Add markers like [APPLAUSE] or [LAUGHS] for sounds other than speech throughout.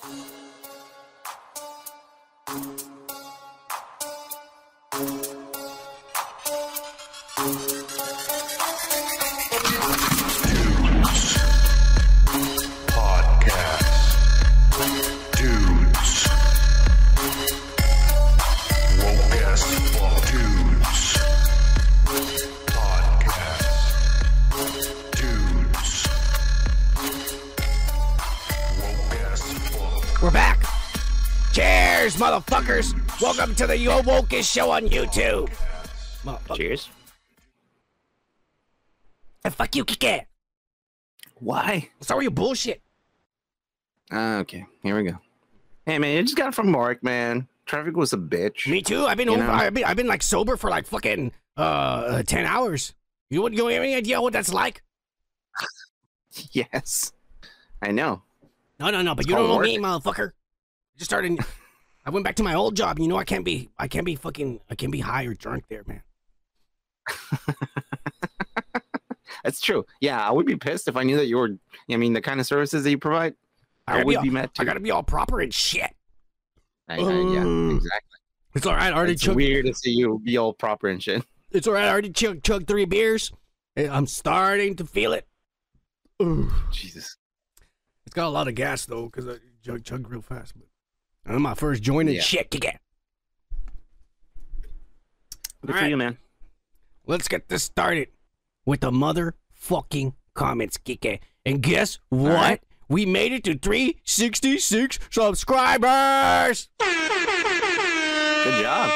Podcast. Motherfuckers. Welcome to the Yo Wokest show on YouTube. Cheers. And fuck you, Kike. Why? What's up with bullshit? Uh, okay, here we go. Hey man, I just got from work, man. Traffic was a bitch. Me too. I've been over. I've been. I've been like sober for like fucking uh ten hours. You would you have any idea what that's like? [LAUGHS] Yes, I know. No, no, no. But It's you don't know called me, motherfucker. Just started. I went back to my old job. You know I can't be. I can't be fucking. I can't be high or drunk there, man. [LAUGHS] That's true. Yeah, I would be pissed if I knew that you were. I mean, the kind of services that you provide, I I would be, all, be mad too. I gotta be all proper and shit. I- I- yeah, Um, exactly. It's all right. I already It's chugged. weird to see you be all proper and shit. It's all right. I already chugged, chugged three beers. Eh, I'm starting to feel it. Ooh. Jesus. It's got a lot of gas though, because I chug chugged real fast. But I'm my first joint and Yeah. shit. It. Good All for right. you, man. Let's get this started with the motherfucking comments, Kike. And guess what? right. We made it to 366 subscribers. Good job.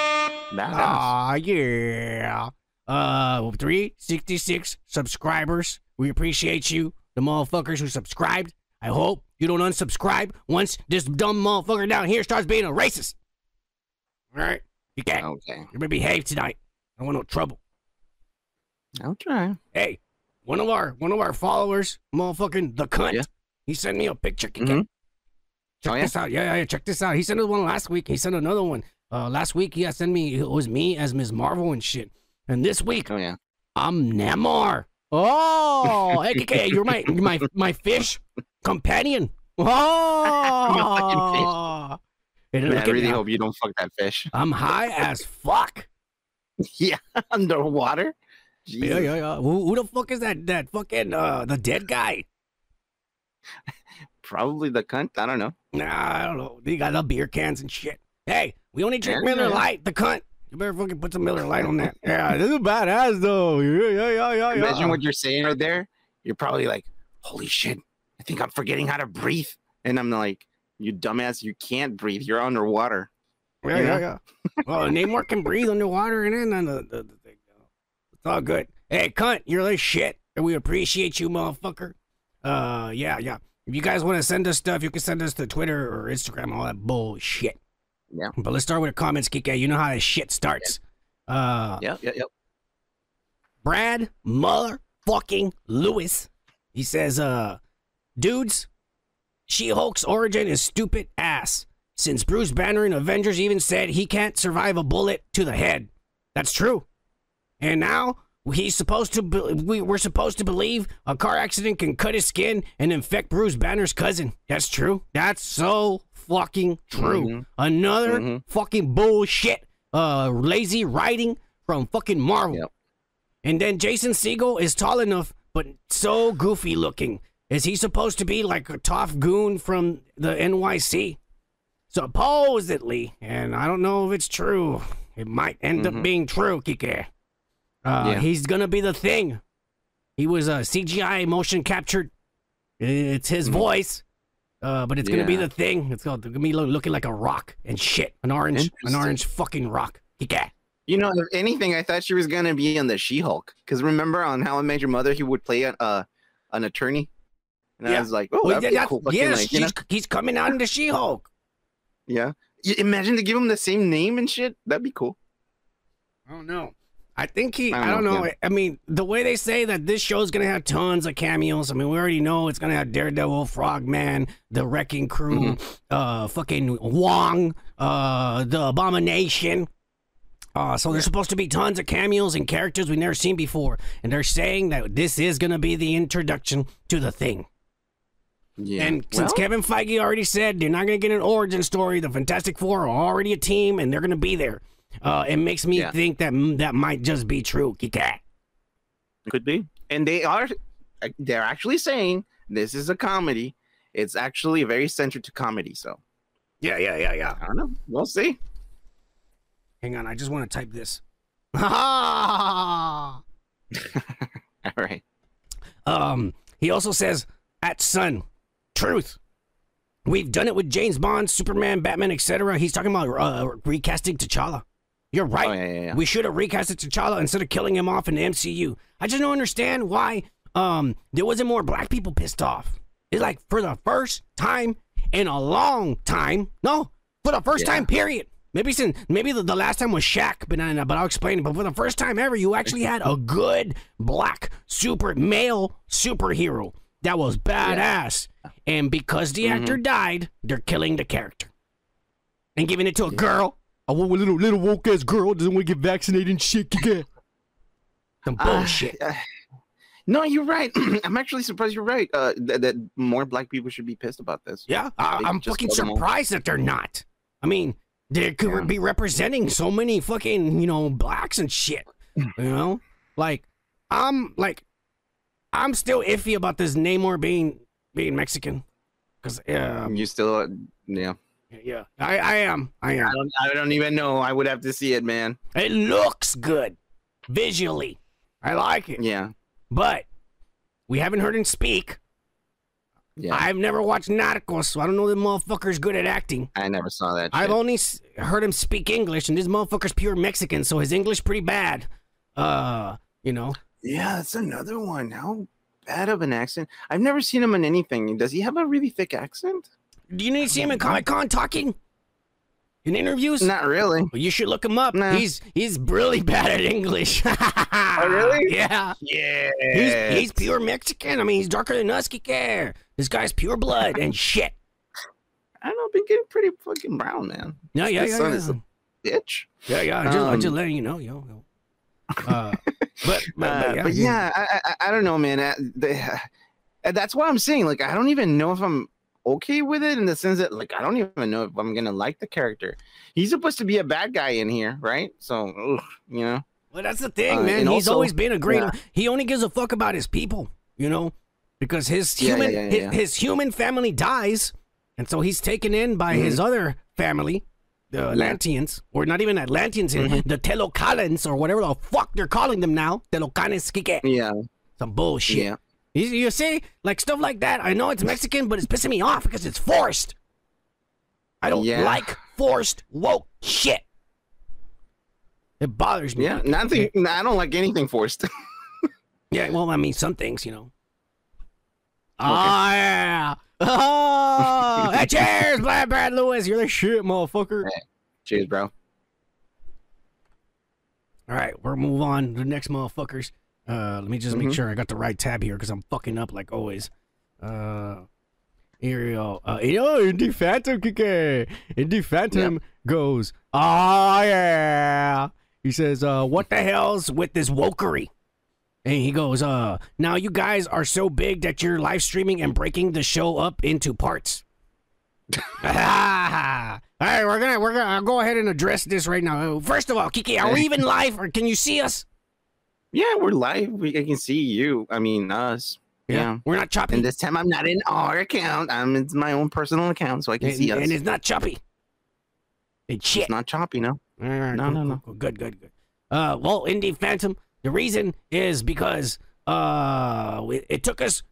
Badass. Ah, yeah. Uh, 366 subscribers. We appreciate you, the motherfuckers who subscribed. I hope you don't unsubscribe once this dumb motherfucker down here starts being a racist. All right? You can't. okay, You better behave tonight. I don't want no trouble. I'll try. Hey, one of our one of our followers, motherfucking the cunt, Yeah. he sent me a picture. Mhm. Check Oh, yeah? this out. Yeah, yeah, yeah. Check this out. He sent us one last week. He sent another one. Uh, last week he had sent me. It was me as Ms. Marvel and shit. And this week Oh yeah. I'm Namor. Oh, hey, Kike, you're my you're my my fish [LAUGHS] companion. [LAUGHS] Oh, I really hope you don't fuck that fish. [LAUGHS] I'm high as fuck. yeah, [LAUGHS] underwater. Yeah, Jesus. yeah, yeah. Who, who the fuck is that? That fucking uh, the dead guy. Probably the cunt. I don't know. Nah, I don't know. They got the beer cans and shit. Hey, we only drink Yeah, Miller yeah. Lite. The cunt. You better fucking put some Miller Lite on that. Yeah, this is badass though. Yeah, yeah, yeah, yeah. Imagine yeah. what you're saying right there. You're probably like, "Holy shit! I think I'm forgetting how to breathe." And I'm like, "You dumbass! You can't breathe. You're underwater." Yeah, you yeah, know? yeah. [LAUGHS] Well, Namor can breathe underwater and then on the, the, the thing. It's all good. Hey, cunt, you're the shit. And we appreciate you, motherfucker. Uh, yeah, yeah. If you guys want to send us stuff, you can send us to Twitter or Instagram, all that bullshit. Yeah. But let's start with the comments, Kike. You know how this shit starts. Uh, Yep, yep, yep. Brad motherfucking Lewis. He says, uh, dudes, She Hulk's origin is stupid ass. Since Bruce Banner in Avengers even said he can't survive a bullet to the head. That's true. And now he's supposed to be, we, we're supposed to believe a car accident can cut his skin and infect Bruce Banner's cousin. That's true. That's so fucking true. Mhm. Another Mhm. fucking bullshit. Uh, lazy writing from fucking Marvel. Yep. And then Jason Segel is tall enough, but so goofy looking. Is he supposed to be like a tough goon from the NYC? Supposedly, and I don't know if it's true. It might end up Mhm. being true, Kike. Uh, Yeah. He's gonna be the thing. He was a CGI motion captured. It's his Mhm. voice, uh, but it's gonna be the thing. It's gonna be looking like a rock and shit, an orange, an orange fucking rock. Kike. You know, if anything, I thought she was gonna be in the She-Hulk. Because remember on How I Met Your Mother, he would play an uh, an attorney, and Yeah. I was like, oh, Well, that'd be yeah, cool. fucking, yes, like, you know? he's, coming out in the She-Hulk. Yeah. You imagine to give him the same name and shit. That'd be cool. I don't know. I think he. I I don't don't, know, know. I mean, the way they say that this show's gonna have tons of cameos. I mean, we already know it's gonna have Daredevil, Frogman, the Wrecking Crew, Mm-hmm. uh, fucking Wong, uh, the Abomination. Uh, so there's supposed to be tons of cameos and characters we've never seen before, and they're saying that this is gonna be the introduction to the thing. Yeah. And since Well, Kevin Feige already said they're not going to get an origin story, the Fantastic Four are already a team and they're going to be there. Uh, it makes me Yeah. think that that might just be true. Kika. could be, and they are. They're actually saying this is a comedy. It's actually very centered to comedy. So Yeah, yeah, yeah, yeah. I don't know. We'll see. Hang on, I just want to type this. Ah. [LAUGHS] [LAUGHS] All right. Um, he also says, at Sun, truth. We've done it with James Bond, Superman, Batman, etc. He's talking about uh, recasting T'Challa. You're right. Oh yeah, yeah, yeah. We should have recasted T'Challa instead of killing him off in the MCU. I just don't understand why um there wasn't more black people pissed off. It's like for the first time in a long time. No, for the first time, period. Maybe since maybe the, the last time was Shaq, but uh, but I'll explain it. But for the first time ever, you actually had a good black super male superhero that was badass. And because the Mm-hmm. actor died, they're killing the character and giving it to a girl. A wo- little little woke ass girl doesn't want to get vaccinated and shit. Kika. Some Ah, bullshit. uh, no, you're right. [CLEARS THROAT] I'm actually surprised you're right. Uh, that, that more black people should be pissed about this. yeah, I, they I'm fucking killed them all. surprised that they're not. I mean, they could Yeah. be representing so many fucking you know blacks and shit. You know, like I'm like I'm still iffy about this Namor being being Mexican because um, You still, uh, yeah. yeah, I I am I am. I don't, I don't even know. I would have to see it, man. It looks good visually. I like it. Yeah, But we haven't heard him speak. yeah. I've never watched Narcos, so I don't know the motherfucker's good at acting. I, never saw that. I've only heard him speak English, and this motherfucker's pure Mexican, so his English pretty bad. Uh, you know. Yeah, that's another one. How bad of an accent? I've never seen him in anything. Does he have a really thick accent? Do you need to see him in Comic Con talking? In interviews? Not really. Well, you should look him up. Nah. He's he's really bad at English. [LAUGHS] oh, really? Yeah. Yeah. He's, he's pure Mexican. I mean, he's darker than us, Kike. This guy's pure blood and shit. I don't know. Been getting pretty fucking brown, man. Yeah, yeah, yeah. son yeah. is a bitch. Yeah, yeah. I just, I'm Um, just letting you know, yo, yo. [LAUGHS] Uh, [LAUGHS] but, but, Uh, but, yeah, yeah, I, I, I don't know, man. Uh, the, uh, that's what I'm saying. Like, I don't even know if I'm okay with it in the sense that, like, I don't even know if I'm gonna like the character. He's supposed to be a bad guy in here, right? So, ugh, you know, Well, that's the thing, Uh, man. He's also- always been a great. yeah. He only gives a fuck about his people, you know, because his Yeah, yeah, human yeah, yeah, his, yeah. his human family dies, and so he's taken in by his other family, the Mm-hmm. Atlanteans, or not even Atlanteans, Mhm. the Telocalans or whatever the fuck they're calling them now. Telocanes, Kike. yeah, Some bullshit. yeah. You, you see, like stuff like that. I know it's [LAUGHS] Mexican, but it's pissing me off because it's forced. I don't Yeah. like forced woke shit. It bothers me. Yeah, nothing. I don't like anything forced. [LAUGHS] Yeah, well, I mean, some things, you know. Oh, yeah. [LAUGHS] Oh, hey, [LAUGHS] cheers, Brad, Brad Lewis. You're the shit, motherfucker. Cheers, bro. All right, we're move on to the next motherfuckers. Uh, let me just make Mhm. sure I got the right tab here because I'm fucking up like always. Uh, here we go. Uh, yo, Indie Phantom Kike. Indie Phantom goes, oh yeah. He says, uh, what the hell's with this wokery? And he goes, uh, now you guys are so big that you're live streaming and breaking the show up into parts. Ah, all right, we're gonna we're gonna go ahead and address this right now. First of all, Kiki, are we even live, or can you see us? Yeah, we're live. We I can see you. I mean, us. Yeah. we're not choppy, And this time I'm not in our account. I'm it's my own personal account, so I can and, see us. and it's not choppy. And shit. It's not choppy, no. All right, No, cool, no, cool, no. cool. Good, good, good. Uh, well, Indie Phantom, the reason is because uh, it, it took us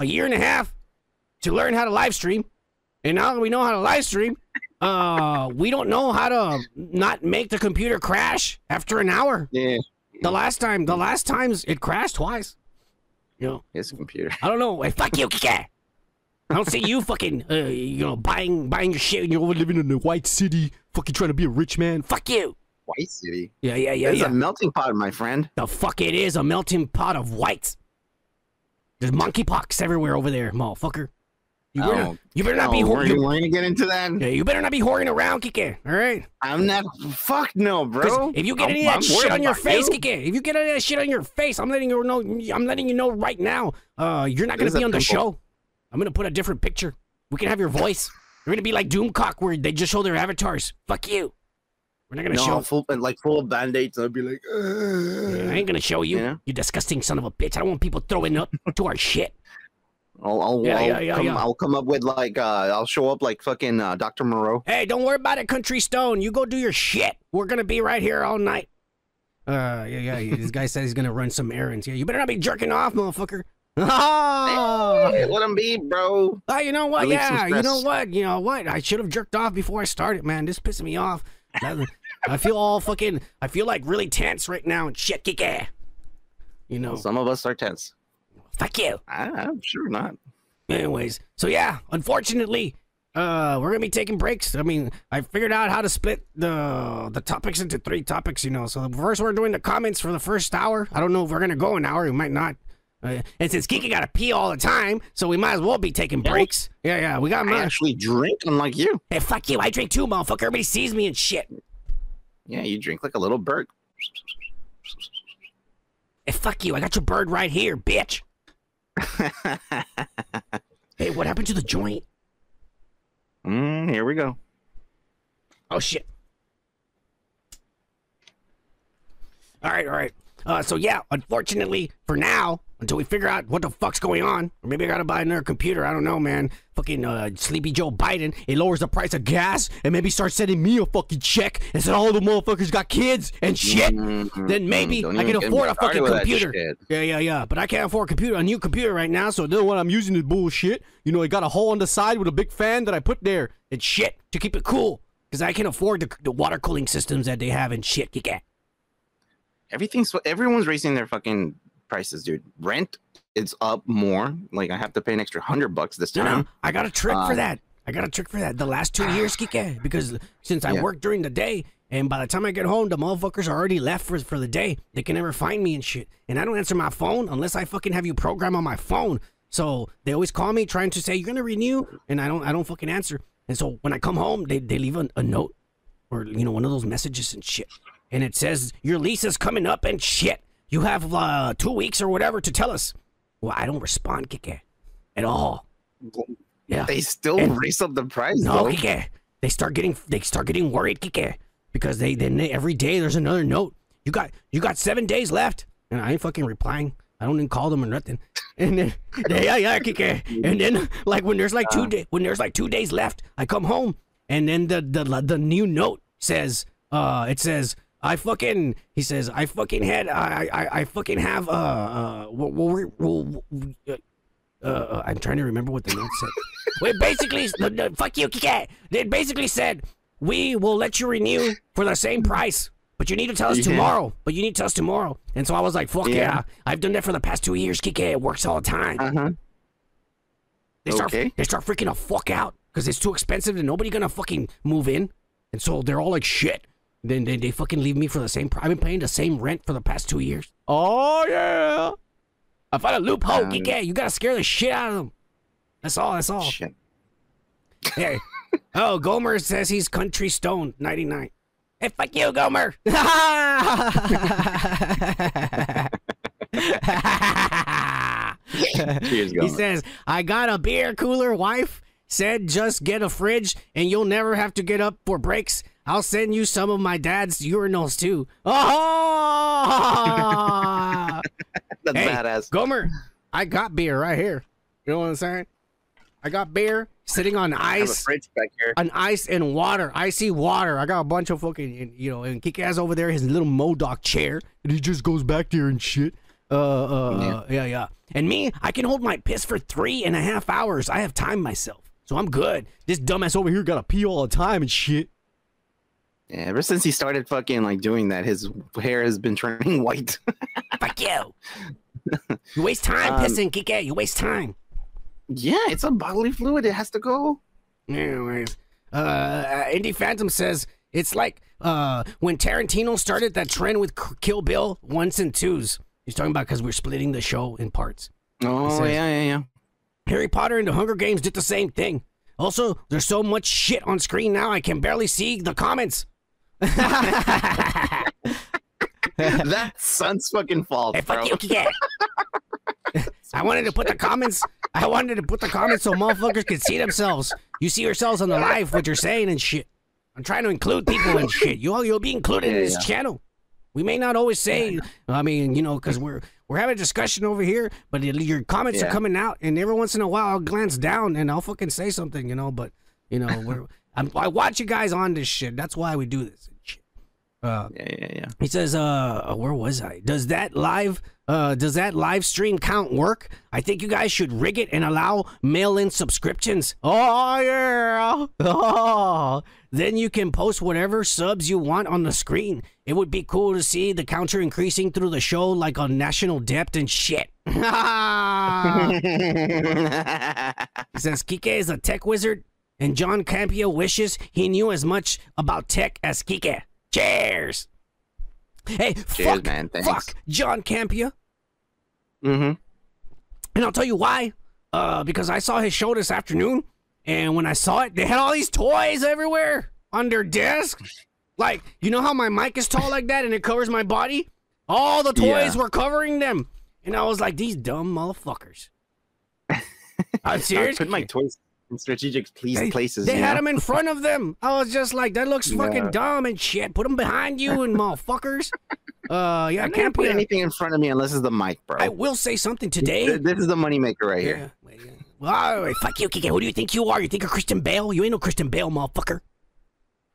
a year and a half to learn how to live stream, and now that we know how to live stream, uh, we don't know how to not make the computer crash after an hour. Yeah, The last time, the last times it crashed twice. You know, it's a computer. I don't know. Hey, fuck you, Kike. I don't see you fucking, uh, you know, buying buying your shit and you're living in the white city, fucking trying to be a rich man. Fuck you. White City. Yeah, yeah, yeah, it's yeah. a melting pot, my friend. The fuck it is a melting pot of whites. There's monkeypox everywhere over there, motherfucker. You better, Oh, you better not Oh, be we're, whoring. You, we're gonna get into that. yeah, you better not be whoring around, Kike. All right. I'm not. Fuck no, bro. if you get I'm- any of that I'm shit on your face, you. Kike, if you get any of that shit on your face, I'm letting you know. I'm letting you know right now. Uh, you're not gonna There's be on the show. I'm gonna put a different picture. We can have your voice. You're gonna be like Doomcock, where they just show their avatars. Fuck you. We're not gonna No, show. full and like full of band-aids. I'd be like, I ain't gonna show you. Yeah. You disgusting son of a bitch. I don't want people throwing up to our shit. I'll, I'll, Yeah, I'll, yeah, yeah, come, yeah. I'll come up with like, uh, I'll show up like fucking uh, Dr. Moreau. Hey, don't worry about it, Country Stone. You go do your shit. We're gonna be right here all night. Uh, yeah, yeah. yeah. this guy said he's gonna run some errands. Yeah, you better not be jerking off, motherfucker. [LAUGHS] Hey, let him be, bro. Ah, you know what? Yeah, you know what? You know what? I should have jerked off before I started, man. This pissing me off. I feel all fucking. I feel like really tense right now and shit, kick ass. You know, Some of us are tense. fuck you. I, I'm sure not. Anyways, so yeah, unfortunately, uh, we're gonna be taking breaks. I mean, I figured out how to split the the topics into three topics. You know, so first we're doing the comments for the first hour. I don't know if we're gonna go an hour. We might not. Uh, and since Kiki got to pee all the time, so we might as well be taking Yeah. breaks. Yeah, yeah, we got I actually drink unlike you. Hey, fuck you! I drink too, motherfucker. Everybody sees me and shit. Yeah, you drink like a little bird. Hey, fuck you! I got your bird right here, bitch. [LAUGHS] Hey, what happened to the joint? mm, here we go. Oh shit. All right, all right. Uh, so yeah, unfortunately, for now, until we figure out what the fuck's going on, or maybe I gotta buy another computer. I don't know, man. Fucking uh, Sleepy Joe Biden, it lowers the price of gas and maybe starts sending me a fucking check and said all the motherfuckers got kids and shit. Mhm, Then maybe I can afford a fucking computer. Yeah, yeah, yeah. But I can't afford a computer, a new computer right now. So the one I'm using is bullshit. You know, it got a hole on the side with a big fan that I put there and shit to keep it cool. Because I can afford the, the water cooling systems that they have and shit. Kick it. Everything's everyone's raising their fucking prices, dude. Rent it's up more. Like I have to pay an extra hundred bucks this time. no, I got a trick for Um, that. I got a trick for that. The last two years, [SIGHS] Kike, because since I Yeah. work during the day, and by the time I get home, the motherfuckers are already left for, for the day. They can never find me and shit. And I don't answer my phone unless I fucking have you program on my phone. So they always call me trying to say you're gonna renew, and I don't I don't fucking answer. And so when I come home, they, they leave a, a note or you know one of those messages and shit, and it says your lease is coming up and shit. You have uh, two weeks or whatever to tell us. Well, I don't respond, Kike, at all. Yeah. They still And- raise up the price. No, though. Kike. They start getting they start getting worried, Kike, because they then they, every day there's another note. You got you got seven days left, and I ain't fucking replying. I don't even call them or nothing. [LAUGHS] And then yeah, yeah, Kike. And then like when there's like two day, when there's like two days left, I come home, and then the the the new note says, uh, it says. I fucking he says I fucking had I I, I fucking have uh uh what what what, uh, uh, I'm trying to remember what the note said. [LAUGHS] Wait, basically, no, no, fuck you, Kike. They basically said we will let you renew for the same price, but you need to tell us Yeah. tomorrow. But you need to tell us tomorrow. And so I was like, fuck yeah. Yeah. I've done that for the past two years, Kike. It works all the time. Uh huh. They start okay. they start freaking the fuck out because it's too expensive and nobody gonna fucking move in. And so they're all like shit. Then they, they fucking leave me for the same price. I've been paying the same rent for the past two years. Oh yeah. I found a loophole, Um, Kike. You gotta scare the shit out of them. That's all. That's all. Shit. [LAUGHS] Hey. Oh, Gomer says he's country stone 99. Hey, fuck you, Gomer. [LAUGHS] Cheers, he says, I got a beer cooler wife. Said just get a fridge and you'll never have to get up for breaks. I'll send you some of my dad's urinals too. [LAUGHS] Oh! That's Hey, badass. Gomer, I got beer right here. You know what I'm saying? I got beer sitting on ice. fridge back here. on ice and water, icy water. I got a bunch of fucking, you know, and Kick has over there his little Modoc chair, and he just goes back there and shit. Uh, uh, yeah. yeah, yeah. And me, I can hold my piss for three and a half hours. I have time myself, so I'm good. This dumbass over here got to pee all the time and shit. Yeah, ever since he started fucking like doing that, his hair has been turning [LAUGHS] white. Fuck you. You waste time Um, pissing, Kike. You waste time. yeah, it's a bodily fluid. It has to go. Anyways, uh, uh, Indy Phantom says it's like uh, when Tarantino started that trend with Kill Bill ones and twos. He's talking about because we're splitting the show in parts. Oh says- yeah, yeah, yeah. Harry Potter and the Hunger Games did the same thing. Also, there's so much shit on screen now I can barely see the comments. That's son's fucking fault, Hey, bro. fuck you. I wanted to put the comments. I wanted to put the comments so motherfuckers could see themselves. You see yourselves on the live, what you're saying and shit. I'm trying to include people and shit. You'll you'll be included in this yeah. channel. We may not always say. I mean, you know, because we're we're having a discussion over here, but it- your comments are coming out, and every once in a while I'll glance down and I'll fucking say something, you know. But you know, we're I'm, I watch you guys on this shit. That's why we do this shit. Uh, Yeah, yeah, yeah. he says, uh, where was I? Does that live, uh, does that live stream count work? I think you guys should rig it and allow mail-in subscriptions. Oh, yeah. Oh, [LAUGHS] then you can post whatever subs you want on the screen. It would be cool to see the counter increasing through the show like on national depth and shit. [LAUGHS] [LAUGHS] he says, Kike is a tech wizard and John Campea wishes he knew as much about tech as Kike. Cheers. Hey, fuck, man. Thanks. fuck John Campea. mm-hmm. And I'll tell you why. Uh, because I saw his show this afternoon, and when I saw it, they had all these toys everywhere on their desk. Like, you know how my mic is tall like that and it covers my body? All the toys Yeah. were covering them. And I was like, these dumb motherfuckers. [LAUGHS] I'm serious. I put my toys in strategic place, They, places. they had know? them in front of them. I was just like, that looks fucking Yeah. dumb and shit. Put them behind you and motherfuckers. [LAUGHS] Uh, yeah, I can't put anything in front of me unless it's the mic, bro. I will say something today. Th- This is the moneymaker right here. Yeah. wait, yeah. Well, wait, fuck you, Kike. Who do you think you are? You think you're Christian Bale? You ain't no Christian Bale, motherfucker.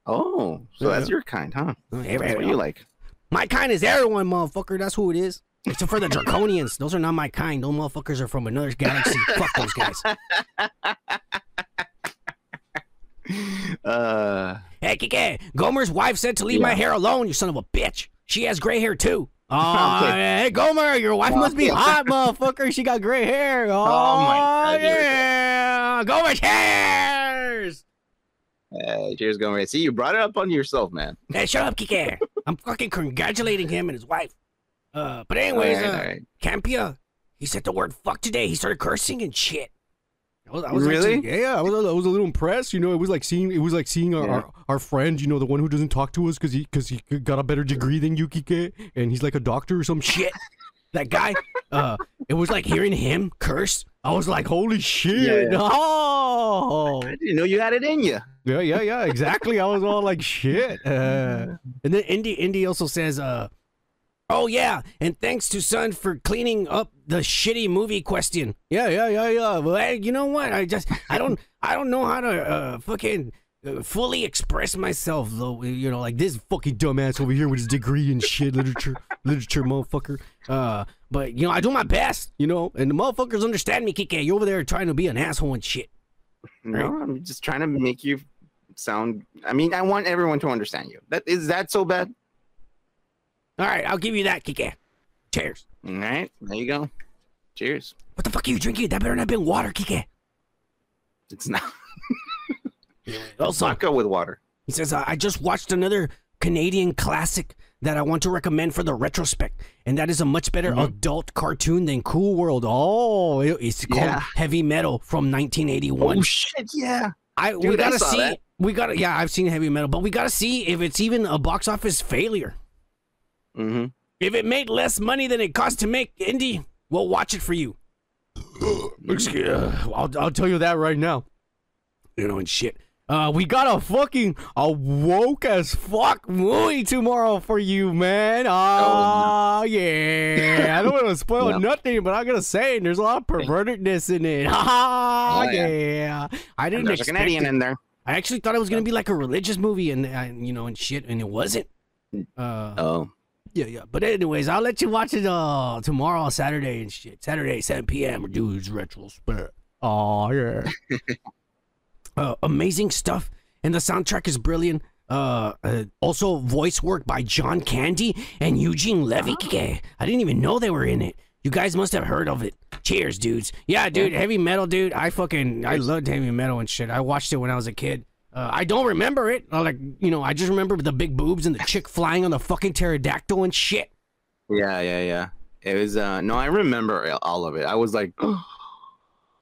Oh, so Yeah. that's your kind, huh? Uh, That's what you like. My kind is everyone, motherfucker. That's who it is. Except for the [LAUGHS] Draconians. Those are not my kind. Those motherfuckers are from another galaxy. [LAUGHS] Fuck those guys. Uh, Hey, Kike. Gomer's wife said to leave my hair alone, you son of a bitch. She has gray hair, too. [LAUGHS] Oh, Okay. hey, Gomer, your wife must be hot, motherfucker. She got gray hair. Oh, my God, yeah. Gomer hairs. hey, cheers, Gomer. See, you brought it up on yourself, man. Hey, shut up, Kike. I'm fucking congratulating him and his wife. Uh, but anyways, All right, uh, all right. Campea, he said the word fuck today. He started cursing and shit. I was, I was Really? actually- Yeah, yeah, I was, I was a little impressed. You know, it was like seeing it was like seeing our, Yeah. our, our friend, you know, the one who doesn't talk to us because he because he got a better degree than Yukike, and he's like a doctor or some shit. That guy, [LAUGHS] uh, it was like hearing him curse. I was like, Holy shit! Yeah. Oh, I didn't know you had it in you. yeah, yeah, yeah, exactly. I was all like, shit. Uh, [LAUGHS] and then Indy, Indy also says, uh, oh yeah, and thanks to Son for cleaning up the shitty movie question. Yeah, yeah, yeah, yeah. Well, hey, you know what? I just, I don't, [LAUGHS] I don't know how to uh, fucking uh, fully express myself though. You know, like this fucking dumbass over here with his degree in shit, literature, [LAUGHS] literature, motherfucker. Uh, but you know, I do my best, you know, and the motherfuckers understand me, Kike. You over there trying to be an asshole and shit. [LAUGHS] No, I'm just trying to make you sound. I mean, I want everyone to understand you. That is that so bad? All right, I'll give you that, Kike. Cheers. All right, there you go. Cheers. What the fuck are you drinking? That better not be water, Kike. It's not [LAUGHS] Also, vodka with water. he says, I just watched another Canadian classic that I want to recommend for the retrospect, and that is a much better mm-hmm. adult cartoon than Cool World. Oh, it's called Yeah. Heavy Metal from 1981. Oh shit! Yeah. I we Dude, I gotta saw see. that. We gotta. Yeah, I've seen Heavy Metal, but we gotta see if it's even a box office failure. Mm-hmm. If it made less money than it cost to make indie, we'll watch it for you. [GASPS] Excuse, I'll, I'll tell you that right now. You know, and shit. Uh, we got a fucking a woke as fuck movie tomorrow for you, man. Oh, yeah. I don't want to [LAUGHS] spoil Yeah. nothing, but I'm gonna say it. There's a lot of pervertedness in it. [LAUGHS] Ah, Oh, yeah. yeah. I didn't There's a expect Canadian it. in there. I actually thought it was gonna be like a religious movie, and uh, you know, and shit, and it wasn't. Uh, Oh. Yeah, yeah. But anyways, I'll let you watch it uh tomorrow, Saturday, and shit. Saturday, 7 p.m. Dudes retrospect. Oh, yeah. [LAUGHS] uh, amazing stuff, and the soundtrack is brilliant. Uh, uh, also voice work by John Candy and Eugene Levy. I didn't even know they were in it. You guys must have heard of it. Cheers, dudes. Yeah, dude, heavy metal, dude. I fucking I loved heavy metal and shit. I watched it when I was a kid. Uh, I don't remember it. Uh, like you know, I just remember the big boobs and the chick flying on the fucking pterodactyl and shit. Yeah, yeah, yeah. It was. uh No, I remember all of it. I was like, oh,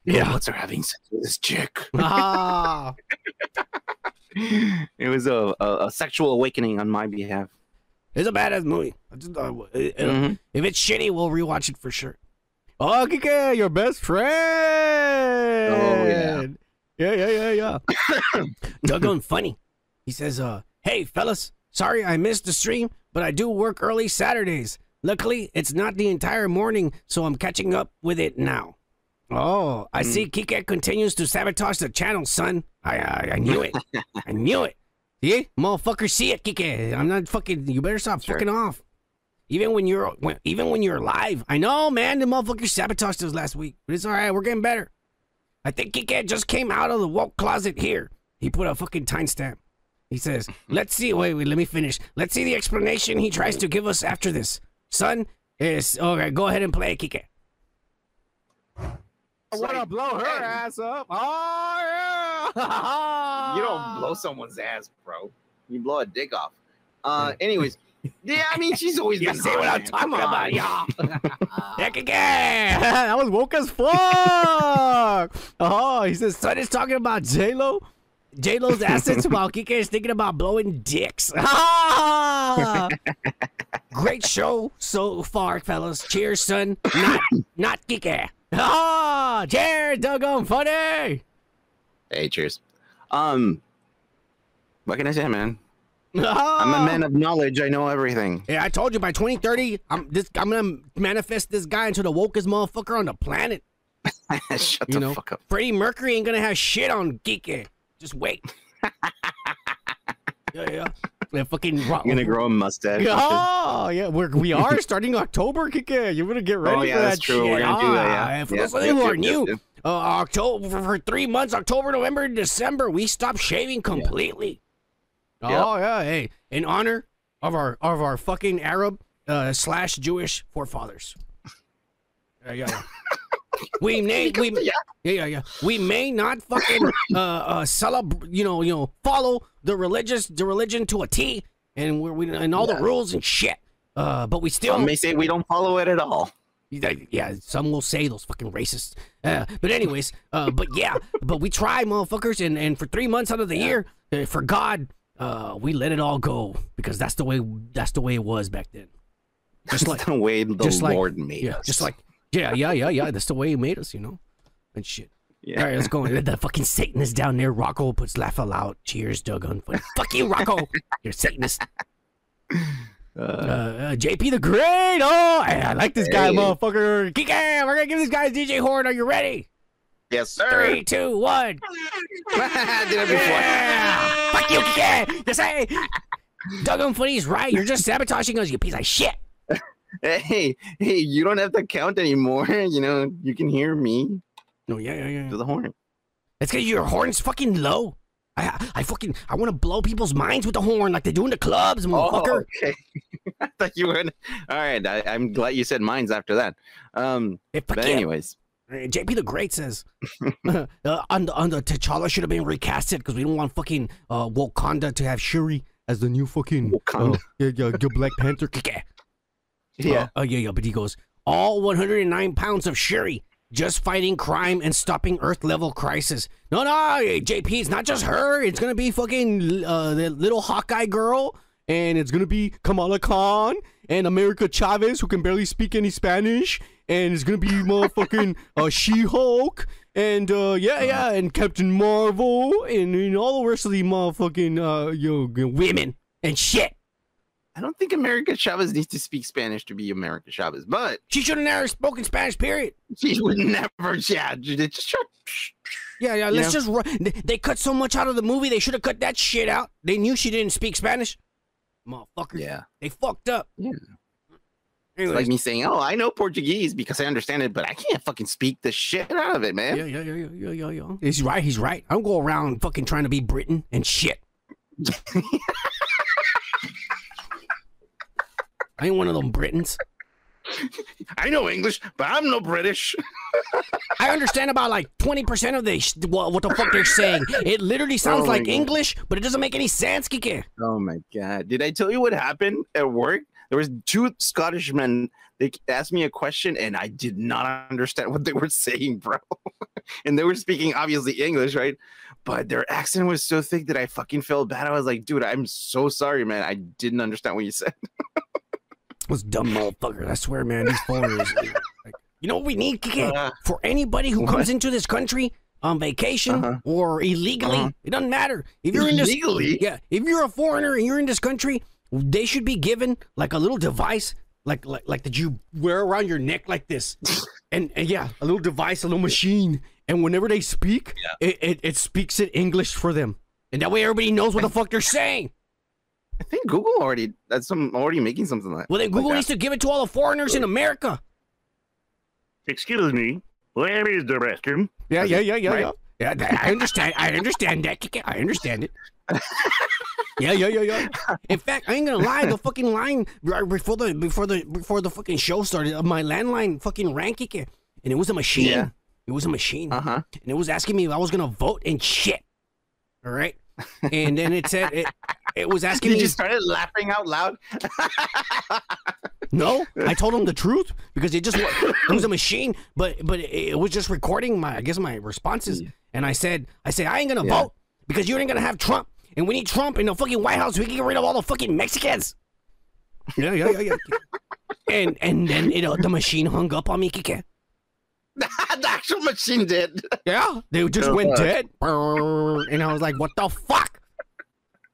Yeah. what's her having sex with this chick? ah, [LAUGHS] it was a, a a sexual awakening on my behalf. it's a badass movie. I just, uh, it- Mhm. If it's shitty, we'll rewatch it for sure. Oh, Kike, your best friend. Oh, yeah. Yeah, yeah, yeah, yeah. [COUGHS] Doggone funny. He says, uh, hey, fellas, sorry I missed the stream, but I do work early Saturdays. Luckily, it's not the entire morning, so I'm catching up with it now. Oh, I see Kike continues to sabotage the channel, son. I, I, I knew it. I knew it. [LAUGHS] See? Motherfucker, see it, Kike. I'm not fucking, you better stop Sure. fucking off. Even when you're, when, even when you're live. I know, man, the motherfucker sabotaged us last week, but it's all right. We're getting better. I think Kike just came out of the woke closet here. He put a fucking timestamp. He says, [LAUGHS] let's see. Wait, wait, let me finish. Let's see the explanation he tries to give us after this. Son, is okay, go ahead and play it, Kike. I want to blow her ass up. Oh, yeah. [LAUGHS] You don't blow someone's ass, bro. You blow a dick off. Uh, anyways, yeah, I mean, she's always You see what I'm talking about, y'all. Yeah, [LAUGHS] Kike. [LAUGHS] that was woke as fuck. [LAUGHS] oh, he says, Son is talking about J Lo. J Lo's assets while Kike is thinking about blowing dicks. ah. Great show so far, fellas. Cheers, son. Not, [COUGHS] not Kike. ah, Jared, doggone funny. Hey, cheers. Um, what can I say, man? Ah. I'm a man of knowledge. I know everything. Yeah, I told you by 2030, I'm this. I'm gonna manifest this guy into the wokest motherfucker on the planet. [LAUGHS] Shut You the know, fuck up. Freddie Mercury ain't gonna have shit on Kike. Just wait. [LAUGHS] yeah, yeah. Yeah, fucking rock. I'm gonna grow a mustache. Oh, yeah, we're, we are [LAUGHS] starting October, Kike. You're gonna get ready Oh, for yeah, that that's true. shit. We're gonna do that, Ah, yeah. and For Yeah, those you who are new, uh, October for, for three months, October, November, December, we stopped shaving completely. Oh yeah, hey, in honor of our of our fucking Arab uh, slash Jewish forefathers. Yeah, yeah, yeah. we may we Yeah. yeah yeah yeah we may not fucking uh uh celebrate you know you know follow the religious the religion to a T and we're we and all the rules and shit. Uh, but we still Some may say we don't follow it at all. yeah, yeah, some will say those fucking racists. Uh, but anyways, uh, but yeah, but we try, motherfuckers, and and for three months out of the year, uh, for God, uh, we let it all go because that's the way that's the way it was back then. Just like the way the just like- Lord made yeah, us. just like yeah, yeah, yeah, yeah. That's the way he made us, you know, and shit. yeah. All right, let's go. The fucking Satanist down there. Rocco puts laugh aloud. Cheers, Doug Unfun. Fuck you, Rocco. [LAUGHS] You're Satanist. Uh, uh, JP the Great. Oh, I like this guy, Hey. motherfucker. Kick ass. We're gonna give this guy DJ Horn. Are you ready? Yes, sir. Three, two, one. I [LAUGHS] Did it before. Yeah. Fuck you, kick ass. Just say. Doggone Funny's right. You're just sabotaging us, you piece of shit. Hey, hey, you don't have to count anymore. [LAUGHS] You know, you can hear me No, yeah, yeah, yeah. to the horn. It's because your horn's fucking low. I, I fucking, I want to blow people's minds with the horn like they do in the clubs, motherfucker. Oh, okay. [LAUGHS] I thought you were. All right, I, I'm glad you said mine's after that. Um, Hey, but anyways, Uh, JP the Great says, [LAUGHS] uh, on the T'Challa should have been recasted because we don't want fucking uh, Wakanda to have Shuri as the new fucking Wakanda. Uh, yeah, yeah, yeah, Black Panther. [LAUGHS] Yeah, Oh yeah, yeah. But he goes, all 109 pounds of Shuri just fighting crime and stopping Earth level crisis. No, no, JP, it's not just her. It's gonna be fucking uh, the little Hawkeye girl, and it's gonna be Kamala Khan and America Chavez, who can barely speak any Spanish, and it's gonna be motherfucking uh, She-Hulk. And uh, yeah, yeah, and Captain Marvel, and, and all the rest of the motherfucking uh, yo, women and shit. I don't think America Chavez needs to speak Spanish to be America Chavez, but She should have never spoken Spanish. Period. she would never. Yeah, just. Yeah, yeah. Let's know? just. Run. They, they cut so much out of the movie. They should have cut that shit out. They knew she didn't speak Spanish. Motherfuckers. Yeah, They fucked up. Yeah. It's Anyways, like me saying, "Oh, I know Portuguese because I understand it, but I can't fucking speak the shit out of it, man." yeah, yeah, yeah, yeah, yeah, yeah, yeah. He's right. He's right. I don't go around fucking trying to be Britain and shit. [LAUGHS] I ain't one of them Britons. I know English, but I'm no British. I understand about like 20% of the sh- what, what the fuck they're saying. It literally sounds Oh like God. English, but it doesn't make any sense, Kike. Oh my god! Did I tell you what happened at work? There was two Scottish men. They asked me a question, and I did not understand what they were saying, bro. [LAUGHS] and they were speaking obviously English, right? But their accent was so thick that I fucking felt bad. I was like, dude, I'm so sorry, man. I didn't understand what you said. [LAUGHS] Those dumb motherfuckers. I swear, man, these foreigners. like, You know what we need, Kike? Uh, For anybody who what? comes into this country on vacation Uh-huh. or illegally, Uh-huh. it doesn't matter. If you're in this, Illegally? yeah, if you're a foreigner and you're in this country, they should be given like a little device, like like like that you wear around your neck like this, [LAUGHS] and, and yeah, a little device, a little machine, and whenever they speak, it, it it speaks in English for them, and that way everybody knows what the fuck they're saying. I think Google already that's some already making something like. Well, then Google that. needs to give it to all the foreigners in America. Excuse me. Where is the restroom? Yeah, yeah, yeah, yeah, Right. yeah. Yeah, I understand. I understand that. I understand it. [LAUGHS] Yeah, yeah, yeah, yeah. In fact, I ain't gonna lie. The fucking line right before the before the before the fucking show started, uh, my landline fucking rang, Kike, and it was a machine. Yeah. It was a machine, Uh huh. and it was asking me if I was gonna vote and shit. All right, and then it said it. It was [LAUGHS] asking You me. just started laughing out loud. No, I told him the [LAUGHS] truth because it just it was a machine, but but it, was just recording my I guess my responses, and I said I said I ain't gonna Yeah. vote because you ain't gonna have Trump, and we need Trump in the fucking White House. We can get rid of all the fucking Mexicans. Yeah, yeah, yeah, yeah. And and then it, uh, the machine hung up on me, Kike. [LAUGHS] the actual machine did. Yeah, they just Oh, went fuck. dead, and I was like, what the fuck?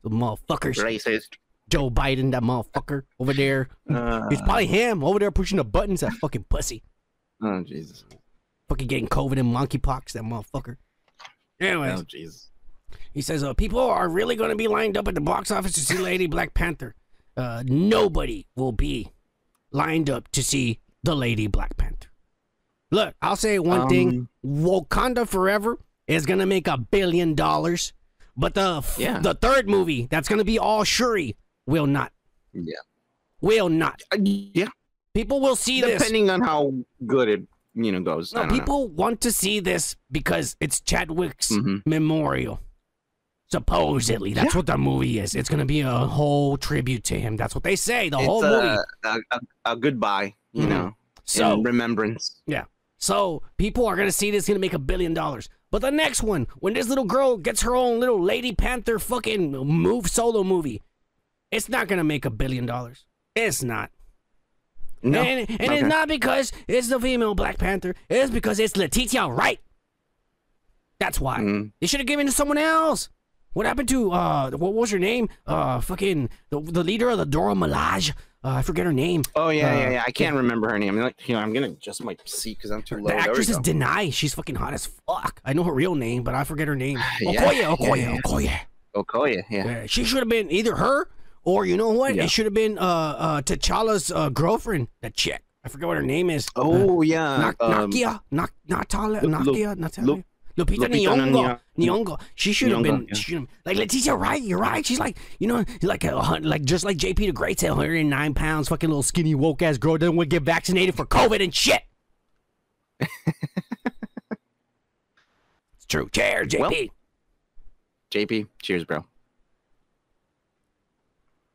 The motherfuckers, Racist. Joe Biden, that motherfucker over there. Uh, It's probably him over there pushing the buttons. That fucking pussy. oh Jesus. Fucking getting COVID and monkeypox, that motherfucker. Anyways, Oh Jesus. He says, uh, people are really going to be lined up at the box office to see Lady Black Panther. Uh, nobody will be lined up to see the Lady Black Panther. Look, I'll say one thing: Wakanda Forever is going to make a billion dollars, but the Yeah. the third movie that's going to be all Shuri will not. Yeah. Will not. Uh, yeah. People will see this. Depending on how good it you know goes. No, don't know. people want to see this because it's Chadwick's Mhm. memorial. Supposedly, that's what the movie is. It's gonna be a whole tribute to him. That's what they say. The whole it's movie. a, a, a, goodbye, you Mhm. know, So, in remembrance. Yeah so people are gonna see this gonna make a billion dollars. But the next one, when this little girl gets her own little Lady Panther fucking move solo movie, it's not gonna make a billion dollars. It's not. No, And, and Okay. it's not because it's the female Black Panther. It's because it's Letitia Wright. That's why. Mm. They should have given it to someone else. What happened to uh what was her name? Uh fucking the, the leader of the Dora Milaje. Uh, I forget her name. Oh yeah, Uh, yeah, yeah. I can't remember her name. I'm Like, here, I'm gonna adjust my seat because I'm too low. The actress is. Danai. She's fucking hot as fuck. I know her real name, but I forget her name. [SIGHS] Yeah, Okoye, Okoye, yeah. Okoye. Okoye. Yeah. Yeah, she should have been either her or you know what? Yeah. It should have been uh uh T'Challa's uh, girlfriend, that chick. I forget what her name is. Uh, Oh yeah. Nak- um, Nakia, Nak- Lu- Nakia, Natalia. Lu- Lupita Lupita Nyong'o, Nyong'o. She should have been. yeah. She should have like Letitia Wright. You're right. She's like you know like a like just like JP the Great said, 109 pounds, fucking little skinny woke ass girl doesn't want to get vaccinated for COVID and shit. it's true. Cheers, JP. Well- JP. Cheers, bro.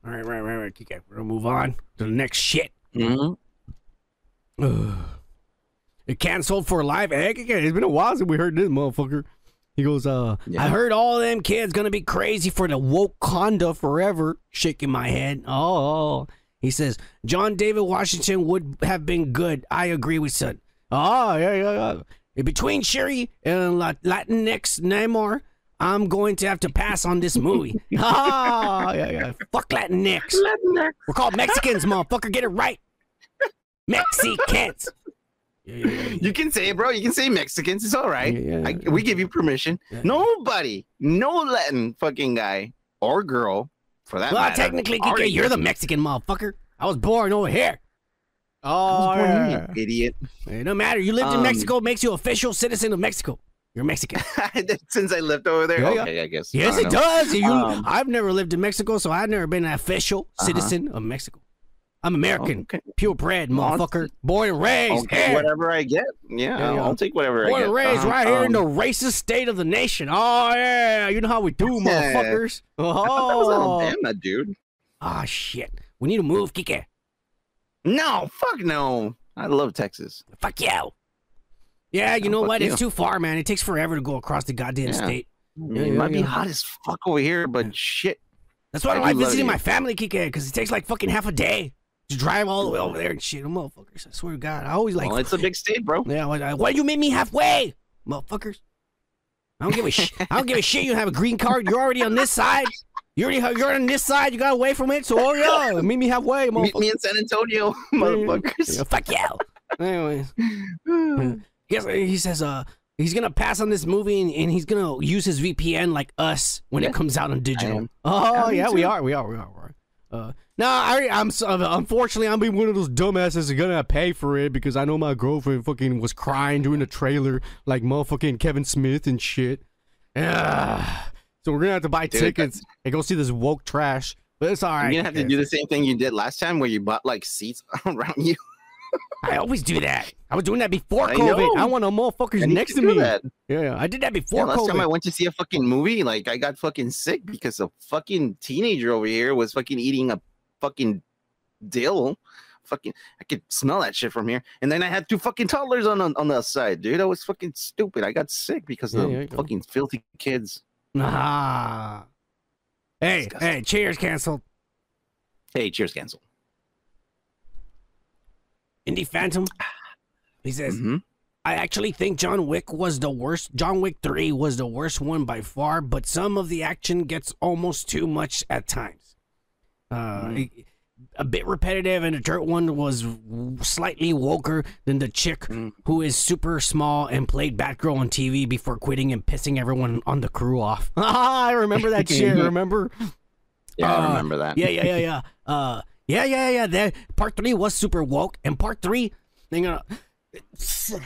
All right, right, right, right. Okay, we're gonna move on to the next shit. hmm It canceled for live. Heck, it's been a while since we heard this motherfucker. He goes, uh, Yeah. I heard all them kids gonna be crazy for the Wakanda forever. Shaking my head. Oh, he says John David Washington would have been good. I agree with son. Oh yeah, yeah, yeah. Between Shuri and La- Latinx Namor, I'm going to have to pass on this movie. [LAUGHS] Ah, yeah, yeah. Fuck Latinx. We're called Mexicans, motherfucker. Get it right. Mexicans. Yeah, yeah. You can say it, bro. You can say Mexicans. It's all right. I, we give you permission. Nobody, no Latin fucking guy or girl, for that Well, matter. technically, Kike, you're the Mexican motherfucker. I was born over here. Oh, born here, you idiot. It don't matter. You lived in Um, Mexico, makes you official citizen of Mexico. You're Mexican. [LAUGHS] Since I lived over there, okay, I guess. Yes, I it know. does. You, Um, I've never lived in Mexico, so I've never been an official Uh-huh. citizen of Mexico. I'm American, Okay. purebred, motherfucker. Born and raised here. whatever I get. Yeah, I'll. I'll take whatever Born I get. and raised Uh-huh. right here in the Um, racist state of the nation. Oh yeah, you know how we do, [LAUGHS] motherfuckers. I thought that was Oh, Alabama, dude. ah shit. We need to move, Kike. No, fuck no. I love Texas. Fuck you. Yeah, you know what? you. It's too far, man. It takes forever to go across the goddamn Yeah. state. it yeah, might be yeah. hot as fuck over here, but shit. That's why I, I like visiting you. my family, Kike, because it takes like fucking half a day to drive all the way over there and shit. Motherfuckers, I swear to God, I always like. well, it's a big state, bro. yeah, like, uh, why you meet me halfway, motherfuckers? I don't give a shit. I don't give a shit. You don't have a green card. You're already on this side. You already have, you're on this side. You got away from it. So oh yeah, meet me halfway, motherfuckers. [LAUGHS] Meet me in San Antonio, [LAUGHS] motherfuckers. Yeah, fuck yeah. Anyways, [SIGHS] yes, he says uh he's gonna pass on this movie and, and he's gonna use his VPN like us when Yeah, it comes out on digital. Oh I yeah, we are, we are, we are. We are. Uh, no, I, I'm unfortunately I'm being one of those dumbasses that's gonna pay for it because I know my girlfriend fucking was crying during the trailer like motherfucking Kevin Smith and shit. Ah, so we're gonna have to buy Dude, tickets and go see this woke trash. But it's all right. You're gonna have to do the same thing you did last time, where you bought like seats [LAUGHS] around you. I always do that. I was doing that before I COVID. know. I want no motherfuckers next to can me. that. Yeah, I did that Yeah, before last time I went to see a fucking movie, like I got fucking sick because a fucking teenager over here was fucking eating a fucking dill. Fucking, I could smell that shit from here. And then I had two fucking toddlers on the, on the side, dude. I was fucking stupid. I got sick because of yeah, the you go. fucking filthy kids. Ah. Hey, Disgusting. hey, cheers canceled. Hey, cheers, cancel. Indie Phantom. [SIGHS] He says, Mhm. I actually think John Wick was the worst. John Wick 3 was the worst one by far, but some of the action gets almost too much at times. Uh, Mm. it- a bit repetitive, and the dirt one was slightly woker than the chick Mm. who is super small and played Batgirl on TV before quitting and pissing everyone on the crew off. [LAUGHS] I remember that [LAUGHS] shit. Remember? Yeah, Uh, I remember that. yeah, yeah, yeah, yeah. [LAUGHS] Uh, yeah, yeah, yeah. That part three was super woke, and part three, hang on. [SIGHS]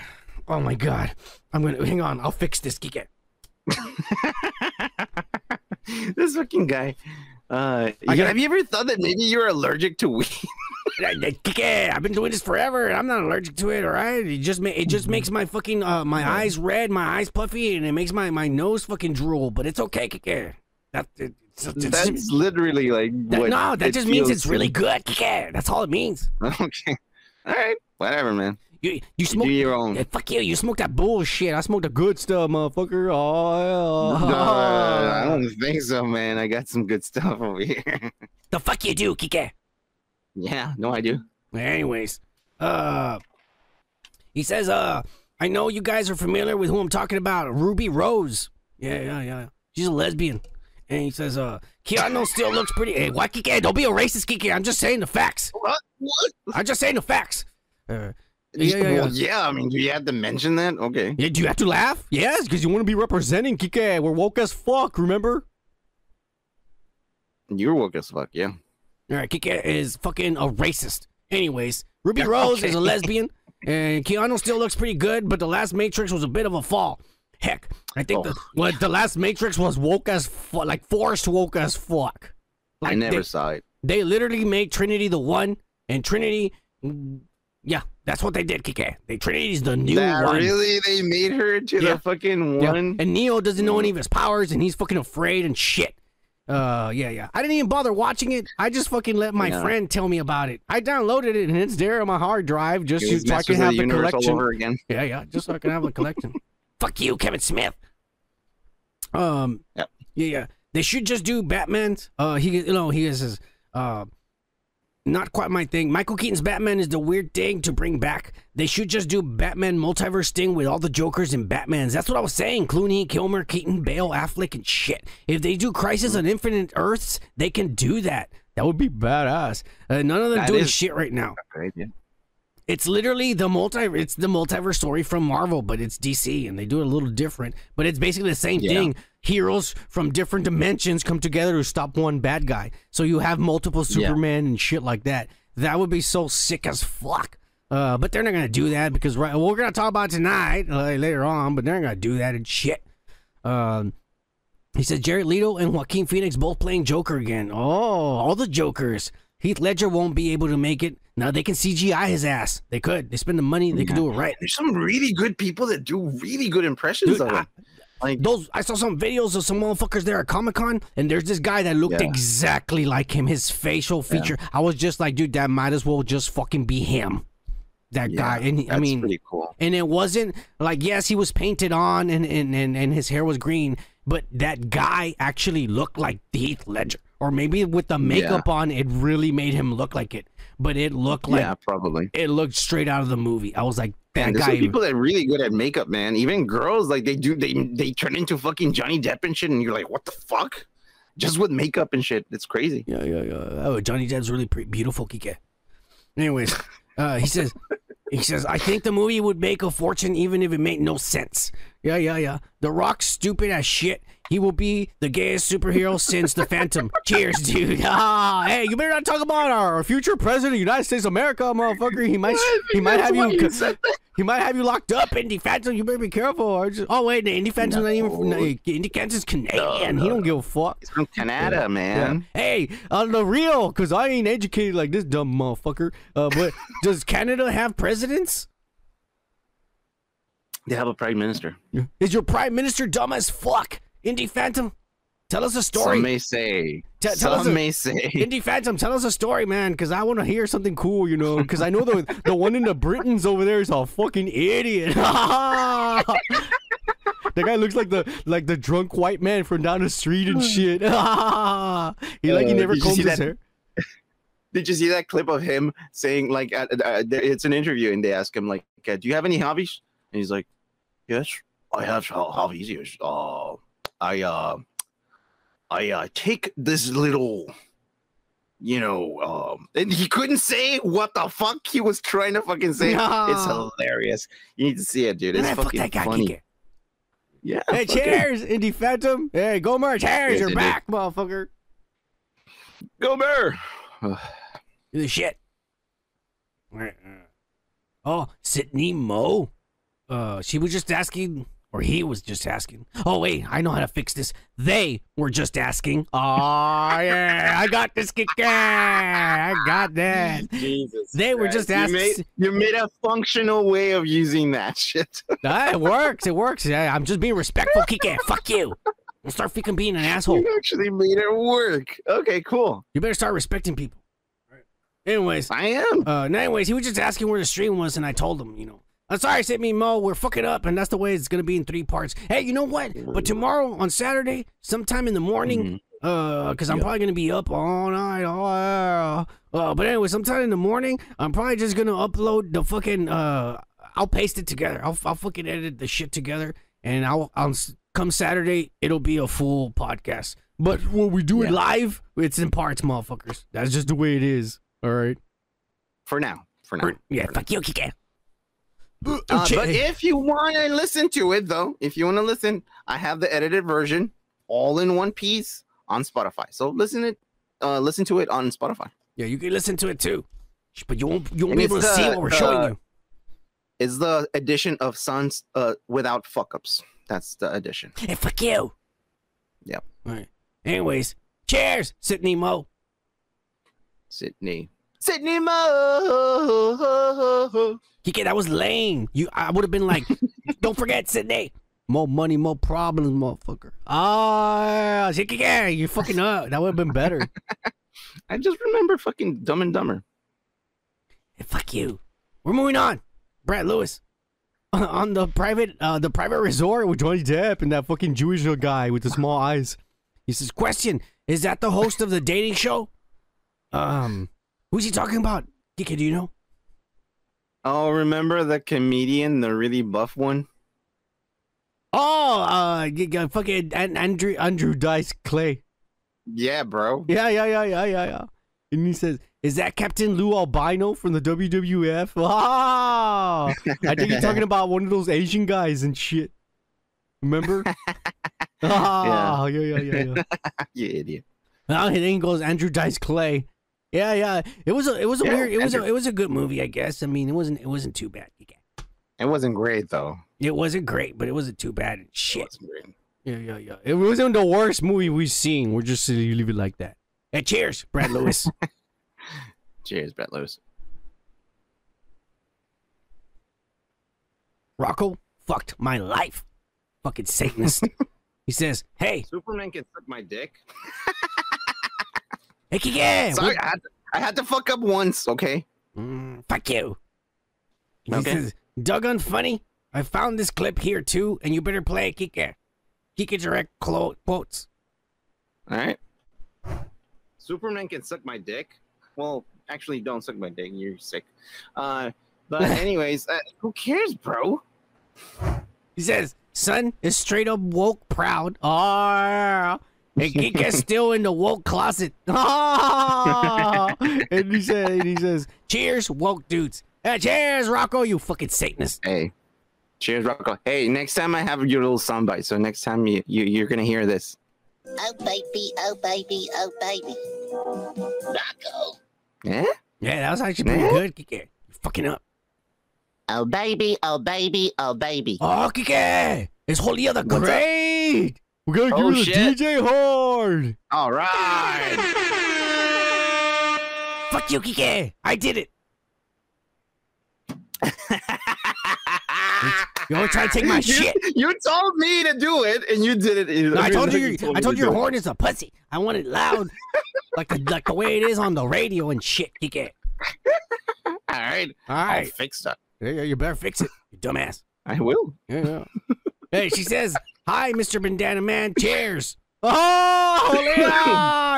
Oh my god, I'm gonna hang on. I'll fix this. Geek it. this fucking guy. Uh, I you- have you ever thought that maybe you're allergic to weed? [LAUGHS] Geek it. I've been doing this forever, and I'm not allergic to it. All right, it just ma- it just makes my fucking uh my eyes red, my eyes puffy, and it makes my my nose fucking drool. But it's okay, Geek it. That it, it's, it's, That's literally like that- what no, that just means it's really good. Geek it. That's all it means. [LAUGHS] okay. All right, whatever, man. You you You smoke. do your own. Yeah, fuck you. You smoke that bullshit. I smoke the good stuff, motherfucker. Oh, No. I don't [LAUGHS] think so, man. I got some good stuff over here. The fuck you do, Kike? yeah, no, I do. Anyways, uh, he says, uh, I know you guys are familiar with who I'm talking about, Ruby Rose. Yeah, yeah, yeah. She's a lesbian. And he says, uh, Keanu still looks pretty. Hey, why Kike? Don't be a racist, Kike. I'm just saying the facts. What? What? I'm just saying the facts. Uh, yeah, yeah, Well, yeah, I mean, do you have to mention that? Okay. yeah, do you have to laugh? Yes, because you want to be representing Kike. We're woke as fuck, remember? You're woke as fuck, yeah. All right, Kike is fucking a racist. Anyways, Ruby [LAUGHS] Rose is a lesbian, and Keanu still looks pretty good, but the last Matrix was a bit of a fall. Heck, I think Oh. the what the last Matrix was woke as fuck, like forced woke as fuck. Like I never they, saw it. they literally made Trinity the one, and Trinity, mm, yeah, that's what they did, Kike. They Trinity's the new That one. really? They made her into Yeah. the fucking Yeah. one? And Neo doesn't know any of his powers, and he's fucking afraid and shit. Uh, yeah, yeah. I didn't even bother watching it. I just fucking let my Yeah. friend tell me about it. I downloaded it, and it's there on my hard drive just so, I can have the the collection. again. Yeah, yeah, just so I can have the collection. [LAUGHS] Fuck you, Kevin Smith. Um, Yep. yeah, yeah. They should just do Batman's. Uh, he, you know, he says, uh, not quite my thing. Michael Keaton's Batman is the weird thing to bring back. They should just do Batman multiverse thing with all the Jokers and Batmans. That's what I was saying. Clooney, Kilmer, Keaton, Bale, Affleck, and shit. If they do Crisis on Infinite Earths, they can do that. That would be badass. Uh, none of them That doing shit right now. Yeah. It's literally the multi. It's the multiverse story from Marvel, but it's DC, and they do it a little different. But it's basically the same Yeah. thing. Heroes from different dimensions come together to stop one bad guy. So you have multiple Yeah. Superman and shit like that. That would be so sick as fuck. Uh, but they're not gonna do that because right, we're gonna talk about it tonight uh, later on. But they're not gonna do that and shit. Um, he said Jared Leto and Joaquin Phoenix both playing Joker again. Oh, all the Jokers. Heath Ledger won't be able to make it. Now they can CGI his ass. They could. They spend the money. They could do it right. There's some really good people that do really good impressions Dude, of I- him. Like, Those I saw some videos of some motherfuckers there at Comic Con, and there's this guy that looked Yeah. exactly like him. His facial feature. I was just like, dude, that might as well just fucking be him. That yeah, guy. And he- I mean, pretty cool. and it wasn't like yes he was painted on and and, and, and his hair was green but that guy actually looked like heath ledger or maybe with the makeup on it really made him look like it but it looked like yeah, probably. it looked straight out of the movie. I was like, that Man, there's guy. some people that are really good at makeup, man. Even girls, like they do, they they turn into fucking Johnny Depp and shit, and you're like, what the fuck? Just with makeup and shit, it's crazy. Yeah, yeah, yeah. Oh, Johnny Depp's really pretty beautiful, Kike. Anyways, uh, he says, he says, I think the movie would make a fortune even if it made no sense. Yeah, yeah, yeah. The Rock's stupid as shit. He will be the gayest superhero since the Phantom. [LAUGHS] Cheers, dude. [LAUGHS] Ah, hey, you better not talk about our future president of the United States of America, motherfucker. He might, he might have why you, he might have you locked up, Indy Phantom. You better be careful. Or just, oh wait, the Indy Phantom's not even. No. No, Indy Phantom's Canadian. He don't give a fuck. He's from Canada, man. Hey, on the real, cause I ain't educated like this dumb motherfucker. Uh, but [LAUGHS] does Canada have presidents? They have a prime minister. Is your prime minister dumb as fuck? Indy Phantom, tell us a story. Some may say. T- tell us Some a- may say. Indy Phantom, tell us a story, man, cause I want to hear something cool, you know. Cause I know the [LAUGHS] the one in the Britons over there is a fucking idiot. [LAUGHS] the guy looks like the like the drunk white man from down the street and shit. [LAUGHS] he like he Uh, never did you combs see his that- hair. Did you see that clip of him saying like uh, uh, it's an interview and they ask him like, uh, "Do you have any hobbies?" And he's like, "Yes, I have hobbies. Yes, uh, I uh, I uh, take this little." You know, um, and he couldn't say what the fuck he was trying to fucking say. It's hilarious. You need to see it, dude. It's Man, fuck fucking that guy, funny. Kike. Yeah. Hey, fuck it. cheers, Indy Phantom. Hey, go merch. Cheers, you're back, motherfucker. Go bear. The shit. Oh, Sydney Mo. Uh, she was just asking, or he was just asking. Oh wait, I know how to fix this. They were just asking. Oh yeah, I got this kick. I got that. Jesus. They were just Christ. You asking- made, you made a functional way of using that [LAUGHS] shit. Ah, it works. It works. Yeah, I'm just being respectful, Kike. Fuck you. Don't start freaking being an asshole. You actually made it work. Okay, cool. You better start respecting people. Anyways, I am. Uh, anyways, he was just asking where the stream was, and I told him, you know, I'm sorry, Sydney Mo. We're fucking up, and that's the way it's gonna be in three parts. Hey, you know what? But tomorrow on Saturday, sometime in the morning, uh, because I'm probably gonna be up all night. Oh, uh, but anyway, sometime in the morning, I'm probably just gonna upload the fucking. Uh, I'll paste it together. I'll, I'll fucking edit the shit together, and I'll, I'll come Saturday, it'll be a full podcast. But when we do it live, it's in parts, motherfuckers. That's just the way it is. All right. For now. For now. Or- yeah, fuck you, Kike. Uh, but if you want to listen to it, though, if you want to listen, I have the edited version all in one piece on Spotify. So listen it, uh, listen to it on Spotify. yeah, you can listen to it too, but you won't you won't And be able to see what we're showing uh, you. Is the edition of Sons uh, without fuck ups. That's the edition. Hey, fuck you. Yep. All right. Anyways, cheers, Sydney Mo. Sydney. Sydney Mo. Kike, that was lame. You, I would have been like, [LAUGHS] don't forget, Sydney. More money, more problems, motherfucker. Ah, shit, Kike, you fucking up. That would have been better. [LAUGHS] I just remember fucking Dumb and Dumber. Hey, fuck you. We're moving on. Brad Lewis. [LAUGHS] On the private, uh, the private resort with Johnny Depp and that fucking Jewish guy with the small eyes. He says, "Question: Is that the host of the dating show? Um, who's he talking about? Kike, do you know? Oh, remember the comedian, the really buff one? Oh, uh, fucking Andrew Andrew Dice Clay. Yeah, bro. Yeah, yeah, yeah, yeah, yeah, yeah. And he says, "Is that Captain Lou Albano from the WWF?" [LAUGHS] Ah, I think he's talking about one of those Asian guys and shit. Remember? [LAUGHS] ah, yeah, yeah, yeah, yeah. [LAUGHS] you idiot. Well, and then goes Andrew Dice Clay. Yeah, yeah. It was a, it was a Yeah, weird, it was a, it was a good movie, I guess. I mean, it wasn't, it wasn't too bad. It wasn't great though. It wasn't great, but it wasn't too bad. Shit. Yeah, yeah, yeah. It wasn't the worst movie we've seen. We're just leave it like that. Hey, cheers, Brad Lewis. [LAUGHS] Cheers, Brad Lewis. Rocco fucked my life. Fucking Satanist. [LAUGHS] he says, "Hey, Superman can suck my dick. [LAUGHS] hey, Kike, Sorry, I had, to, I had to fuck up once. Okay. Mm, fuck you." He Okay. says, "Doggone Funny, I found this clip here too, and you better play it, Kike. Kike direct clo- quotes. All right. Superman can suck my dick. Well, Actually, don't suck my dick. You're sick. Uh, but [LAUGHS] anyways, uh, who cares, bro? He says, son is straight up woke proud. Oh, and [LAUGHS] Kika's still in the woke closet. Oh, [LAUGHS] and he said, he says, cheers, woke dudes. Uh, cheers, Rocco, you fucking Satanist. Hey, cheers, Rocco. Hey, next time I have your little soundbite. So next time you, you you're gonna hear this. Oh baby, oh baby, oh baby. Rocco. Yeah. Yeah, that was actually pretty Yeah? good, Kike. You fucking up. Oh baby, oh baby, oh baby. Oh, Kike, it's Holy other What's up? Great. We gotta Oh, give it shit. a DJ hard. All right. Fuck you, Kike. I did it. [LAUGHS] You always try to take my You- shit. You told me to do it, and you did it. No, I told you, [LAUGHS] me I told to you your horn is a pussy. I want it loud, [LAUGHS] like the like the way it is on the radio and shit. Kike. All right. All I'll right, fix that. yeah, yeah, you better fix it, you dumbass. I will. Yeah, yeah. hey, she says, "Hi, Mr. Bandana Man. [LAUGHS] Cheers." Oh,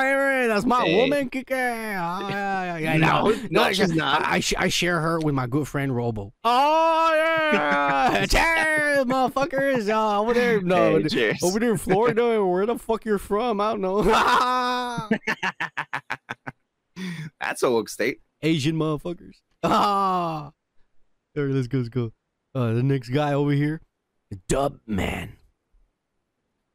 Aaron, [LAUGHS] that's my Hey. woman, Kike. Oh, yeah, yeah, yeah. No, No, no, I- she's not. I, I, sh- I share her with my good friend Robo. Oh yeah, [LAUGHS] cheers, motherfuckers. Uh, over there, no, Hey, cheers. Over there in Florida, where the fuck you're from? I don't know. That's a woke state. Asian motherfuckers. Ah. All right, let's go. Let's go. Uh, the next guy over here. Dub Man.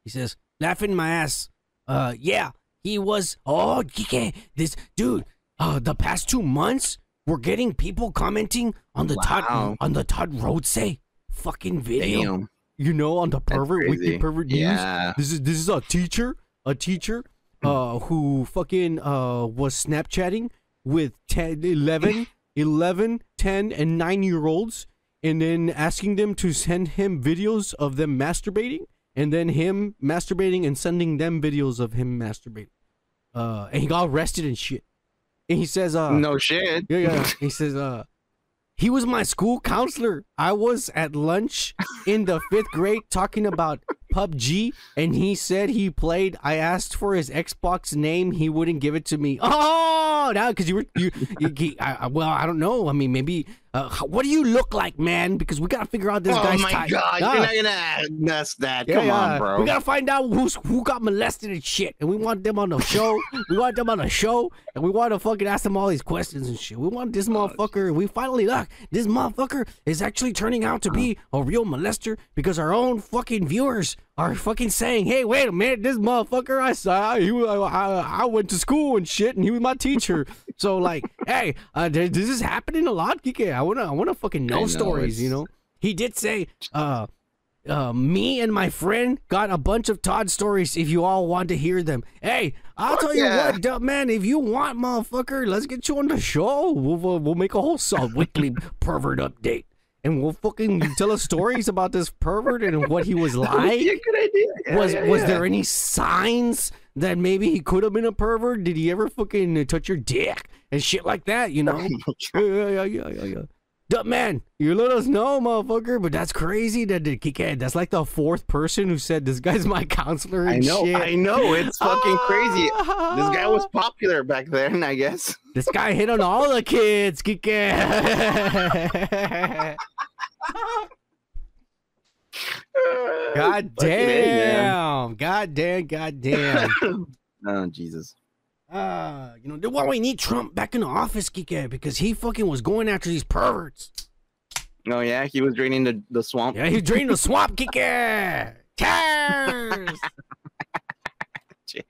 He says, laughing my ass. Uh, yeah, he was. Oh, Kike, this dude. Uh, the past two months, we're getting people commenting on the Todd Wow. on the Todd Rhodes fucking video. Damn. You know, on the pervert weekly pervert news. Yeah. This is this is a teacher, a teacher, uh, who fucking uh was Snapchatting with 10, 11, [LAUGHS] 11, 10, and nine year olds, and then asking them to send him videos of them masturbating, and then him masturbating and sending them videos of him masturbating. Uh, and he got arrested and shit. And he says, uh, no shit. yeah, yeah. He says, uh, he was my school counselor. I was at lunch in the fifth grade talking about PUBG, and he said he played. I asked for his Xbox name. He wouldn't give it to me. Oh, now because you were you. you I, I- well, I don't know. I mean, maybe. Uh, what do you look like, man? Because we gotta figure out this oh guy's my type. god, Ah, you're not gonna ask that. Yeah, Come yeah. on, bro. We gotta find out who's who got molested and shit, and we want them on the show. [LAUGHS] we want them on the show, and we want to fucking ask them all these questions and shit. We want this motherfucker. We finally look. This motherfucker is actually turning out to be a real molester because our own fucking viewers are fucking saying, "Hey, wait a minute, this motherfucker I saw, he, I, I went to school and shit, and he was my teacher." so like, [LAUGHS] hey, uh, th- this is happening a lot, Kike. I wanna, I wanna fucking know, know, stories. You know. He did say, uh, uh, me and my friend got a bunch of Todd stories if you all want to hear them. Hey, I'll tell you what, man, if you want, motherfucker, let's get you on the show. We'll, we'll, we'll make a whole weekly [LAUGHS] pervert update. And we'll fucking tell us stories about this pervert and what he was [LAUGHS] like. good idea. Yeah, was yeah, was there any signs that maybe he could have been a pervert? Did he ever fucking touch your dick and shit like that? You know? [LAUGHS] yeah, yeah, yeah, yeah, yeah, yeah. Man, you let us know, motherfucker. But that's crazy that the Kike, that's like the fourth person who said this guy's my counselor I know, shit. I know. It's fucking crazy. This guy was [LAUGHS] popular back then, I guess. This guy hit on all the kids, Kike. [LAUGHS] God Fucking A, man. damn. God damn, god damn. [LAUGHS] Oh Jesus. Uh, you know, that's why we need Trump back in the office, Kike, because he fucking was going after these perverts. Oh yeah, he was draining the, the swamp. Yeah, he drained the [LAUGHS] swamp, Kike. Cheers. [LAUGHS] Cheers.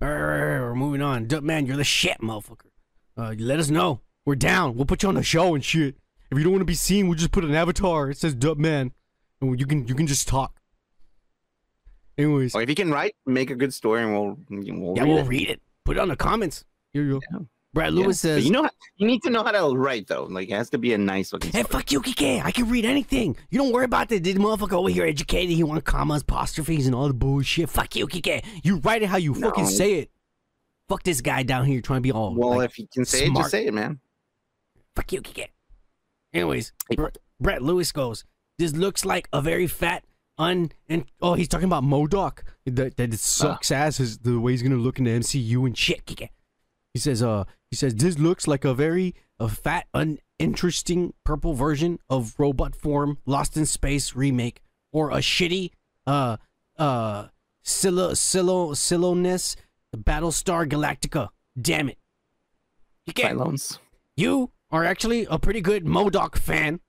All right, all right, all right, we're moving on. Duck man, you're the shit, motherfucker. Uh, you let us know. We're down. We'll put you on the show and shit. If you don't want to be seen, we'll just put an avatar. It says Dub Man, and you can you can just talk. Anyways, Or if you can write, make a good story, and we'll we'll Yeah, read we'll it. read it. Put it on the comments. here you go. Brad Yeah. Lewis But says, you know, you need to know how to write though. Like it has to be a nice looking. Hey, story. fuck you, Kike. I can read anything. You don't worry about that. This motherfucker over here educated. He want commas, apostrophes, and all the bullshit. Fuck you, Kike. You write it how you No. fucking say it. Fuck this guy down here trying to be all Well, like, if you can say it, just say it, man. Fuck you, Kike. Anyways, Hey. Br- Brett Lewis goes, This looks like a very fat, un. And Oh, he's talking about MODOK. That that it sucks Ah. ass is the way he's gonna look in the MCU and shit. He says, uh, he says this looks like a very a fat, uninteresting purple version of Robot Form Lost in Space remake, or a shitty, uh, uh, Silo Silo Siloness Battlestar Galactica. Damn it! You get Cylons. you are actually a pretty good MODOK fan.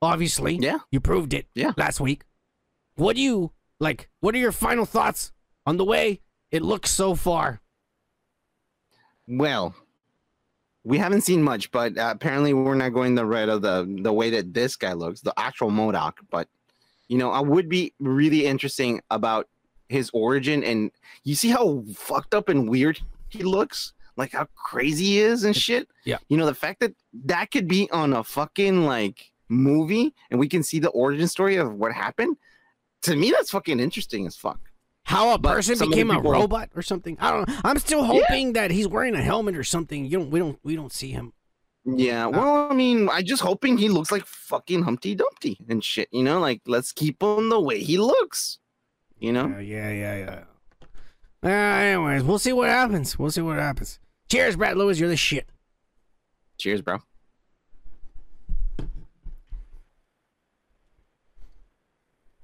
Obviously, Yeah. you proved it. Yeah. last week. What do you like? What are your final thoughts on the way it looks so far? Well, we haven't seen much, but uh, apparently we're not going the red of the the way that this guy looks, the actual MODOK. But you know, I would be really interesting about his origin, and you see how fucked up and weird he looks, like how crazy he is and shit. Yeah. You know, the fact that that could be on a fucking like movie, and we can see the origin story of what happened. To me, that's fucking interesting as fuck. How a But person some of the became a robot or something? I don't know. I'm still hoping that he's wearing a helmet or something. You don't. We don't. We don't see him. Yeah, well, I mean, I just hoping he looks like fucking Humpty Dumpty and shit. You know, like let's keep him the way he looks. You know, Uh, yeah, yeah, yeah. Uh, anyways, we'll see what happens. We'll see what happens. Cheers, Brad Lewis. You're the shit. cheers, bro.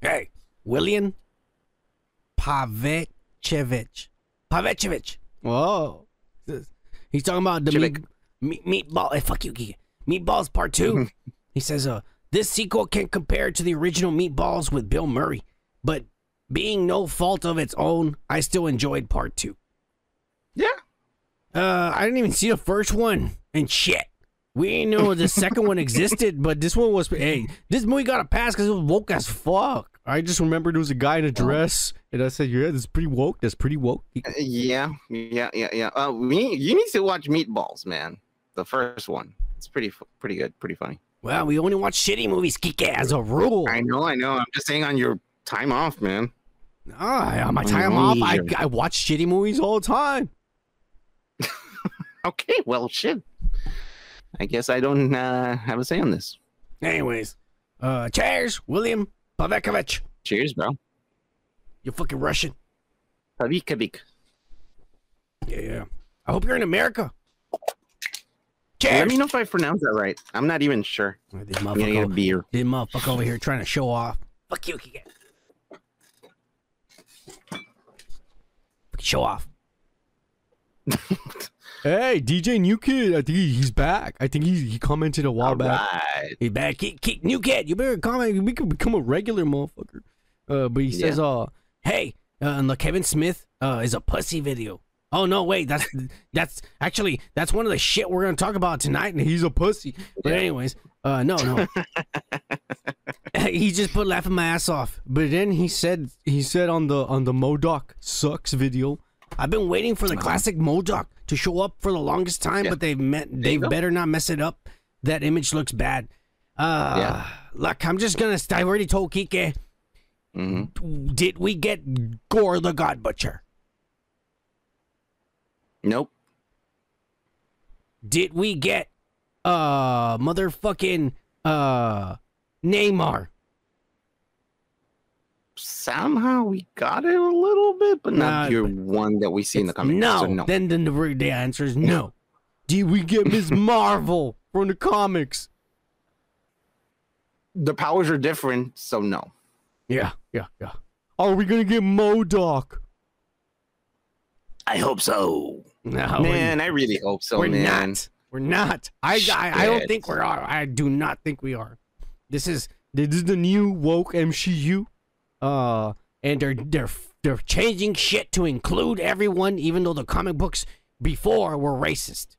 Hey, William Pavechevich. Pavechevich. Whoa. He's talking about the meat, meat, meatball. eh, fuck you, Geek. Meatballs Part Two. [LAUGHS] he says, "Uh, this sequel can compare to the original Meatballs with Bill Murray, but being no fault of its own, I still enjoyed Part Two. Yeah, Uh, I didn't even see the first one and shit. We didn't know the second one existed, but this one was. Hey, this movie got a pass because it was woke as fuck. I just remembered there was a guy in a dress, and I said, "Yeah, that's pretty woke. That's pretty woke." Uh, yeah, yeah, yeah, yeah. Uh, we you need to watch Meatballs, man. The first one. It's pretty, pretty good, pretty funny. Well, we only watch shitty movies, Kike, as a rule. I know, I know. I'm just saying on your time off, man. Ah, on my time off, I. I watch shitty movies all the time. [LAUGHS] Okay, well, shit. I guess I don't uh, have a say on this. Anyways, uh, cheers, William Pavekovich. Cheers, bro. You fucking Russian. Kavik. Yeah, yeah. I hope you're in America. Cheers. Let me know if I pronounce that right. I'm not even sure. Oh, This I'm gonna get a beer. this motherfucker over here trying to show off. Fuck you, Kike. Show off. [LAUGHS] Hey, DJ New Kid, I think he's back. I think he he commented a while All back. right. Hey, bad kid, kid, new kid. You better comment. We could become a regular motherfucker. Uh, but he says, uh, hey, uh, and the Kevin Smith uh is a pussy video. Oh no, wait, that's [LAUGHS] that's actually that's one of the shit we're gonna talk about tonight. And he's a pussy. But anyways, uh, no, no. [LAUGHS] [LAUGHS] he just put laughing my ass off. But then he said he said on the on the MODOK sucks video. I've been waiting for the classic MODOK to show up for the longest time, Yeah. but they've met they better not mess it up. That image looks bad. Uh Yeah. look, I'm just gonna I already told Kike, hmm did we get Gorr the God Butcher? Nope. Did we get uh motherfucking uh Namor? Somehow we got it a little bit, but not Nah, your one that we see in the comic. no. So no. Then then the, the answer is no. Did we get Ms. [LAUGHS] Marvel from the comics? the powers are different, so no. Yeah, yeah, yeah. Are we gonna get MODOK? I hope so. No, man, I really hope so, we're man. not. We're not. I, I I don't think we are. I do not think we are. This is This is the new woke MCU. Uh and they're they're they're changing shit to include everyone even though the comic books before were racist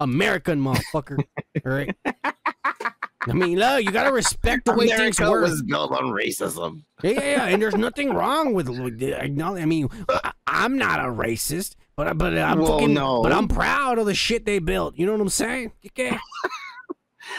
american motherfucker [LAUGHS] right? i mean look you gotta respect the way things America work was built on racism. yeah, yeah, yeah, and there's nothing wrong with acknowledge- I mean, I, I'm not a racist, but but I'm Well, fucking, no. but I'm proud of the shit they built. You know what I'm saying? Okay. [LAUGHS]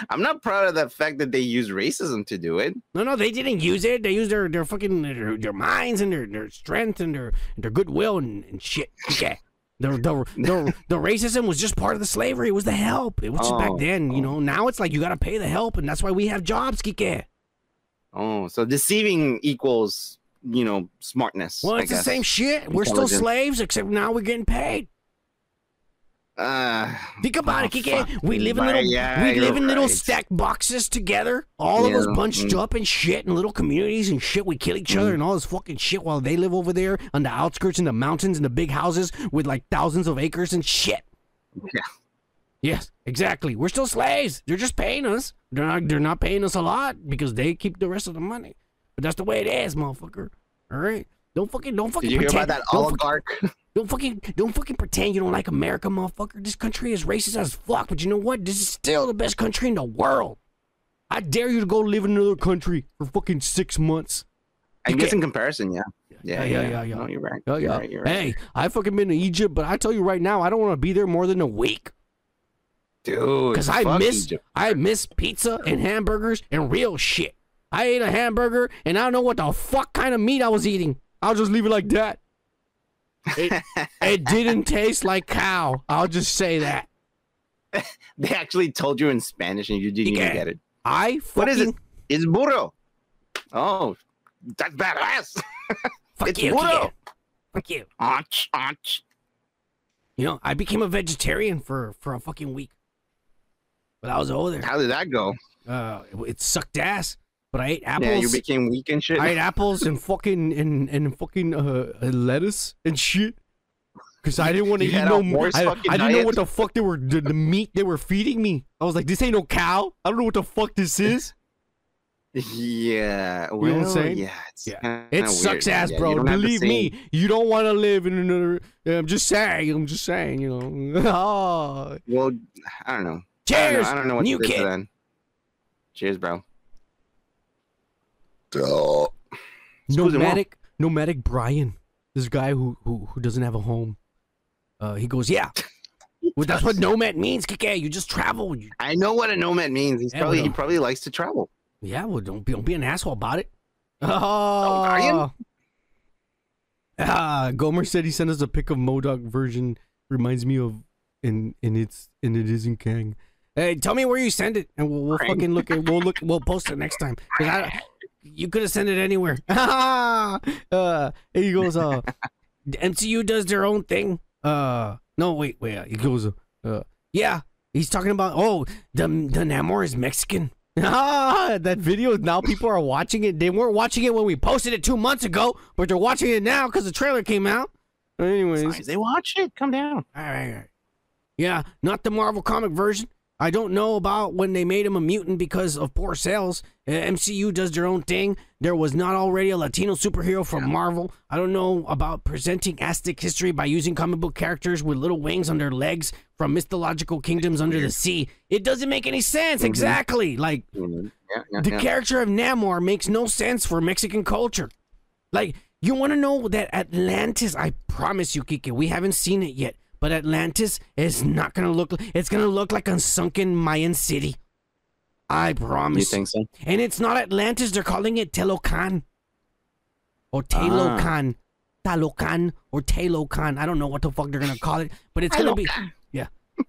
I'm not proud of the fact that they use racism to do it. No, no, they didn't use it. They used their their fucking their, their minds and their, their strength and their their goodwill and, and shit. Okay. The, the, the, the racism was just part of the slavery. It was the help. It was just back Oh, then, you oh. know. Now it's like you got to pay the help, and that's why we have jobs, Kike. Oh, so deceiving equals, you know, smartness. Well, it's the same shit. We're still slaves, except now we're getting paid. Uh, Think about oh, it, Kike. We live in little yeah, we live in little right. stacked boxes together, all of us bunched mm. up and shit in little communities and shit. We kill each other and all this fucking shit while they live over there on the outskirts in the mountains in the big houses with like thousands of acres and shit. Yeah. Yes, exactly. We're still slaves. They're just paying us. They're not they're not paying us a lot because they keep the rest of the money. But that's the way it is, motherfucker. All right. Don't fucking don't fucking Did you hear about that oligarch? [LAUGHS] don't fucking don't fucking pretend you don't like America, motherfucker. This country is racist as fuck, but you know what? This is still the best country in the world. I dare you to go live in another country for fucking six months. I guess in comparison, yeah. Yeah, Yeah, yeah, yeah, yeah. No, you're right. Oh You're yeah. right, you're right. Hey, I fucking been to Egypt, but I tell you right now, I don't want to be there more than a week Dude, because I miss Egypt. I miss pizza and hamburgers and real shit. I ate a hamburger and I don't know what the fuck kind of meat I was eating. I'll just leave it like that. It, [LAUGHS] it didn't taste like cow. I'll just say that. [LAUGHS] They actually told you in Spanish and you didn't Yeah. even get it. I fucking What is it? It's burro. Oh, that's badass. [LAUGHS] fuck It's you. burro. Fuck you. Ach, ach. You know, I became a vegetarian for for a fucking week. But I was over there. How did that go? Uh, it, it sucked ass. But I ate apples. Yeah, you became weak and shit. I ate apples and fucking and and fucking uh, lettuce and shit. Cause I didn't want to eat no. more. I, I didn't know what the fuck they were the, the meat they were feeding me. I was like, this ain't no cow. I don't know what the fuck this is. Yeah, well, know what I'm saying? yeah, it's Yeah. It sucks weird. ass, Yeah, bro. you don't have the Believe me, you don't want to live in another. I'm just saying. I'm just saying. You know. oh, [LAUGHS] Well, I don't know. I don't cheers, know, I don't know what new to kid. then. Cheers, bro. Nomadic nomadic Brian, this guy who who who doesn't have a home. Uh, he goes, yeah. Well, that's what nomad means, Kike. You just travel. You, I know what a nomad means. He's Yeah, probably we he probably likes to travel. yeah. Well, don't be don't be an asshole about it. Oh, Brian? Ah, Gomer said he sent us a pic of MODOK version. Reminds me of, and and it's and it isn't Kang. Hey, tell me where you send it, and we'll, we'll fucking look at. We'll look. We'll post it next time. 'Cause I, you could have sent it anywhere. [LAUGHS] uh, he goes, uh, [LAUGHS] MCU does their own thing. Uh, no, wait, wait. He goes, uh, yeah. He's talking about. Oh, the the Namor is Mexican. [LAUGHS] ah, that video. Now people are watching it. They weren't watching it when we posted it two months ago, but they're watching it now because the trailer came out. Anyways, they watch it. Come down. All right, all right. Yeah, not the Marvel comic version. I don't know about when they made him a mutant because of poor sales. Uh, MCU does their own thing. There was not already a Latino superhero from Marvel. I don't know about presenting Aztec history by using comic book characters with little wings on their legs from mythological kingdoms under the sea. It doesn't make any sense. Exactly. Like, Mhm. Yeah, yeah, the yeah. character of Namor makes no sense for Mexican culture. Like, you want to know that Atlantis, I promise you, Kike, we haven't seen it yet, but Atlantis is not going to look, it's going to look like a sunken Mayan city. I promise. you promise. think so? And it's not Atlantis, they're calling it Telocan. Or Talocan. Ah. Talocan or Talocan. I don't know what the fuck they're going to call it, but it's going to be. Yeah.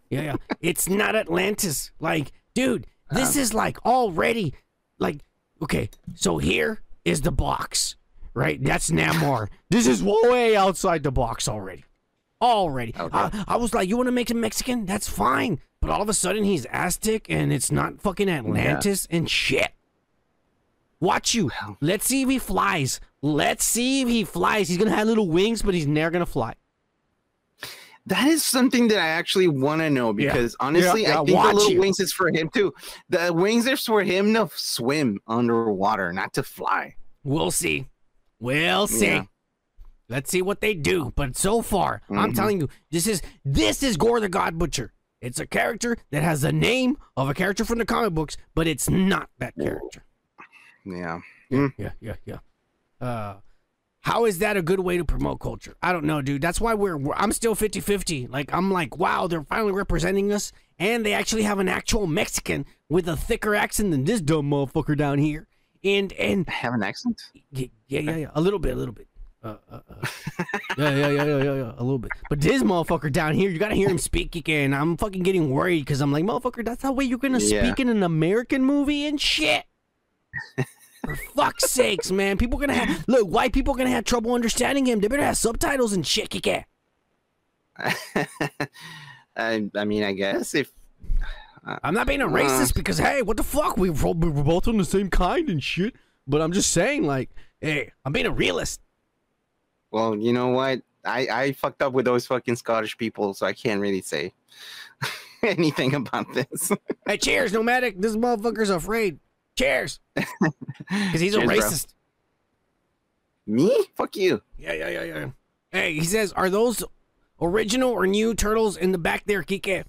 Yeah, yeah. it's not Atlantis. Like, dude, this is like already like okay, so here is the box. Right? That's Namor. this is way outside the box already. Already. Okay. I, I was like, you want to make him Mexican? That's fine. But all of a sudden he's Aztec and it's not fucking Atlantis and shit. Watch you. Let's see if he flies. Let's see if he flies. He's gonna have little wings, but he's never gonna fly. That is something that I actually want to know Yeah. because honestly, Yeah, I think the little you. wings is for him too. The wings are for him to swim underwater, not to fly. We'll see. We'll see. Yeah. Let's see what they do. But so far, I'm Mhm. telling you, this is this is Gorr the God Butcher. It's a character that has the name of a character from the comic books, but it's not that character. Yeah. Yeah, yeah, yeah. Uh how is that a good way to promote culture? I don't know, dude. That's why we're, we're I'm still 50-50. Like I'm like, wow, they're finally representing us and they actually have an actual Mexican with a thicker accent than this dumb motherfucker down here. And and I Have an accent? yeah, yeah, yeah, yeah. A little bit, a little bit. Uh, uh, uh. yeah, yeah, yeah, yeah, yeah, yeah, a little bit. But this motherfucker down here, you gotta hear him speak again. I'm fucking getting worried because I'm like, motherfucker, that's the way you're gonna Yeah. speak in an American movie and shit. For fuck's sakes, man. People gonna have look. White people gonna have trouble understanding him. They better have subtitles and shit, Kike. [LAUGHS] I, I mean, I guess if I'm not being a racist because hey, what the fuck? We We're we're both on the same kind and shit. But I'm just saying, like, hey, I'm being a realist. Well, you know what? I I fucked up with those fucking Scottish people, so I can't really say [LAUGHS] anything about this. [LAUGHS] Hey, cheers, nomadic. This motherfucker's afraid. Cheers, [LAUGHS] because he's a Cheers, bro. racist. Me? Fuck you. Yeah, yeah, yeah, yeah. Hey, he says, are those original or new turtles in the back there, Kike?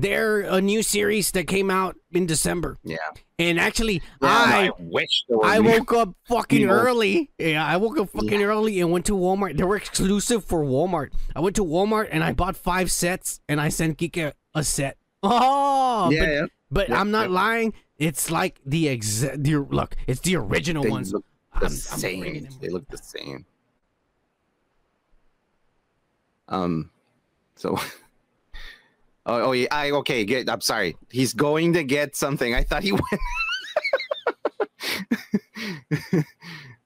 They're a new series that came out in December. Yeah. And actually, Yeah, I I wish. I woke up [LAUGHS] fucking Evil. early. Yeah, I woke up fucking early and went to Walmart. They were exclusive for Walmart. I went to Walmart and I bought five sets and I sent Kike a set. [LAUGHS] Oh, Yeah, but, yeah. but I'm not lying. It's like the exact. The, look, it's the original They ones. look the I'm- I'm same. They look the same. Um, so. [LAUGHS] Oh, oh yeah. I okay. Get. I'm sorry. He's going to get something. I thought he [LAUGHS] went.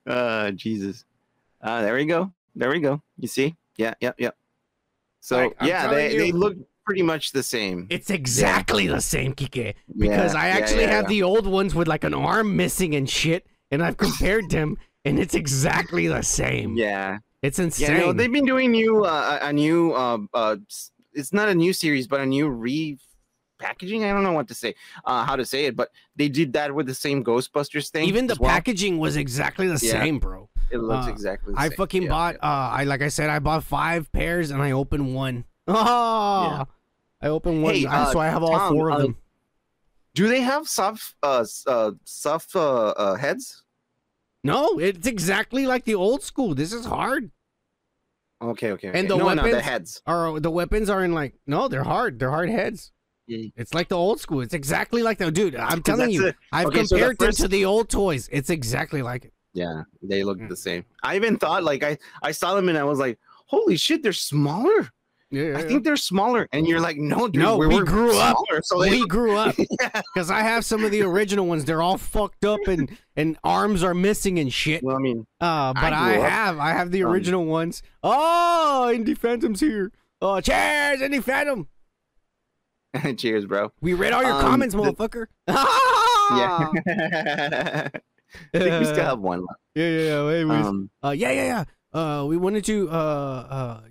uh, Jesus. Uh, there we go. There we go. You see? Yeah, yeah, yeah. So Like, yeah, they, you- they look pretty much the same. It's exactly the same, Kike. Because Yeah, I actually yeah, have yeah. the old ones with like an arm missing and shit, and I've compared them, and it's exactly the same. Yeah. It's Yeah, insane. no, they've been doing new uh, a new uh, uh it's not a new series, but a new repackaging. I don't know what to say, uh, how to say it, but they did that with the same Ghostbusters thing. Even the well. packaging was exactly the Yeah. same, bro. it looks uh, exactly. The same. I same. fucking Yeah, bought. yeah. Uh, I like I said, I bought five pairs and I opened one. [LAUGHS] Oh, I opened one, Hey, uh, uh, so I have all Tom, four of uh, them. Do they have soft uh uh soft uh, uh heads? No, it's exactly like the old school. This is hard. Okay, okay. okay. And the no, no, the heads. are the weapons are in like no, they're hard. They're hard heads. Yeah. It's like the old school. It's exactly like the dude. I'm telling you, it. I've Okay, so the compared them to the old toys. It's exactly like it. Yeah, they look Yeah. the same. I even thought like I I saw them and I was like, holy shit, they're smaller. Yeah, I think they're smaller. And you're like, no, dude, No, we, we were grew up. smaller, So they we grew up [LAUGHS] Yeah. because I have some of the original ones. They're all fucked up and and arms are missing and shit. Well, I mean, Uh, but I I, have I have the um, original ones. Oh, Indie Phantom's here. Oh, cheers, Indie Phantom. [LAUGHS] cheers, bro. We read all your Um, comments, the- motherfucker. [LAUGHS] Yeah. I think we still have one left. yeah, yeah, yeah. Wait, wait. Um, Uh, yeah, yeah, yeah. Uh, we wanted to. Uh, uh.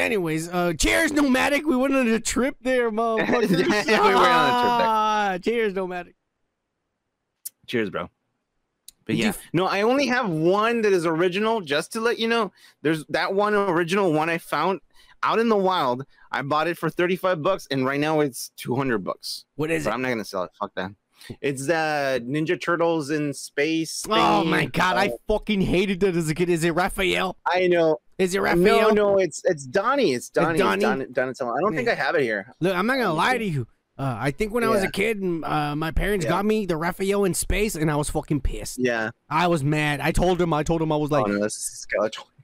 Anyways, uh, cheers, nomadic. We went on a trip there, motherfuckers. [LAUGHS] Yeah, we went on a trip there. Ah, cheers, nomadic. cheers, bro. But yeah, no, I only have one that is original. Just to let you know, there's that one original one I found out in the wild. I bought it for 35 bucks, and right now it's 200 bucks. What is But it? I'm not gonna sell it. Fuck that. It's the Ninja Turtles in space. Oh my god, I Uh, fucking hated that as a kid. Is it Raphael? I know. Is it No, Raphael? no, it's it's Donnie. It's Donnie. It's Donnie? Don, Donatello. I don't think I have it here. Look, I'm not gonna lie to you. Uh, I think when I was a kid, uh, my parents Yeah. got me the Raphael in space, and I was fucking pissed. Yeah. I was mad. I told him. I told him I was like, oh no,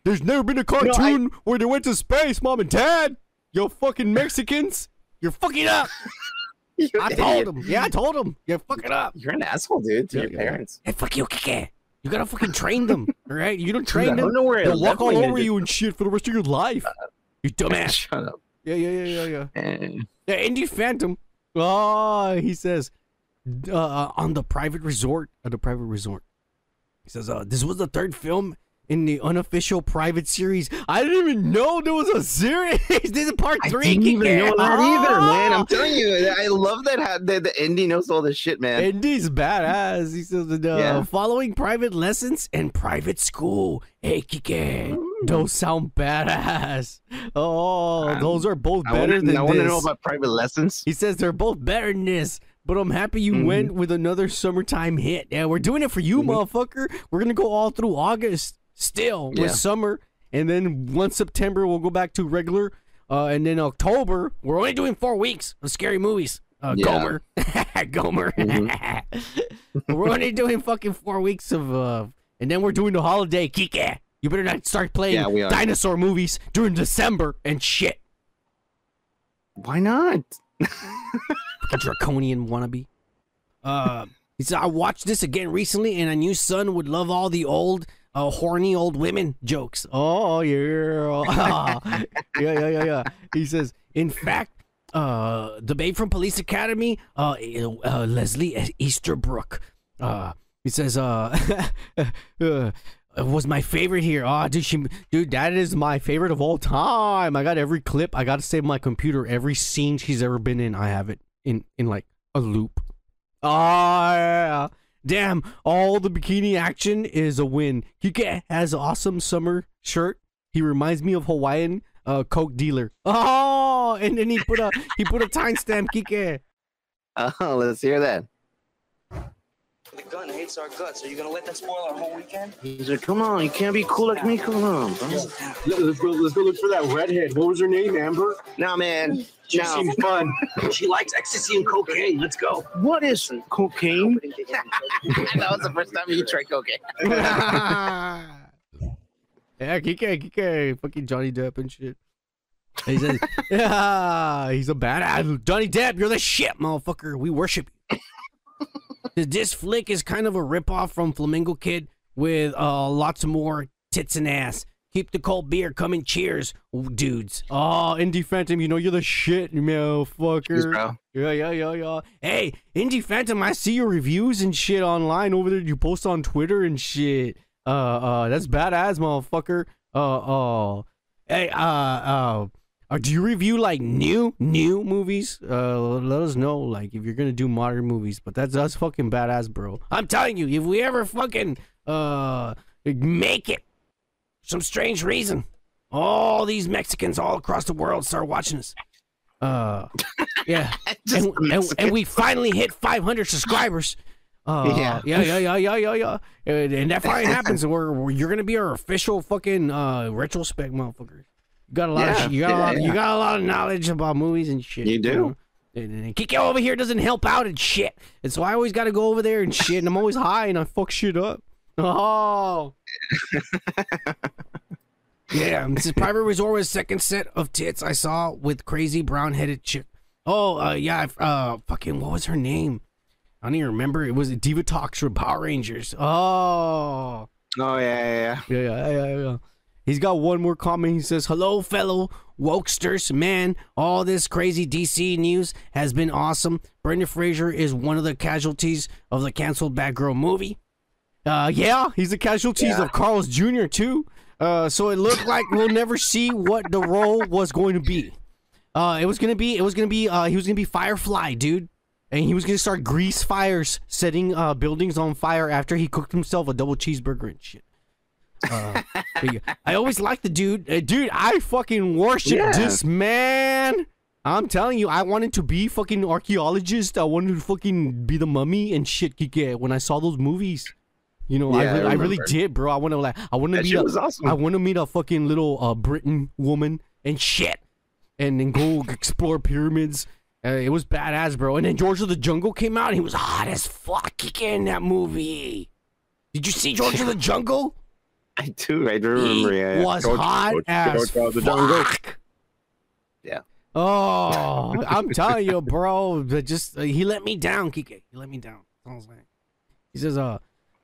there's never been a cartoon where they went to space, mom and dad. Yo, fucking [LAUGHS] Mexicans. "You're fucking up." [LAUGHS] You I idiot. told him. Yeah, I told him. You're fucking up. You're an asshole, dude, to Yeah, your yeah. parents. Hey, fuck you, Kike. You gotta fucking train them, [LAUGHS] all right? You don't Dude, I train don't them. know where They'll walk all over you and shit for the rest of your life. You [LAUGHS] dumbass. Shut up. Yeah, yeah, yeah, yeah, yeah. Eh. Yeah, Indie Phantom. Oh, he says, Uh, on the private resort. at the private resort. He says, uh, this was the third film in the unofficial private series. I didn't even know there was a series. [LAUGHS] this is part I three. didn't even know that either, man. I'm telling you, I love that ha- the, the indie knows all this shit, man. Indy's badass. He says, uh, Yeah. Following private lessons and private school. Hey, Kike. those sound badass. Oh, Um, those are both I better wanna- than I want to know about private lessons. He says they're both better than this, but I'm happy you Mhm. went with another summertime hit. Yeah, we're doing it for you, Mhm. motherfucker. We're gonna go all through August still with Yeah. summer, and then once September we'll go back to regular, uh, and then October we're only doing four weeks of scary movies. Uh, Yeah. Gomer, [LAUGHS] Gomer. [LAUGHS] we're only doing fucking four weeks of, uh, and then we're doing the holiday. Kike, you better not start playing Yeah, dinosaur movies during December and shit. Why not? [LAUGHS] fucking draconian wannabe. Uh, he said, I watched this again recently, and I knew son would love all the old, uh, horny old women jokes. Oh yeah, [LAUGHS] yeah, yeah, yeah, yeah. He says, In fact, uh, the babe from Police Academy, uh, uh Leslie Easterbrook. Uh, he says, uh, [LAUGHS] uh, was my favorite here. Oh, dude, she, dude, that is my favorite of all time. I got every clip. I got to save my computer. Every scene she's ever been in, I have it in in like a loop. Oh yeah. Damn, all the bikini action is a win. Kike has awesome summer shirt. He reminds me of Hawaiian uh, coke dealer. Oh, and then he put a he put a timestamp. Kike. [LAUGHS] Oh, let's hear that. The gun hates our guts. Are you gonna let that spoil our whole weekend? He's like, come on, you can't be cool like me. Come on, bro. Let's go, let's go look for that redhead. What was her name? Amber? No, man. She No. seems fun. [LAUGHS] She likes ecstasy and cocaine. Let's go. What is cocaine? [LAUGHS] that was the first time you tried cocaine. [LAUGHS] yeah, Kike, Kike, fucking Johnny Depp and shit. He says, yeah, he's a badass. Johnny Depp, you're the shit, motherfucker. We worship you. This flick is kind of a ripoff from Flamingo Kid with uh, lots more tits and ass. Keep the cold beer coming. Cheers, dudes. Oh, Indie Phantom, you know you're the shit, Cheers, motherfucker. bro. Yeah, yeah, yeah, yeah. Hey, Indie Phantom, I see your reviews and shit online over there. You post on Twitter and shit. Uh, uh, that's badass, motherfucker. Uh, uh, Hey, uh, uh, uh, do you review like new, new movies? uh, let us know, like, if you're gonna do modern movies. But that's that's fucking badass, bro. I'm telling you, if we ever fucking uh make it, some strange reason, all these Mexicans all across the world start watching us. Uh, [LAUGHS] yeah, and, and, and we finally hit 500 subscribers. Uh, Yeah. yeah, yeah, yeah, yeah, yeah, yeah. And, and that finally happens, [LAUGHS] and we're, we're you're gonna be our official fucking uh retrospect motherfuckers. You got a lot of Yeah, shit. You got a yeah, lot. You got a lot of knowledge about movies and shit. You do. know? And, and Kike over here doesn't help out and shit, and so I always got to go over there and shit. And I'm always high and I fuck shit up. Oh, [LAUGHS] yeah. This is Private Resort was second set of tits I saw with crazy brown headed chick. Oh, uh, yeah. Uh, fucking what was her name? I don't even remember. It was Divatox from Power Rangers. Oh. Oh, yeah, yeah, yeah. Yeah, yeah, yeah, yeah. He's got one more comment. He says, Hello, fellow wokesters. Man, all this crazy DC news has been awesome. Brendan Fraser is one of the casualties of the canceled Batgirl movie. Uh, yeah, he's the casualties of Carl's Jr. too. Uh, so it looked like we'll never see what the role was going to be. Uh, it was gonna be, it was gonna be, uh, he was gonna be Firefly, dude, and he was gonna start grease fires, setting uh, buildings on fire after he cooked himself a double cheeseburger and shit. Uh, I always liked the dude. Uh, dude, I fucking worship Yeah. this man. I'm telling you, I wanted to be fucking archaeologist. I wanted to fucking be the mummy and shit. Kike, when I saw those movies, you know, I, Yeah, I really, I, really did, bro. I want to like, I want to be a, awesome. I want to meet a fucking little uh, Britain woman and shit, and then go [LAUGHS] explore pyramids. Uh, it was badass, bro. And then George of the Jungle came out, and he was hot as fuck in that movie. Did you see George of the [LAUGHS] Jungle? [LAUGHS] I do. I do He remember. Yeah, yeah. was George- hot George- as George of the fuck. Yeah. Oh, [LAUGHS] I'm telling you, bro. But just uh, he let me down, Kike. He let me down. That's all I'm. He says, "Uh,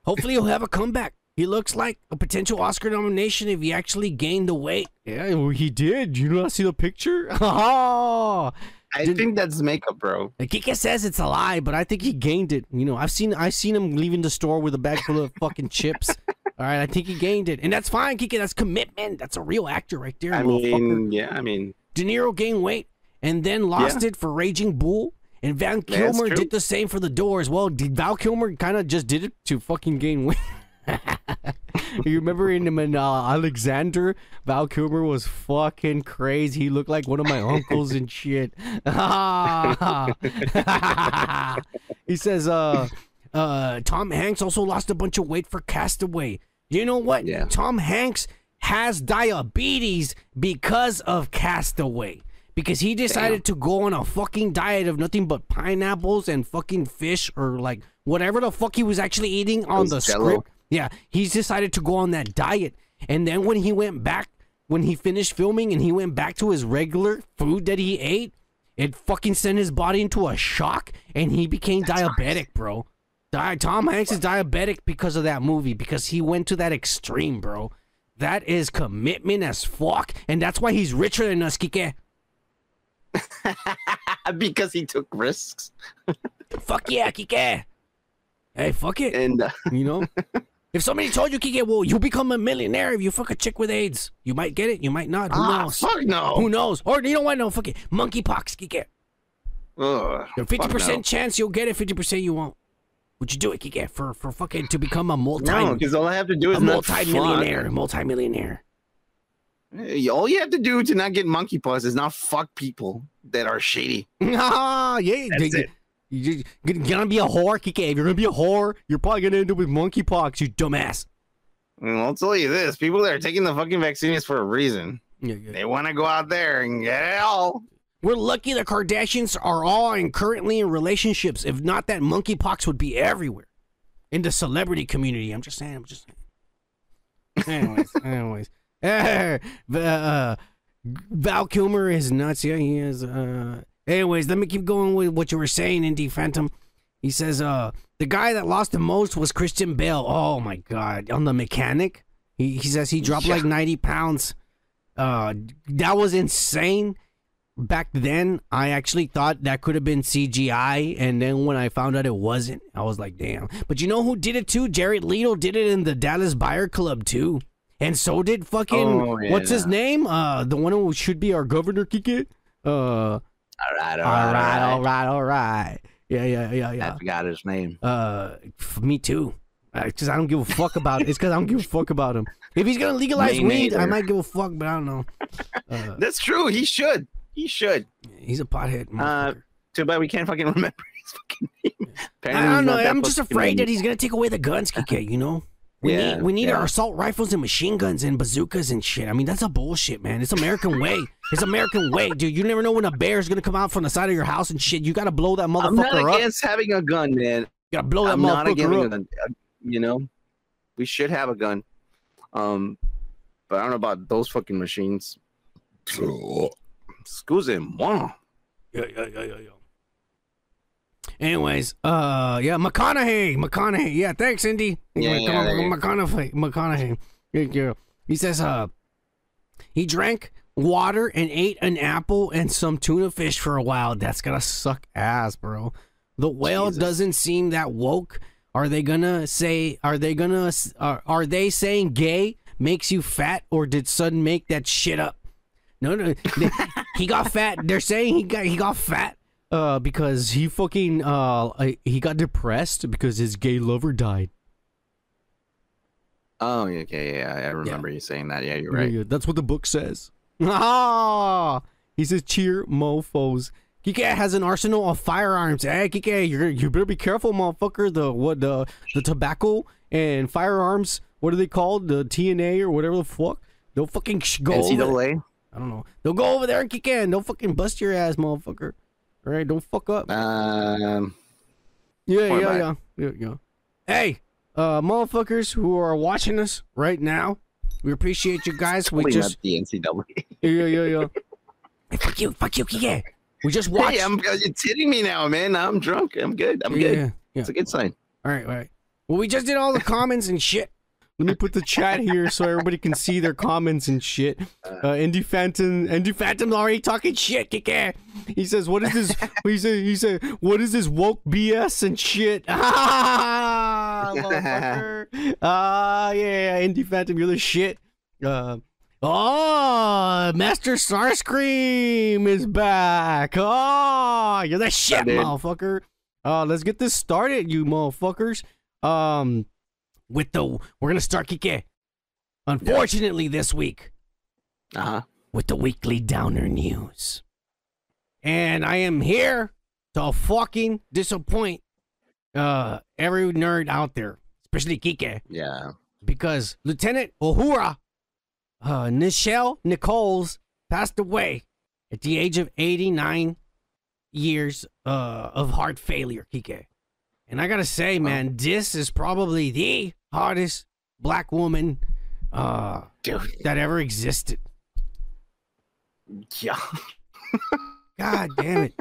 hopefully he'll have a comeback. He looks like a potential Oscar nomination if he actually gained the weight." Yeah, well, he did. You do not see the picture? [LAUGHS] Oh, I Did- think that's makeup, bro. And Kike says it's a lie, but I think he gained it. You know, I've seen I've seen him leaving the store with a bag full of fucking chips. All right, I think he gained it, and that's fine, Kike. That's commitment. That's a real actor right there, I mean, yeah. I mean, De Niro gained weight and then lost it for Raging Bull. And Val Kilmer did the same for the Doors. Well, did Val Kilmer kind of just did it to fucking gain weight. [LAUGHS] you remember in, in uh, Alexander, Val Kilmer was fucking crazy. He looked like one of my [LAUGHS] uncles and shit. [LAUGHS] he says, uh, uh, Tom Hanks also lost a bunch of weight for Castaway. You know what? Yeah. Tom Hanks has diabetes because of Castaway. Because he decided to go on a fucking diet of nothing but pineapples and fucking fish or like whatever the fuck he was actually eating on the Jell-O? script. Yeah, he's decided to go on that diet. And then when he went back, when he finished filming and he went back to his regular food that he ate, it fucking sent his body into a shock and he became diabetic, bro. Di- Tom Hanks is diabetic because of that movie, because he went to that extreme, bro. That is commitment as fuck. And that's why he's richer than us, Kike. [LAUGHS] because he took risks. [LAUGHS] Fuck yeah, Kike. Hey, fuck it. And uh, You know? [LAUGHS] if somebody told you, Kike, well, you become a millionaire if you fuck a chick with AIDS. You might get it, you might not. Who ah, knows? fuck no. Who knows? Or you know what? No, fuck it. Monkeypox, Kike. Ugh, 50% no. chance you'll get it, fifty percent you won't. Would you do it, Kike, for for fucking to become a multi No, because all I have to do is not multi-millionaire, multi-millionaire? All you have to do to not get monkeypox is not fuck people that are shady. [LAUGHS] Ah, yeah. That's you, it. You, you, you're gonna be a whore, Kike. If you're gonna be a whore, you're probably gonna end up with monkeypox, you dumbass. And I'll tell you this: people that are taking the fucking vaccine is for a reason. Yeah, yeah. They want to go out there and get it all. We're lucky the Kardashians are all in currently in relationships. If not, that monkeypox would be everywhere in the celebrity community. I'm just saying. I'm just saying. anyways, [LAUGHS] anyways. [LAUGHS] Uh, Val Kilmer is nuts. Yeah, he is. Uh, anyways, let me keep going with what you were saying, Indie Phantom. He says, uh, the guy that lost the most was Christian Bale. Oh my God. On the mechanic. He, he says he dropped like 90 pounds. Uh, that was insane back then I actually thought that could have been CGI, and then when I found out it wasn't, I was like, damn. But you know who did it too? Jared Leto did it in the Dallas Buyer Club too. And so did fucking Oh, what's his name? Uh the one who should be our governor, Kike? Uh All right, all right, all right, all right. Yeah, yeah, yeah, yeah. I yeah. forgot his name. Uh me too. Because I don't give a fuck about it. It's because I don't give a fuck about him. If he's gonna legalize Me weed, I might give a fuck, but I don't know. [LAUGHS] Uh, That's true. He should. He should. he's a pothead. Uh. Too bad we can't fucking [LAUGHS] remember his fucking name. Apparently I don't know. I'm just afraid that he's gonna take away the guns, [LAUGHS] Kike. You know, we Yeah, need we need yeah. our assault rifles and machine guns and bazookas and shit. I mean, that's a bullshit, man. It's American way. It's American way, dude. You never know when a bear's gonna come out from the side of your house and shit. You gotta blow that motherfucker I'm not motherfucker up. against having a gun, man. You gotta blow that I'm not against motherfucker a up. gun. Uh, You know, we should have a gun. Um, but I don't know about those fucking machines. Excuse-moi. Yeah, yeah, yeah, yeah, yeah. Anyways, uh, yeah, McConaughey, McConaughey, yeah, thanks, Indy. Yeah, yeah, there you go. McConaughey, McConaughey. Yeah, yeah. He says, uh, he drank water and ate an apple and some tuna fish for a while. That's gonna suck ass, bro. The whale Jesus. doesn't seem that woke. Are they gonna say? Are they gonna? s- Are, are they saying gay makes you fat, or did Sudden make that shit up? No, no, they- he got fat. They're saying he got he got fat uh because he fucking uh he got depressed because his gay lover died. Oh, yeah, okay, yeah, I remember you saying that. Yeah, you're right. yeah, that's what the book says. Ah, [LAUGHS] he says cheer mofos. Kike has an arsenal of firearms. Hey, Kike, you you better be careful, motherfucker. The what the the tobacco and firearms. What are they called? The TNA or whatever the fuck. They'll fucking sh- go. over- NCAA. I don't know. They'll go over there and kick in. They'll fucking bust your ass, motherfucker. All right, don't fuck up. Um, Yeah, yeah, yeah, yeah, yeah. Hey, uh, motherfuckers who are watching us right now, we appreciate you guys. We clean just up the NCAA. yeah, yeah, yeah. Hey, fuck you, fuck you, Kike. We just watched. Hey, I'm, it's hitting me now, man. I'm drunk. I'm good. I'm yeah, good. yeah, yeah. It's a good sign. All right, all right. Well, we just did all the comments and shit. Let me put the chat here so everybody can see their comments and shit. Uh, Indy Phantom, Indy Phantom's already talking shit. Kike. He says, "What is this?" [LAUGHS] he said, "He said, what is this woke BS and shit?" [LAUGHS] Ah, motherfucker. [LAUGHS] Ah, yeah, Indy Phantom, you're the shit. Uh, oh, Master Starscream is back. Oh, you're the shit, motherfucker. Uh, let's get this started, you motherfuckers. Um, with the we're gonna start Kike. Unfortunately, this week Uh huh. with the weekly downer news, and I am here to fucking disappoint uh every nerd out there, especially Kike, Yeah. because Lieutenant Uhura, uh, Nichelle Nichols passed away at the age of 89 years uh, of heart failure, Kike. And I gotta say, man, this is probably the hottest black woman uh, Dude. that ever existed. Yeah. [LAUGHS] God damn it.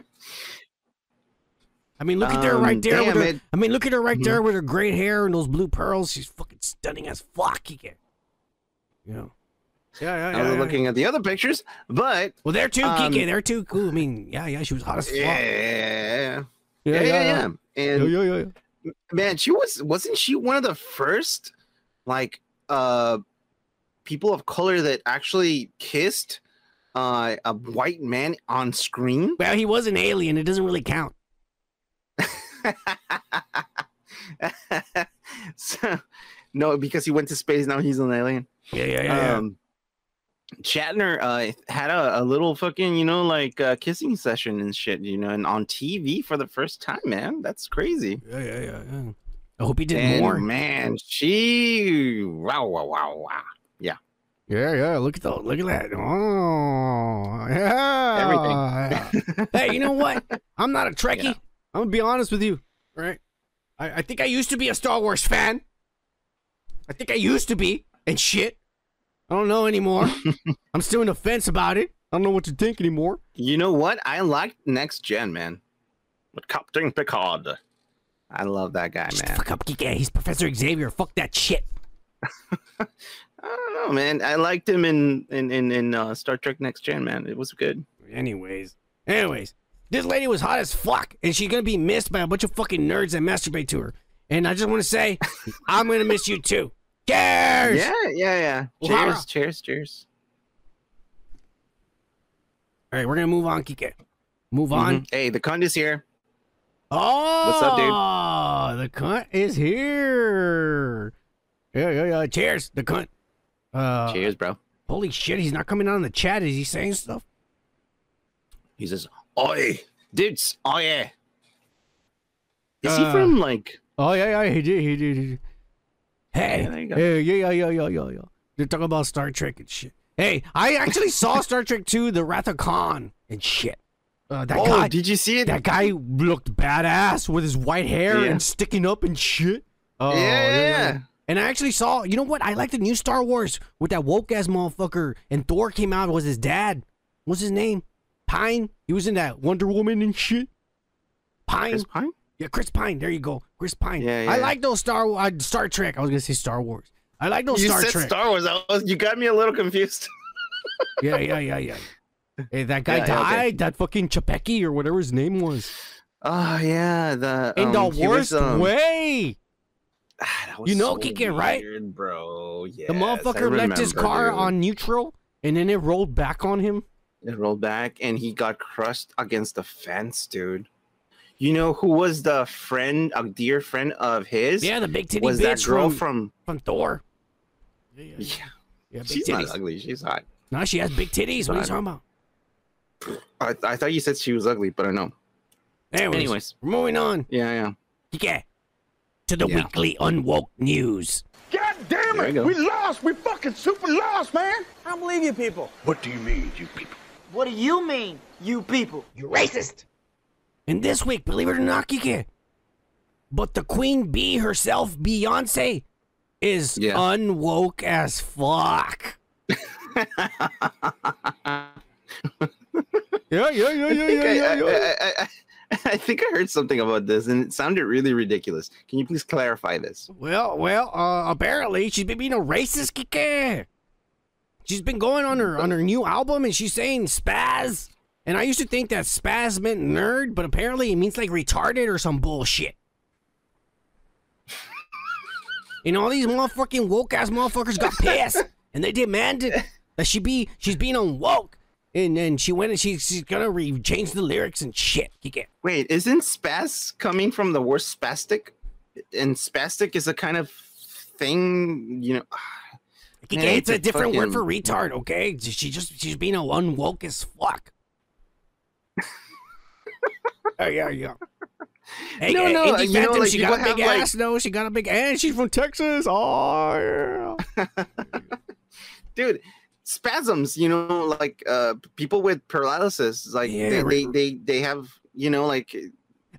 I mean, look at her Um, right there. With her, it. I mean, look at her right there with her great hair and those blue pearls. She's fucking stunning as fuck, Kike. You know. Yeah, yeah, I was looking at the other pictures, but Well, they're too Um. They're too cool. I mean, yeah, yeah, she was hot as fuck. yeah, Yeah, yeah, yeah, yeah. Yeah, And yeah, yeah, yeah. Man, she was wasn't she one of the first like uh people of color that actually kissed uh a white man on screen? Well, he was an alien. It doesn't really count. [LAUGHS] so, no, because he went to space now he's an alien. Yeah, yeah, yeah. yeah. Um Shatner uh had a, a little fucking, you know, like uh, kissing session and shit, you know, and on TV for the first time, man. That's crazy. yeah, yeah, yeah, yeah. I hope he did And more. man, she wow wow wow wow. Yeah, yeah. Yeah. Look at the look at that. Oh, yeah. Everything. [LAUGHS] hey, you know what? I'm not a Trekkie. Yeah. I'm gonna be honest with you. Right? I, I think I used to be a Star Wars fan. I think I used to be, and shit. I don't know anymore. [LAUGHS] I'm still in the fence about it. I don't know what to think anymore. You know what? I like next gen, man. With Captain Picard. I love that guy, Shut the man. fuck up, Kike. He's Professor Xavier. Fuck that shit. [LAUGHS] I don't know, man. I liked him in in in, in uh, Star Trek Next Gen, man. It was good. Anyways, anyways, this lady was hot as fuck, and she's gonna be missed by a bunch of fucking nerds that masturbate to her. And I just want to say, [LAUGHS] I'm gonna miss you too. Cheers. Yeah, yeah, yeah. Cheers, cheers, cheers. All right, we're gonna move on, Kike. Move on. Mhm. Hey, the cunt is here. Oh, What's up, dude? The cunt is here. Yeah, yeah, yeah. Cheers, the cunt. Uh, cheers, bro. Holy shit, he's not coming out in the chat. Is he saying stuff? He says, "Oi, dudes, oh yeah." Is he Uh, from like? Oh yeah, yeah, he did, he did. He did. Hey, Yeah, go. Yeah, yeah, yeah, yeah, yeah. They're talking about Star Trek and shit. Hey, I actually [LAUGHS] saw Star Trek 2, The Wrath of Khan and shit. Uh, that oh, guy, did you see it? That guy looked badass with his white hair Yeah. and sticking up and shit. Oh, yeah, yeah, yeah. and I actually saw, you know what? I like the new Star Wars with that woke ass motherfucker. And Thor came out, was his dad. What's his name? Pine? He was in that Wonder Woman and shit. Pine? Chris Pine? Yeah, Chris Pine. There you go. Chris Pine. Yeah, yeah. I like those Star uh, Star Trek. I was to say Star Wars. I like those you Star said Trek. Star Wars. I was, you got me a little confused. [LAUGHS] yeah, yeah, yeah, yeah. Hey, that guy Yeah, yeah, okay. died. That fucking Chapeki or whatever his name was. Oh yeah, the In um, the he was, worst um, way. ah, that was You know so Kike, right? bro. Yes, The motherfucker left his car dude. on neutral and then it rolled back on him. It rolled back, and he got crushed against the fence, dude. You know who was the friend, a dear friend of his? Yeah, the big titty was bitch that girl from, from? from Thor. Yeah, yeah, Yeah, yeah, she's titties. not ugly. She's hot. No, she has big titties. What are you talking about? I, I thought you said she was ugly, but I know. Anyways, Anyways. we're moving on. Yeah, yeah. Yeah. To the Yeah. weekly unwoke news. God damn it! We lost! We fucking super lost, man! I don't believe you people. What do you mean, you people? What do you mean, you people? You racist! And this week, believe it or not, Kike, but the queen bee herself, Beyonce, is Yeah. unwoke as fuck. [LAUGHS] Yeah, yeah, yeah, yeah, I yeah, think I, yeah, yeah. I, I, I, I think I heard something about this, and it sounded really ridiculous. Can you please clarify this? Well, well, uh, apparently she's been being a racist, Kike. She's been going on her on her new album and she's saying spaz. And I used to think that spaz meant nerd, but apparently it means like retarded or some bullshit. and all these motherfucking woke ass motherfuckers got [LAUGHS] pissed and they demanded that she be she's being unwoke. And then she went and she, she's gonna re- change the lyrics and shit. Wait, isn't spaz coming from the word spastic? And spastic is a kind of thing, you know. Kike, Man, it's a it's different word for retard, okay? She just she's being a unwoke as fuck. Oh yeah, yeah. [LAUGHS] Hey, No, no, you know, like, she got a big have, like- ass. No, she got a big ass. She's from Texas. Oh yeah. [LAUGHS] dude spasms you know like uh people with paralysis like Yeah, they, re- they they they have you know like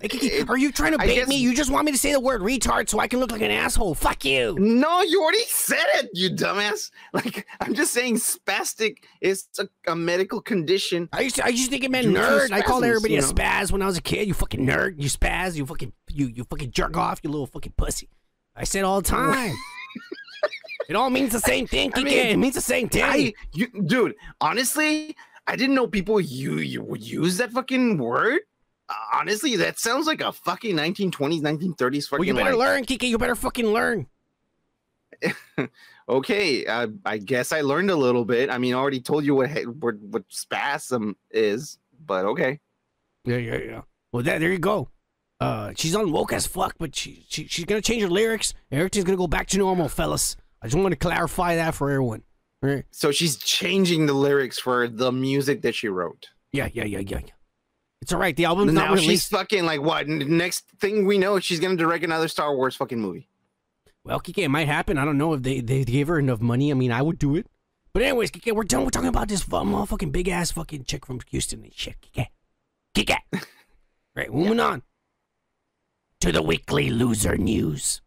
It- are you trying to bait guess- me? You just want me to say the word retard so I can look like an asshole? Fuck you. no you already said it you dumbass [LAUGHS] like i'm just saying spastic is a, a medical condition I used to, I used to think it meant to nerd. I called everybody you a spaz when I was a kid. You fucking nerd. You spaz. You fucking you you fucking jerk off. You little fucking pussy. I said all the time. [LAUGHS] It all means the same thing, I mean, it means the same thing. I, you, dude, honestly, I didn't know people you you would use that fucking word. Honestly, that sounds like a fucking 1920s, 1930s fucking. well, you better like, learn, Kiki. You better fucking learn. [LAUGHS] Okay, uh, I guess I learned a little bit. I mean, I already told you what what, what spasm is, but okay. Yeah, yeah, yeah. Well, that, there you go. Uh, she's on woke as fuck, but she, she she's gonna change her lyrics. Everything's gonna go back to normal, fellas. I just want to clarify that for everyone. All right? So she's changing the lyrics for the music that she wrote. Yeah, yeah, yeah, yeah, yeah. It's all right. The album's now not released. she's fucking like what? Next thing we know, she's gonna direct another Star Wars fucking movie. Well, Kike, it might happen. I don't know if they, they gave her enough money. I mean, I would do it. But anyways, Kike, we're done. We're talking about this fu- motherfucking big ass fucking chick from Houston and shit. Kike. Kike. [LAUGHS] right, moving on to the weekly loser news.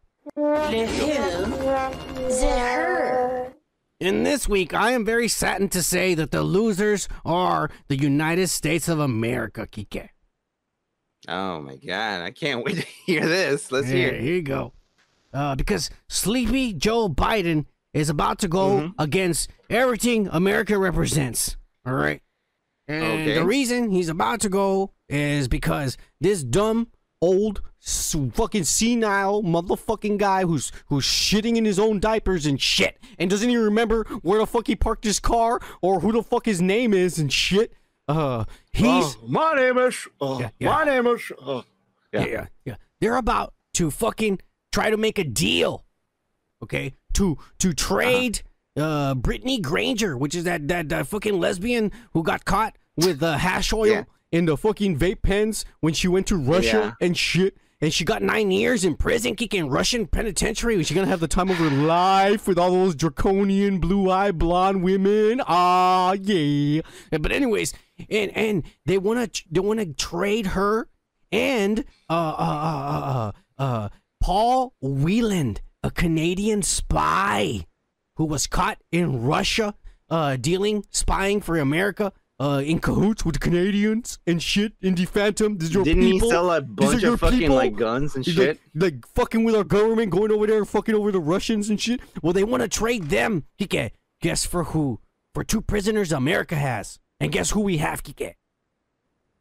In this week, I am very saddened to say that the losers are the United States of America, Kike. Oh my god, I can't wait [LAUGHS] to hear this. Let's Yeah, hear. it. Here you go. Uh, because Sleepy Joe Biden is about to go Mm-hmm. against everything America represents. All right. And Okay. the reason he's about to go is because this dumb, old, fucking senile motherfucking guy who's who's shitting in his own diapers and shit, and doesn't even remember where the fuck he parked his car or who the fuck his name is and shit. Uh, he's Oh, my name is. Uh, Yeah, yeah. My name is. Uh, Yeah. Yeah. yeah, yeah. They're about to fucking try to make a deal, okay? To to trade uh Brittany Granger, which is that that, that fucking lesbian who got caught with uh, hash oil Yeah. in the fucking vape pens when she went to Russia and shit. And she got nine years in prison, kicking Russian penitentiary. Is she gonna have the time of her life with all those draconian blue-eyed blonde women? Ah, yeah. But anyways, and and they want to they want to trade her and uh uh uh uh, uh Paul Whelan, a Canadian spy who was caught in Russia uh dealing spying for America. Uh, in cahoots with the Canadians and shit in the Phantom. These are your Didn't people. he sell a bunch of fucking people. like guns and He's shit? Like, like fucking with our government, going over there and fucking over the Russians and shit. Well, they want to trade them, Kike. Guess for who? For two prisoners America has. And guess who we have, Kike?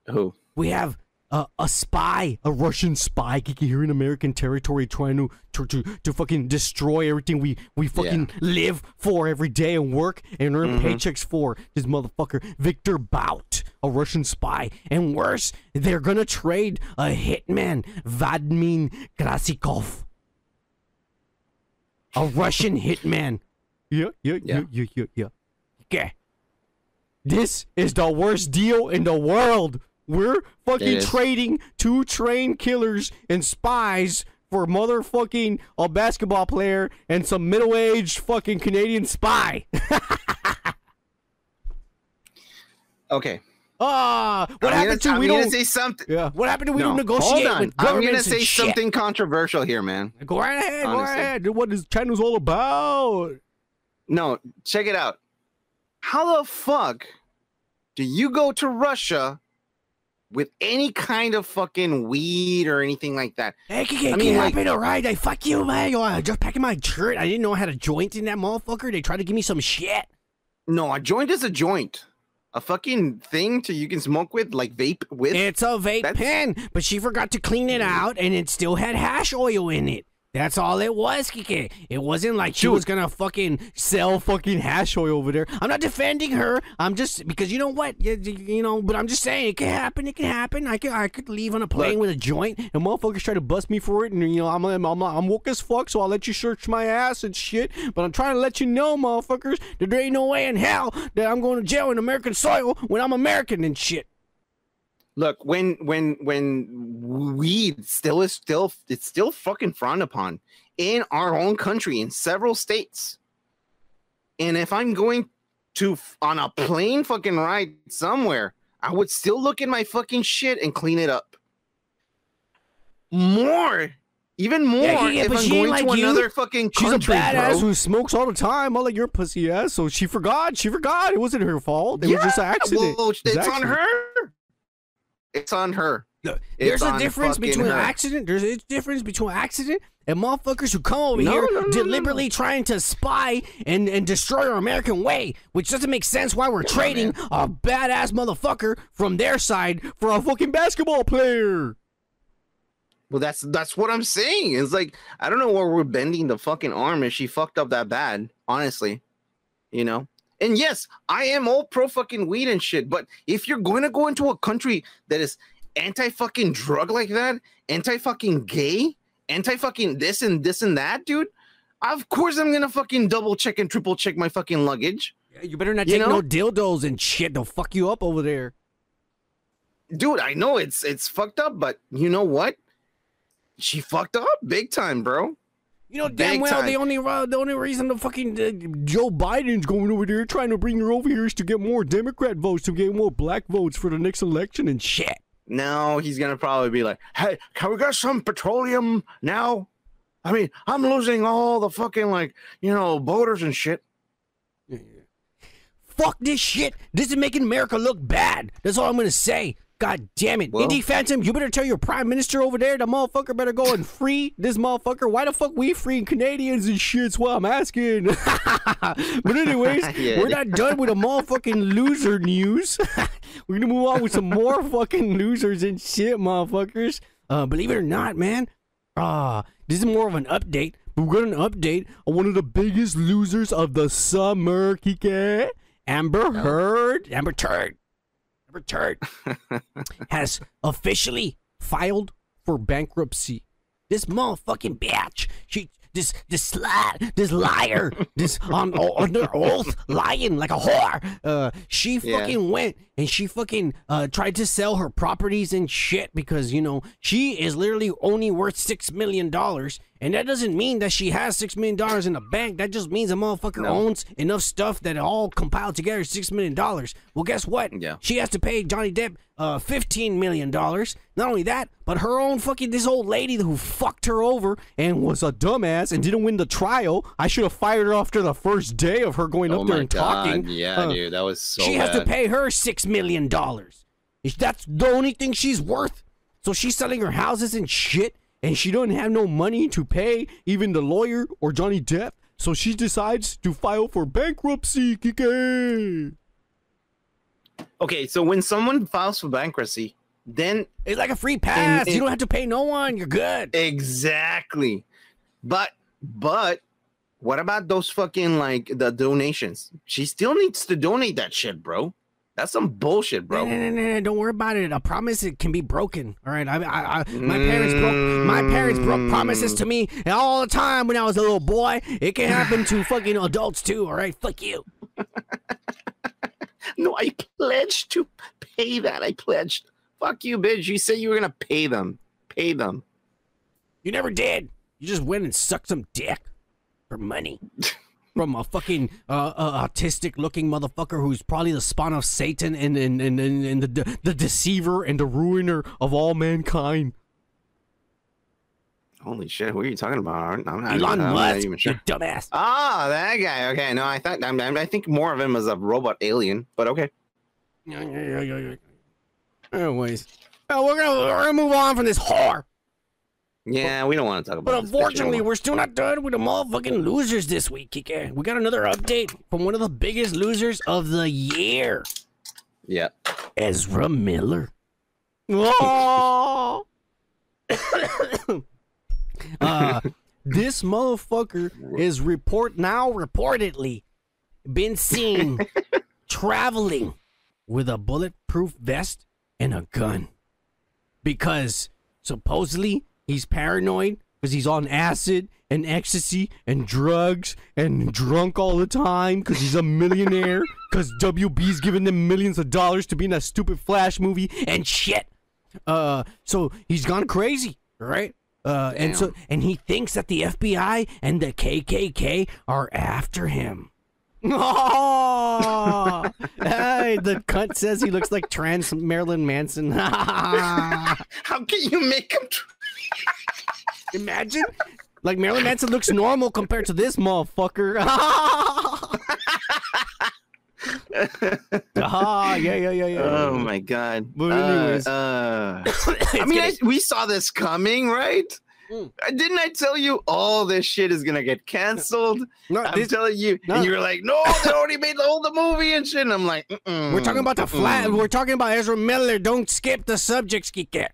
Who? We have uh, a spy. A Russian spy here in American territory, trying to to, to, to fucking destroy everything we we fucking Live for every day and work. and earn Mm-hmm. paychecks for. This motherfucker, Victor Bout, a Russian spy. And worse, they're gonna trade a hitman, Vadim Krasikov. A Russian hitman. [LAUGHS] Yeah, yeah, yeah, Yeah. yeah, yeah, yeah. Okay. This is the worst deal in the world. We're fucking trading two trained killers and spies for motherfucking a basketball player and some middle-aged fucking Canadian spy. [LAUGHS] Okay. Ah, what I'm happened gonna, to I'm we gonna don't? say something. yeah. What happened to we No, don't negotiate hold on. with I'm gonna say and shit? something controversial here, man. Go right ahead. Go Honestly. ahead. What this channel's all about? No, check it out. How the fuck do you go to Russia with any kind of fucking weed or anything like that? Hey, Kiki, I I mean, mean, like- happen, all right? Hey, fuck you, man. Yo, I just packing my shirt. I didn't know I had a joint in that motherfucker. They tried to give me some shit. No, a joint is a joint. A fucking thing to you can smoke with, like vape with. It's a vape That's- pen, but she forgot to clean it mm. out, and it still had hash oil in it. That's all it was, Kike. It wasn't like she Dude. was gonna fucking sell fucking hash oil over there. I'm not defending her. I'm just because you know what, you, you know. But I'm just saying it can happen. It can happen. I could I could leave on a plane Look. with a joint. And motherfuckers try to bust me for it, and you know I'm I'm I'm, I'm woke as fuck, so I'll let you search my ass and shit. But I'm trying to let you know, motherfuckers, that there ain't no way in hell that I'm going to jail in American soil when I'm American and shit. Look, when when when weed still is still it's still fucking frowned upon in our own country in several states. And if I'm going to on a plane fucking ride somewhere, I would still look at my fucking shit and clean it up. More, even more Yeah, yeah, if I'm going ain't to you. another fucking country, she's a badass bro. who smokes all the time. All like your pussy ass, so she forgot. She forgot. It wasn't her fault. It was just an accident. well, It was it's on her. It's on her. It's There's a difference between her. accident. There's a difference between accident and motherfuckers who come over No, here no, no, no, deliberately trying to spy and, and destroy our American way, which doesn't make sense why we're trading a badass motherfucker from their side for a fucking basketball player. Well, that's that's what I'm saying. It's like I don't know where we're bending the fucking arm if she fucked up that bad. Honestly, you know. And yes, I am all pro fucking weed and shit. But if you're going to go into a country that is anti fucking drug like that, anti fucking gay, anti fucking this and this and that, dude, of course I'm gonna fucking double check and triple check my fucking luggage. Yeah, You better not You take know? no dildos and shit. They'll fuck you up over there. Dude, I know it's it's fucked up, but you know what? She fucked up big time, bro. You know damn Big well time. the only uh, the only reason the fucking uh, Joe Biden's going over there trying to bring her over here is to get more Democrat votes, to get more black votes for the next election and shit. Now he's gonna probably be like, Hey, can we get some petroleum now? I mean, I'm losing all the fucking like, you know, voters and shit. Fuck this shit. This is making America look bad. That's all I'm gonna say. God damn it. Well- Indie Phantom, you better tell your prime minister over there the motherfucker better go and free this motherfucker. Why the fuck we freeing Canadians and shit's what I'm asking. [LAUGHS] but anyways, [LAUGHS] Yeah. we're not done with the motherfucking loser news. [LAUGHS] we're gonna move on with some more fucking losers and shit, motherfuckers. Uh, believe it or not, man. Ah, this is more of an update. But we got an update on one of the biggest losers of the summer, Kike. Amber Heard, Amber Turd, Turd [LAUGHS] has officially filed for bankruptcy. This motherfucking bitch, she, this, this slut, this liar, this [LAUGHS] on under oath lying like a whore. Uh, she Yeah. fucking went and she fucking uh tried to sell her properties and shit because you know she is literally only worth six million dollars. And that doesn't mean that she has six million dollars in the bank. That just means a motherfucker No. owns enough stuff that it all compiled together is six million dollars. Well, guess what? Yeah. She has to pay Johnny Depp uh fifteen million dollars. Not only that, but her own fucking this old lady who fucked her over and was a dumbass and didn't win the trial. I should have fired her after the first day of her going "Oh up there and god, talking. yeah, Uh, dude, that was so she has to pay her six million dollars. That's the only thing she's worth. So she's selling her houses and shit, and she don't have no money to pay even the lawyer or Johnny Depp. So she decides to file for bankruptcy. Kike. Okay, so when someone files for bankruptcy, then It's like a free pass. And- you don't have to pay no one. You're good. exactly. But but what about those fucking like the donations? She still needs to donate that shit, bro. That's some bullshit, bro. No, no, no, no, don't worry about it. I promise it can be broken. All right, I, I, I my parents broke my parents broke promises to me all the time when I was a little boy. It can happen to [LAUGHS] fucking adults too. All right, fuck you. [LAUGHS] No, I pledged to pay that. I pledged. Fuck you, bitch. You said you were gonna pay them. Pay them. You never did. You just went and sucked some dick for money [LAUGHS] from a fucking uh, uh, autistic looking motherfucker who's probably the spawn of Satan and and, and, and, and the the deceiver and the ruiner of all mankind. Holy shit, who are you talking about? I'm not, Elon I'm not Musk, even you sure. dumbass. Ah, that guy. Okay, no, I thought I, I think more of him as a robot alien, but okay. Anyways, uh, we're gonna we're gonna move on from this whore. Yeah, we don't want to talk about. It. But unfortunately, we're still not done with the motherfucking losers this week, Kike. We got another update from one of the biggest losers of the year, yeah. Ezra Miller. [LAUGHS] Oh! [COUGHS] uh, this motherfucker is report now reportedly been seen [LAUGHS] traveling with a bulletproof vest and a gun because supposedly he's paranoid because he's on acid and ecstasy and drugs and drunk all the time because he's a millionaire [LAUGHS] because WB's giving them millions of dollars to be in that stupid Flash movie and shit. Uh, so he's gone crazy, right? Uh, and so and he thinks that the FBI and the KKK are after him. Oh, [LAUGHS] [LAUGHS] hey, the cunt says he looks like trans Marilyn Manson. How can you make him? Tr- Imagine, like Marilyn Manson looks normal compared to this motherfucker. [LAUGHS] ah, yeah, yeah, yeah, yeah. oh my god. But Uh, anyways. uh, [COUGHS] It's I mean, I, we saw this coming, right? Mm. Uh, Didn't I tell you all this shit is gonna get canceled? No, I'm this, telling you, no. and you were like, "No, they already made the whole the movie and shit." And I'm like, Mm-mm, we're talking about the flat. mm-mm. We're talking about Ezra Miller. Don't skip the subjects, Kike.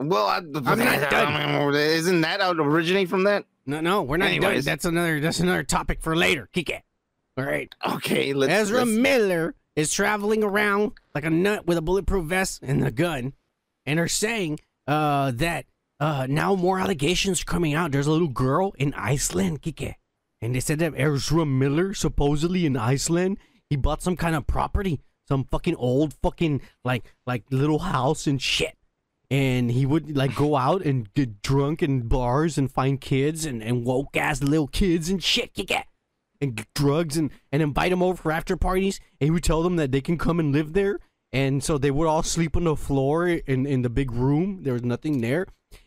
Well, I, I'm not done. isn't that out originate from that? No, no, we're not done. That's another. That's another topic for later, Kike. All right. Okay, let's. Ezra let's- Miller is traveling around like a nut with a bulletproof vest and a gun, and are saying uh, that uh, now more allegations are coming out. There's a little girl in Iceland, Kike, and they said that Ezra Miller supposedly in Iceland he bought some kind of property, some fucking old fucking like like little house and shit. And he would like go out and get drunk in bars and find kids and, and woke ass little kids and shit, Kike and g- drugs and, and invite them over for after parties. And he would tell them that they can come and live there. And so they would all sleep on the floor in, in the big room. There was nothing there.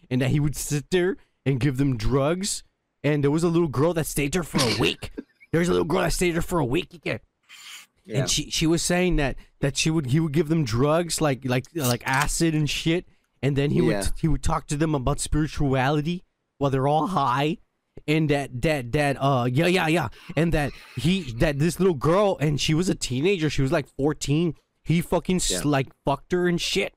And that he would sit there and give them drugs. And there was a little girl that stayed there for a week. [LAUGHS] There was a little girl that stayed there for a week yeah. Yeah. and she she was saying that that she would he would give them drugs like like like acid and shit and then he Yeah. would he would talk to them about spirituality while they're all high and that that that uh yeah yeah yeah and that he that this little girl and she was a teenager she was like 14 he fucking Yeah. like fucked her and shit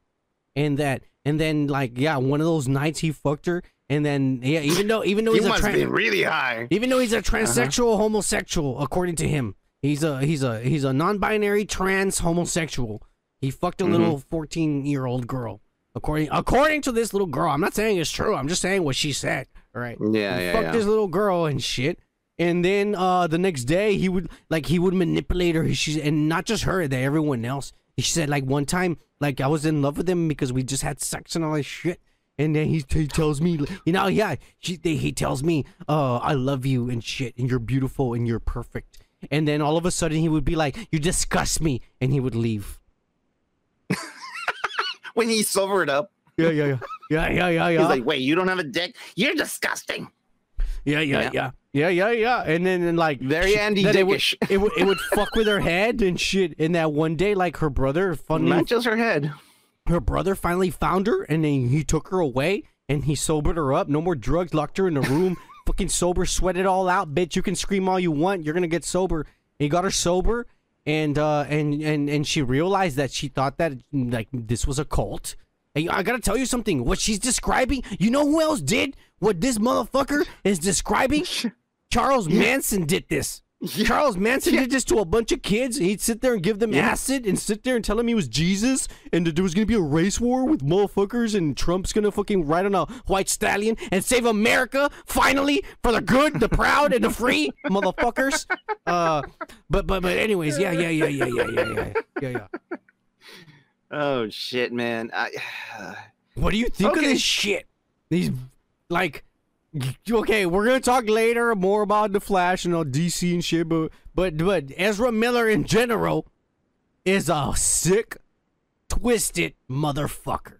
and that and then like yeah one of those nights he fucked her and then yeah even though even though He he's a must tran- be really high. even though he's a transsexual homosexual according to him he's a he's a he's a non-binary trans homosexual he fucked a Mm-hmm. little 14 year old girl according according to this little girl i'm not saying it's true i'm just saying what she said all right? Yeah, yeah, fucked yeah. this little girl and shit and then uh the next day he would like he would manipulate her she and not just her that everyone else. She said like one time like i was in love with him because we just had sex and all this shit and then he, he tells me you know yeah she, he tells me uh i love you and shit and you're beautiful and you're perfect and then all of a sudden he would be like you disgust me and he would leave [LAUGHS] When he sobered up, yeah yeah yeah yeah yeah yeah yeah he's like, "Wait, you don't have a dick? You're disgusting." Yeah, yeah, Yeah. yeah, yeah, yeah, yeah. And then, and like, Very Andy then it would, Dickish. it would, it would fuck with her head and shit. And that one day, like her brother, funny, Not just her head. her brother finally found her, and then he took her away, and he sobered her up. No more drugs. Locked her in a room, [LAUGHS] fucking sober, sweat it all out, bitch. You can scream all you want. You're gonna get sober. And he got her sober, and uh, and and and she realized that she thought that like this was a cult. And I gotta tell you something. What she's describing, you know who else did what this motherfucker is describing? [LAUGHS] Charles Manson did this. Charles Manson did this to a bunch of kids. He'd sit there and give them Yeah. acid and sit there and tell them he was Jesus and that there was gonna be a race war with motherfuckers and Trump's gonna fucking ride on a white stallion and save America finally for the good, the proud, and the free [LAUGHS] motherfuckers. Uh, but but but anyways, yeah yeah yeah yeah yeah yeah yeah yeah yeah. Oh shit, man. I, [SIGHS] What do you think of this shit? These like [LAUGHS] okay, we're gonna talk later more about the Flash and all DC and shit, but but but Ezra Miller in general is a sick, twisted motherfucker.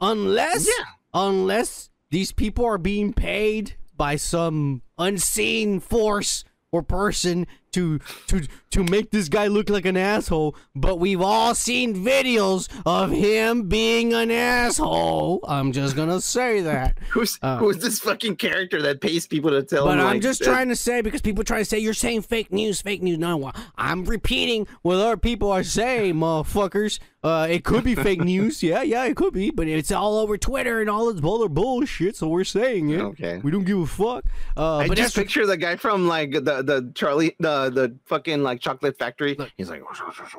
Unless Yeah. unless these people are being paid by some unseen force or person to to to make this guy look like an asshole, but we've all seen videos of him being an asshole. I'm just gonna say that. [LAUGHS] who's Uh, who's this fucking character that pays people to tell But? I'm like, just that- trying to say because people try to say you're saying fake news, fake news. No, I'm repeating what other people are saying, [LAUGHS] motherfuckers. Uh, it could be fake news. [LAUGHS] Yeah, yeah, it could be, but it's all over Twitter and all this other bullshit. So we're saying it. Okay. We don't give a fuck. Uh, I but just picture the guy from like the the Charlie the the fucking like chocolate factory. He's like,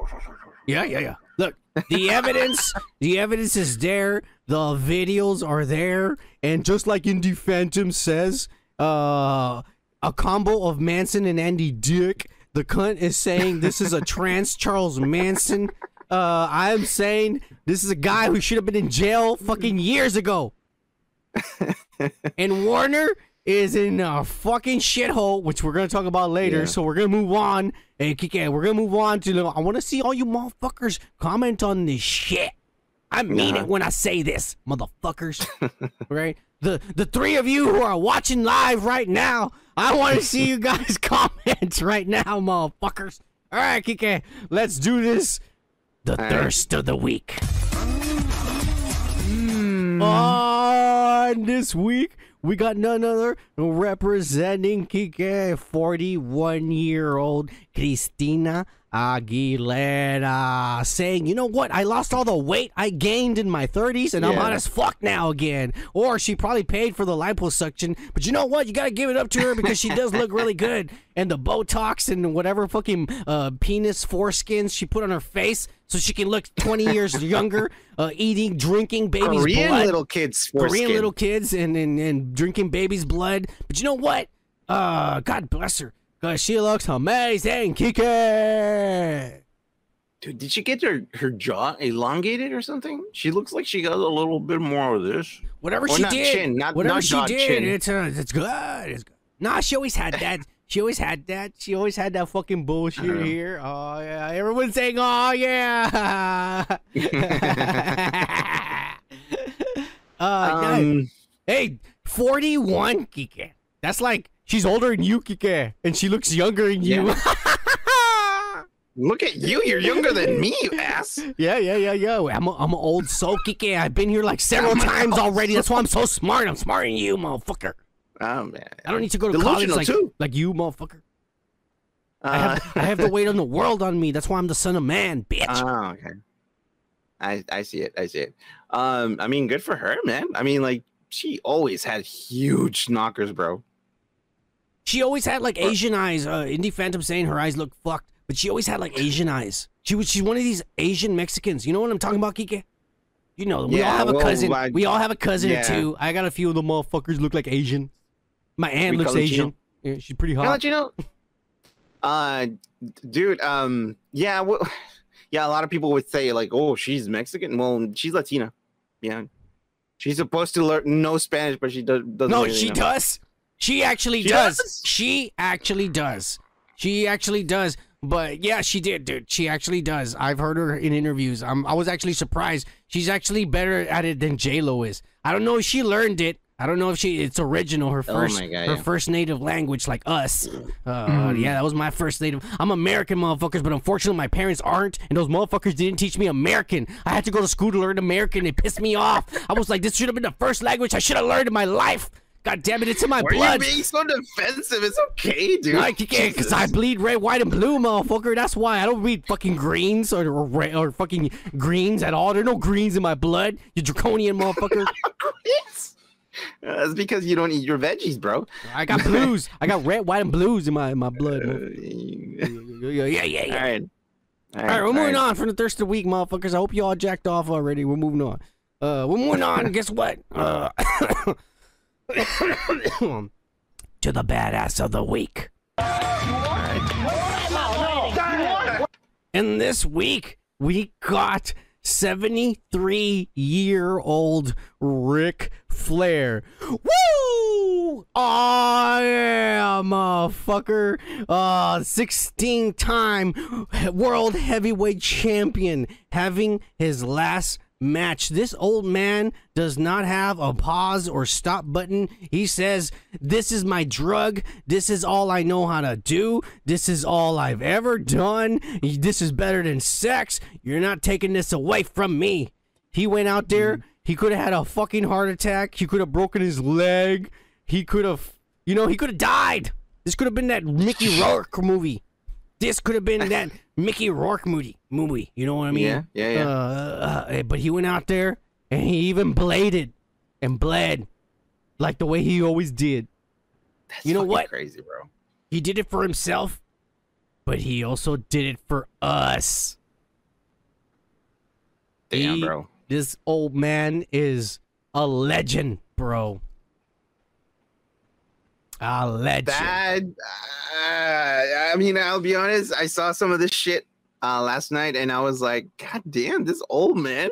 [LAUGHS] Yeah, yeah, yeah. Look, the evidence, [LAUGHS] the evidence is there. The videos are there, and just like Indie Phantom says, uh, a combo of Manson and Andy Dick. The cunt is saying this is a [LAUGHS] trans Charles Manson. Uh, I'm saying this is a guy who should have been in jail fucking years ago. and Warner is in a fucking shithole, which we're gonna talk about later. Yeah. So we're gonna move on. Hey, Kike, we're gonna move on to. The I want to see all you motherfuckers comment on this shit. I mean Uh-huh. it when I say this, motherfuckers. [LAUGHS] right? The the three of you who are watching live right now, I want to [LAUGHS] see you guys [LAUGHS] comment right now, motherfuckers. All right, Kike, let's do this. The right. thirst of the week. On this week, we got none other representing Kike, 41 year old Christina Aguilera, saying, you know what? I lost all the weight I gained in my 30s and I'm Yeah. hot as fuck now again. Or she probably paid for the liposuction, but you know what? You got to give it up to her because she does look really good. And the Botox and whatever fucking uh, penis foreskins she put on her face so she can look 20 years [LAUGHS] younger, uh, eating, drinking baby's Korean blood. little kids. Korean little kids and, and, and drinking baby's blood. But you know what? Uh, God bless her. Cause she looks amazing, Kike. Dude, did she get her, her jaw elongated or something? She looks like she got a little bit more of this. Whatever Or she not did, chin, not- whatever not she jaw, did, chin. it's uh, it's good. It's good. Nah, she always had that. [LAUGHS] she always had that. She always had that fucking bullshit Uh-huh. here. Oh yeah, everyone's saying, oh yeah. [LAUGHS] [LAUGHS] uh. Um, Hey, 41, Kike. That's like she's older than you, Kike, and she looks younger than you. [LAUGHS] look at you. You're younger than me, you ass. yeah, yeah, yeah, yeah. I'm a, I'm an old soul, Kike. I've been here like several times already. That's why I'm so smart. I'm smarter than you, motherfucker. Oh man. I don't need to go to college Delusional like, too. like you, motherfucker. I Uh, have I have the [LAUGHS] weight on the world on me. That's why I'm the son of man, bitch. Oh, okay. I I see it. I see it. Um, I mean, good for her, man. I mean, like she always had huge knockers, bro. She always had like Asian eyes. Uh, Indie Phantom saying her eyes look fucked, but she always had like Asian eyes. She was she's one of these Asian Mexicans. You know what I'm talking about, Kike? You know, we all Yeah, have a cousin. I- we all have a cousin yeah. or two. I got a few of the motherfuckers look like Asian. My aunt We looks Asian. Yeah, she's pretty hot. let you know? [LAUGHS] Uh, dude. Um, yeah. Well, [LAUGHS] yeah. A lot of people would say like, "Oh, she's Mexican." Well, she's Latina. Yeah. She's supposed to learn no Spanish, but she does, doesn't. No, really she know. does. She actually She does. does? She actually does. She actually does. But yeah, she did, dude. She actually does. I've heard her in interviews. I'm, I was actually surprised. She's actually better at it than J Lo is. I don't know if she learned it. I don't know if she it's original. Her Oh first my God, her yeah. first native language, like us. Uh, Mm. Yeah, that was my first native. I'm American, motherfuckers, but unfortunately my parents aren't, and those motherfuckers didn't teach me American. I had to go to school to learn American. It pissed me off. I was like, this should have been the first language I should have learned in my life. God damn it, it's in my Why are you blood. being so defensive? It's okay, dude. Like, because I bleed red, white, and blue, motherfucker. That's why I don't read fucking greens or or, re- or fucking greens at all. There are no greens in my blood. You draconian motherfucker. [LAUGHS] Yes. Uh, That's because you don't eat your veggies, bro. I got blues. I got [LAUGHS] red, white, and blues in my in my blood. Uh. Yeah, yeah, yeah, yeah. All right. All right, we're moving on from the thirst of the week, motherfuckers. I hope you all jacked off already. We're moving on. Uh, we're moving on. Guess what? Uh, [COUGHS] [LAUGHS] to the badass of the week. And this week we got 73 year old Ric Flair. Woo! Oh yeah, motherfucker. Uh 16 time world heavyweight champion having his last match. This old man does not have a pause or stop button. He says, This is my drug. This is all I know how to do. This is all I've ever done. This is better than sex. You're not taking this away from me. He went out there. Mm-hmm. He could have had a fucking heart attack. He could have broken his leg. He could have, you know, he could have died. This could have been that Mickey Rourke movie. This could have been that [LAUGHS] Mickey Rourke movie. Movie, you know what I mean? Yeah, yeah, yeah. Uh, uh, but he went out there and he even bladed and bled like the way he always did. That's You know what? Crazy, bro. He did it for himself, but he also did it for us. Damn, He- bro. This old man is a legend, bro. A legend. That. Uh, I mean, I'll be honest. I saw some of this shit uh, last night, and I was like, God damn, this old man.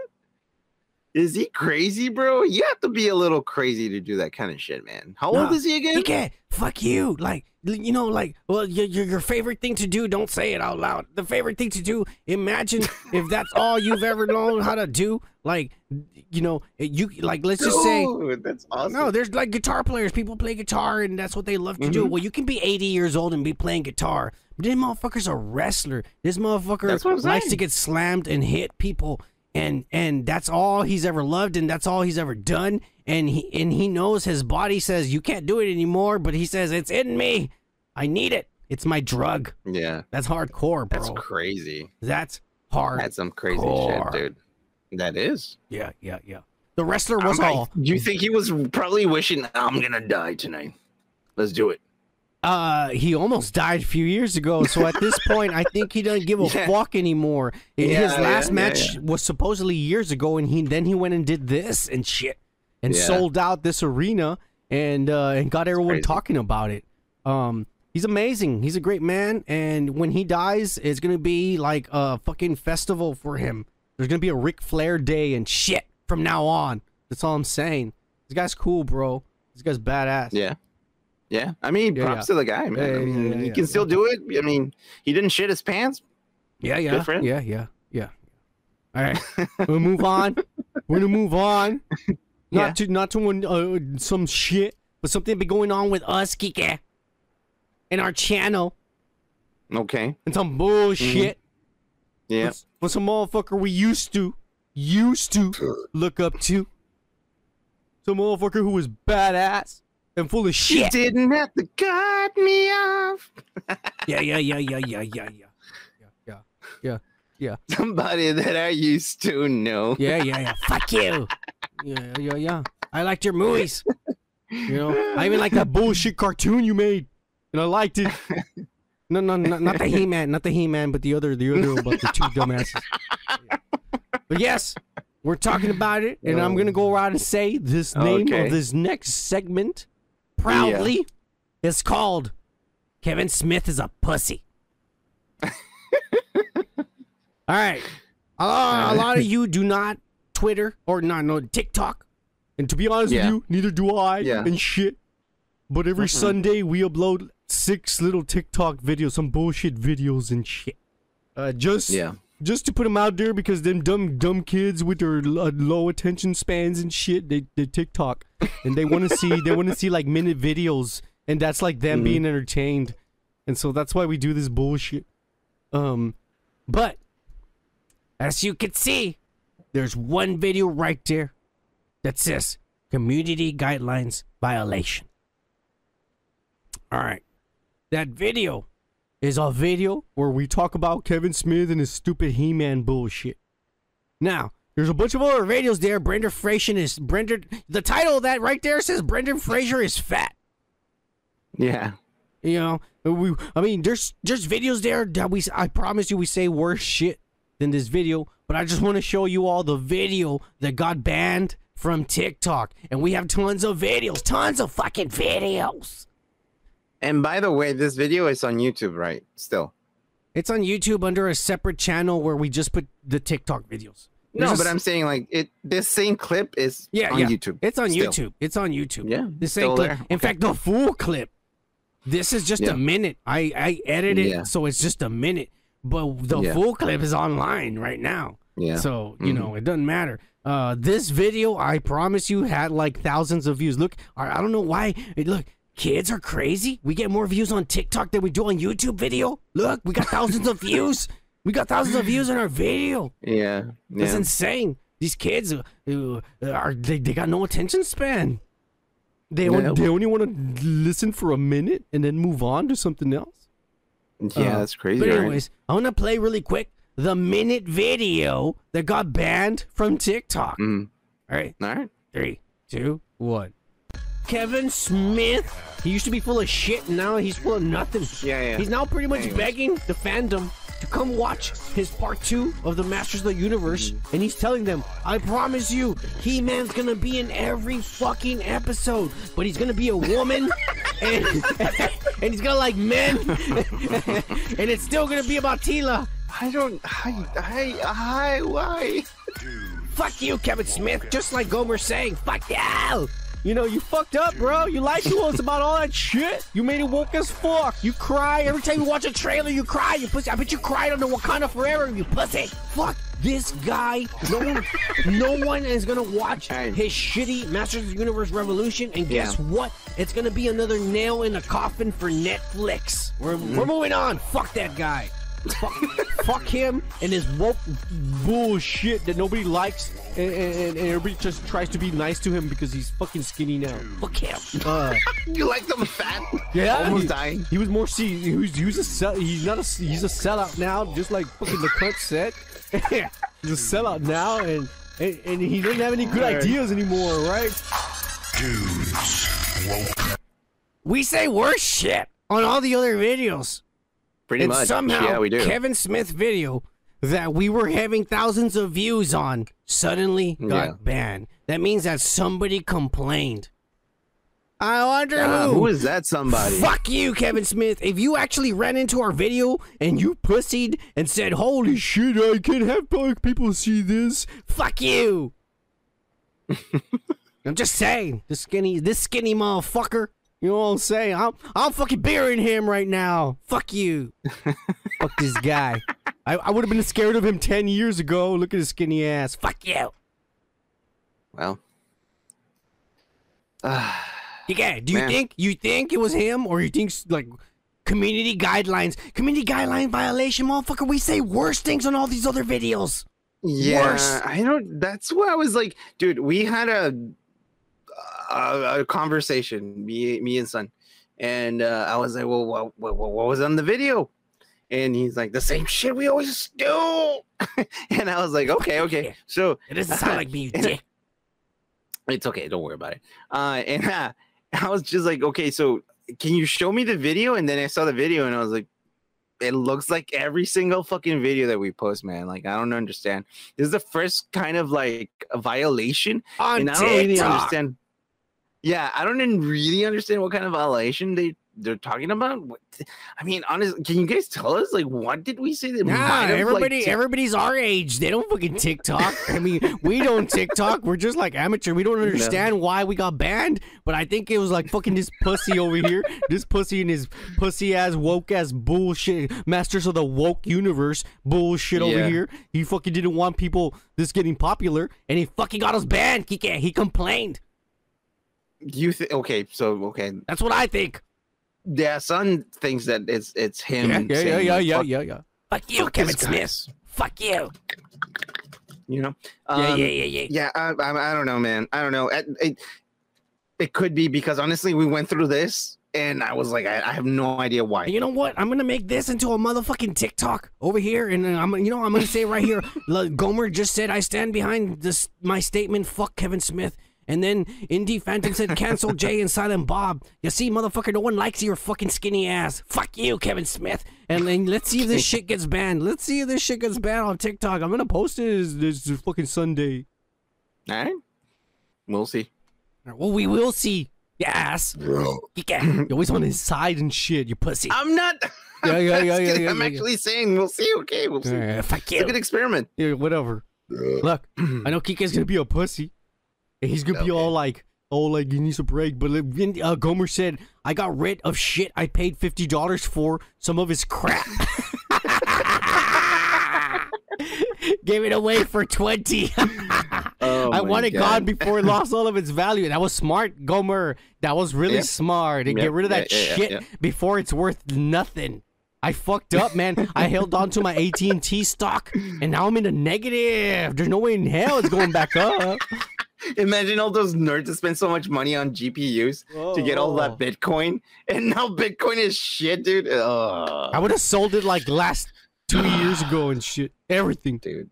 Is he crazy, bro? You have to be a little crazy to do that kind of shit, man. How old is he again? He can't. Fuck you. Like, you know, like, well, your, your, your favorite thing to do, don't say it out loud. The favorite thing to do, imagine [LAUGHS] if that's all you've ever known how to do. Like, you know, you, like, let's just say, Dude, that's awesome. no, there's like guitar players. People play guitar and that's what they love to do. Mhm. Well, you can be 80 years old and be playing guitar. But this motherfucker's a wrestler. This motherfucker That's what I'm likes to get slammed and hit people and and that's all he's ever loved and that's all he's ever done and he and he knows his body says you can't do it anymore but he says it's in me i need it it's my drug Yeah, that's hardcore bro that's crazy. that's hard That's some crazy Core. shit, dude. That is. yeah yeah yeah the wrestler was I'm- I- you think he was probably wishing I'm gonna die tonight? Let's do it. Uh he almost died a few years ago so at this [LAUGHS] point i think he doesn't give a Yeah. fuck anymore. His last yeah, match yeah, was supposedly years ago and he then he went and did this and shit and Yeah. sold out this arena and uh and got everyone talking about it. Um he's amazing. He's a great man and when he dies it's gonna be like a fucking festival for him. There's gonna be a Ric Flair day and shit from now on. That's all i'm saying. This guy's cool bro. This guy's badass. Yeah. Yeah. I mean, Yeah, props yeah. to the guy, man. Yeah, I yeah, mean, yeah, he can yeah. still do it. I mean, he didn't shit his pants. Yeah, yeah, for him. yeah, yeah, yeah. All right, we'll move on. We're gonna move on. [LAUGHS] Not Yeah. to not to uh, some shit, but something be going on with us, Kike, in our channel, Okay. and some bullshit. Yeah. With, with some motherfucker we used to, used to look up to. Some motherfucker who was badass and full of shit. didn't have to cut me off. [LAUGHS] Yeah, yeah, yeah, yeah, yeah, yeah, yeah, yeah, yeah, yeah. Somebody that I used to know. Yeah, yeah, yeah. Fuck you. Yeah, yeah, yeah. I liked your movies. You know, I even like that bullshit cartoon you made, and I liked it. No, no, no not the He-Man, not the He-Man, but the other, the other about the two dumbasses. But yes, we're talking about it, and I'm gonna go around and say this name Okay. of this next segment proudly is called "Kevin Smith is a pussy." [LAUGHS] All right, a lot, a lot of you do not Twitter or not no TikTok, and to be honest Yeah. with you, neither do I. Yeah. And shit. But every Sunday we upload six little TikTok videos, some bullshit videos and shit. Uh, just Yeah. Just to put them out there because them dumb dumb kids with their l- uh, low attention spans and shit, they they TikTok. And they want to see they want to see like minute videos, and that's like them being entertained, and so that's why we do this bullshit. Um, but as you can see, there's one video right there that says community guidelines violation. All right, that video is a video where we talk about Kevin Smith and his stupid He-Man bullshit. Now, there's a bunch of other videos there. Brendan Fraser is Brendan. The title of that right there says Brendan Fraser is fat. Yeah. You know, we. I mean, there's there's videos there that we. I promise you, we say worse shit than this video. But I just want to show you all the video that got banned from TikTok, and we have tons of videos, tons of fucking videos. And by the way, this video is on YouTube, right? Still. It's on YouTube under a separate channel where we just put the TikTok videos. No, There's but I'm saying like it. This same clip is yeah, on yeah. YouTube. It's on still. YouTube. It's on YouTube. Yeah, the same clip. there. In Okay. fact, the full clip. This is just Yeah. a minute. I I edited Yeah. it so it's just a minute, but the Yeah. full clip is online right now. Yeah. Mm-hmm. So you know it doesn't matter. Uh, this video, I promise you, had like thousands of views. Look, I I don't know why. it- Look, kids are crazy. We get more views on TikTok than we do on YouTube video. Look, we got thousands of views. We got thousands of views on our video. Yeah. That's Yeah. insane. These kids uh, uh, are they, they got no attention span. They Yeah. only, they only want to listen for a minute and then move on to something else. Yeah, Uh, that's crazy. But right? anyways, I want to play really quick the minute video that got banned from TikTok. Mm. All right, All right. three, two, one. Kevin Smith. He used to be full of shit, and now he's full of nothing. Yeah, yeah. He's now pretty much Anyways. begging the fandom to come watch his part two of the Masters of the Universe, Mm-hmm. and he's telling them, "I promise you, He-Man's gonna be in every fucking episode, but he's gonna be a woman, [LAUGHS] and [LAUGHS] and he's gonna like men, [LAUGHS] and it's still gonna be about Teela." I don't. I. I. I. Why? Fuck you, Kevin Smith. Just like Gomer's saying, fuck you. You know, you fucked up, bro. You lied to us about all that shit. You made it woke as fuck. You cry every time you watch a trailer. You cry, you pussy. I bet you cried on the Wakanda Forever, you pussy. Fuck this guy. No one, no one is gonna watch his shitty Masters of the Universe Revolution. And guess Yeah. what? It's gonna be another nail in the coffin for Netflix. We're, we're moving on. Fuck that guy. Fuck, fuck him and his woke bullshit that nobody likes, and, and, and everybody just tries to be nice to him because he's fucking skinny now. Fuck him. Uh, [LAUGHS] You like them fat? yeah, Almost he, dying. He was more see. He was, he was a sell, he's not a he's a sellout now, just like fucking the cunt said. [LAUGHS] he's a sellout now, and, and and he doesn't have any good ideas anymore, right? dudes We say worse shit on all the other videos. Pretty and much. somehow yeah, we do. Kevin Smith video that we were having thousands of views on suddenly got Yeah. banned. That means that somebody complained. I wonder Uh, who. who is that somebody? Fuck you, Kevin Smith. If you actually ran into our video and you pussied and said, "Holy shit, I can't have public people see this," fuck you. [LAUGHS] I'm just saying, this skinny, this skinny motherfucker. You know what I'm saying? I'm, I'm fucking burying him right now. Fuck you. [LAUGHS] Fuck this guy. I, I would have been scared of him ten years ago. Look at his skinny ass. Fuck you. Well. [SIGHS] Yeah, do you Man. think you think it was him or you think like community guidelines, community guideline violation, motherfucker? We say worse things on all these other videos. Yeah, Worse. I don't. That's what I was like, dude. We had a a, a conversation, me, me and son, and uh, I was like, "Well, what, what, what was on the video?" And he's like, "The same shit we always do." [LAUGHS] and I was like, "Okay, okay." So It doesn't sound like me, [LAUGHS] dick. it's okay. Don't worry about it. Uh, and uh, [LAUGHS] I was just like, "Okay, so can you show me the video?" And then I saw the video, and I was like. It looks like every single fucking video that we post, man. Like I don't understand. This is the first kind of like a violation On and I don't really understand. Yeah, I don't even really understand what kind of violation they they're talking about. What, I mean, honestly, can you guys tell us like what did we say that Nah, have, like, everybody, everybody's our age. They don't fucking TikTok. I mean, we don't TikTok. We're just like amateur. We don't [LAUGHS] understand why we got banned. But I think it was like fucking this pussy over here, this pussy and his pussy ass woke ass bullshit, masters of the woke universe bullshit over here. He fucking didn't want people this getting popular, and he fucking got us banned. He can't. He complained. You think? Okay, so okay, That's what I think. yeah, son thinks that it's it's him. Yeah, yeah, yeah, saying, yeah, yeah, fuck- yeah, yeah. Fuck you, fuck Kevin Smith. Fuck you. You know? Yeah, Um, yeah, yeah, yeah. Yeah, I, I, I don't know, man. I don't know. It, it, it could be because honestly, we went through this, and I was like, I, I have no idea why. You know what? I'm gonna make this into a motherfucking TikTok over here, and I'm, you know, I'm gonna say right here. [LAUGHS] Gomer just said I stand behind this my statement. Fuck Kevin Smith. And then Indie Phantom said cancel Jay and Silent Bob. You see, motherfucker, no one likes your fucking skinny ass. Fuck you, Kevin Smith. And then let's see if this shit gets banned. Let's see if this shit gets banned on TikTok. I'm gonna post it this, this fucking Sunday. All right, we'll see. Well, we will see. You ass. Yeah. You always on his side and shit, you pussy. I'm not. Yeah, [LAUGHS] yeah, I'm yeah, yeah, yeah, I'm yeah, actually saying we'll see. Okay, we'll see. Uh, fuck It's a good experiment. Yeah, whatever. Look, [CLEARS THROAT] I know Kike's gonna be a pussy, he's gonna be Okay. all like, "Oh, like he needs a break." But uh, Gomer said, "I got rid of shit I paid fifty dollars for some of his crap." [LAUGHS] Gave it away for 20. [LAUGHS] Oh, I my want it God. gone before it lost all of its [LAUGHS] value. That was smart, Gomer. That was really Yep. smart. And Yep, get rid of that shit before it's worth nothing. I fucked up, man. I held on to my AT&T stock, and now I'm in the negative. There's no way in hell it's going back up. Imagine all those nerds that spend so much money on GPUs to get all Oh. that Bitcoin, and now Bitcoin is shit, dude. Oh, I would have sold it like last two years ago and shit. Everything. dude,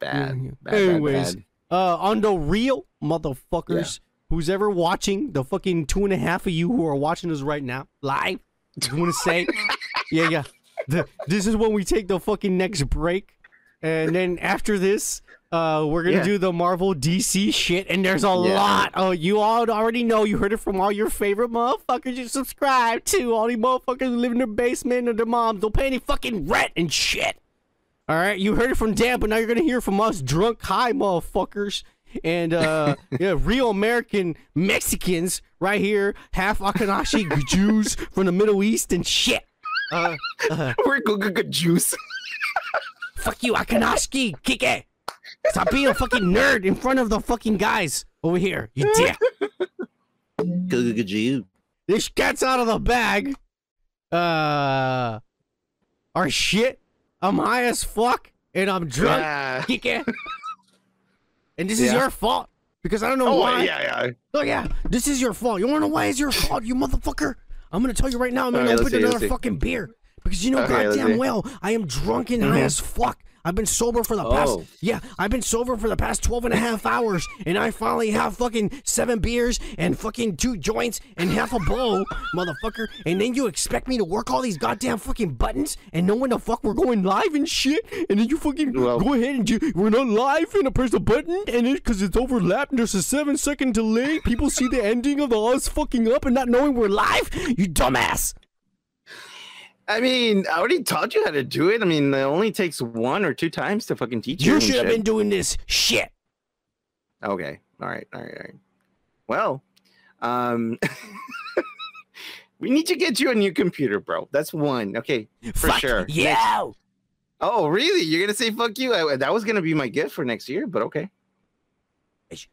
bad. Yeah, yeah. bad, bad, Anyways, bad. uh, on the real motherfuckers, who's ever watching, the fucking two and a half of you who are watching us right now live, just want to say, [LAUGHS] yeah, yeah, the, this is when we take the fucking next break, and then after this. Uh, we're gonna Yeah. do the Marvel DC shit, and there's a Yeah. lot. Oh, you all already know. You heard it from all your favorite motherfuckers you subscribe to. All these motherfuckers who live in their basement or their moms don't pay any fucking rent and shit. All right, you heard it from Dan, but now you're gonna hear from us drunk high motherfuckers and uh [LAUGHS] yeah, real American Mexicans right here, half Akanashi Jews [LAUGHS] from the Middle East and shit. Uh, uh, We're good juice. Fuck you, Akanashi. Kike! Stop being a fucking nerd in front of the fucking guys over here, you dick. good, good, good juice. This gets out of the bag. Uh, our shit I'm high as fuck and I'm drunk, Yeah. Kike. and this is your fault because I don't know Oh why. yeah, yeah. Oh yeah, this is your fault. You wanna know why it's your fault, you motherfucker? I'm gonna tell you right now. I'm gonna let's open another fucking beer because you know Okay, goddamn well I am drunk and high mm-hmm. as fuck. I've been sober for the past Oh. yeah, I've been sober for the past 12 and a half hours and I finally have fucking seven beers and fucking two joints and half a blow, [LAUGHS] motherfucker. And then you expect me to work all these goddamn fucking buttons and know when the fuck we're going live and shit. And then you fucking Well- go ahead and we're not live and I press the button and it because it's overlapped and there's a seven second delay. People see the ending of the us fucking up and not knowing we're live. You dumbass. I mean, I already taught you how to do it. I mean, it only takes one or two times to fucking teach you. You should have been doing this shit. Okay. All right. All right. All right. Well, um, [LAUGHS] we need to get you a new computer, bro. That's one. Okay, for Fuck sure. Yeah. Oh, really? You're gonna say fuck you? I, that was gonna be my gift for next year, but okay.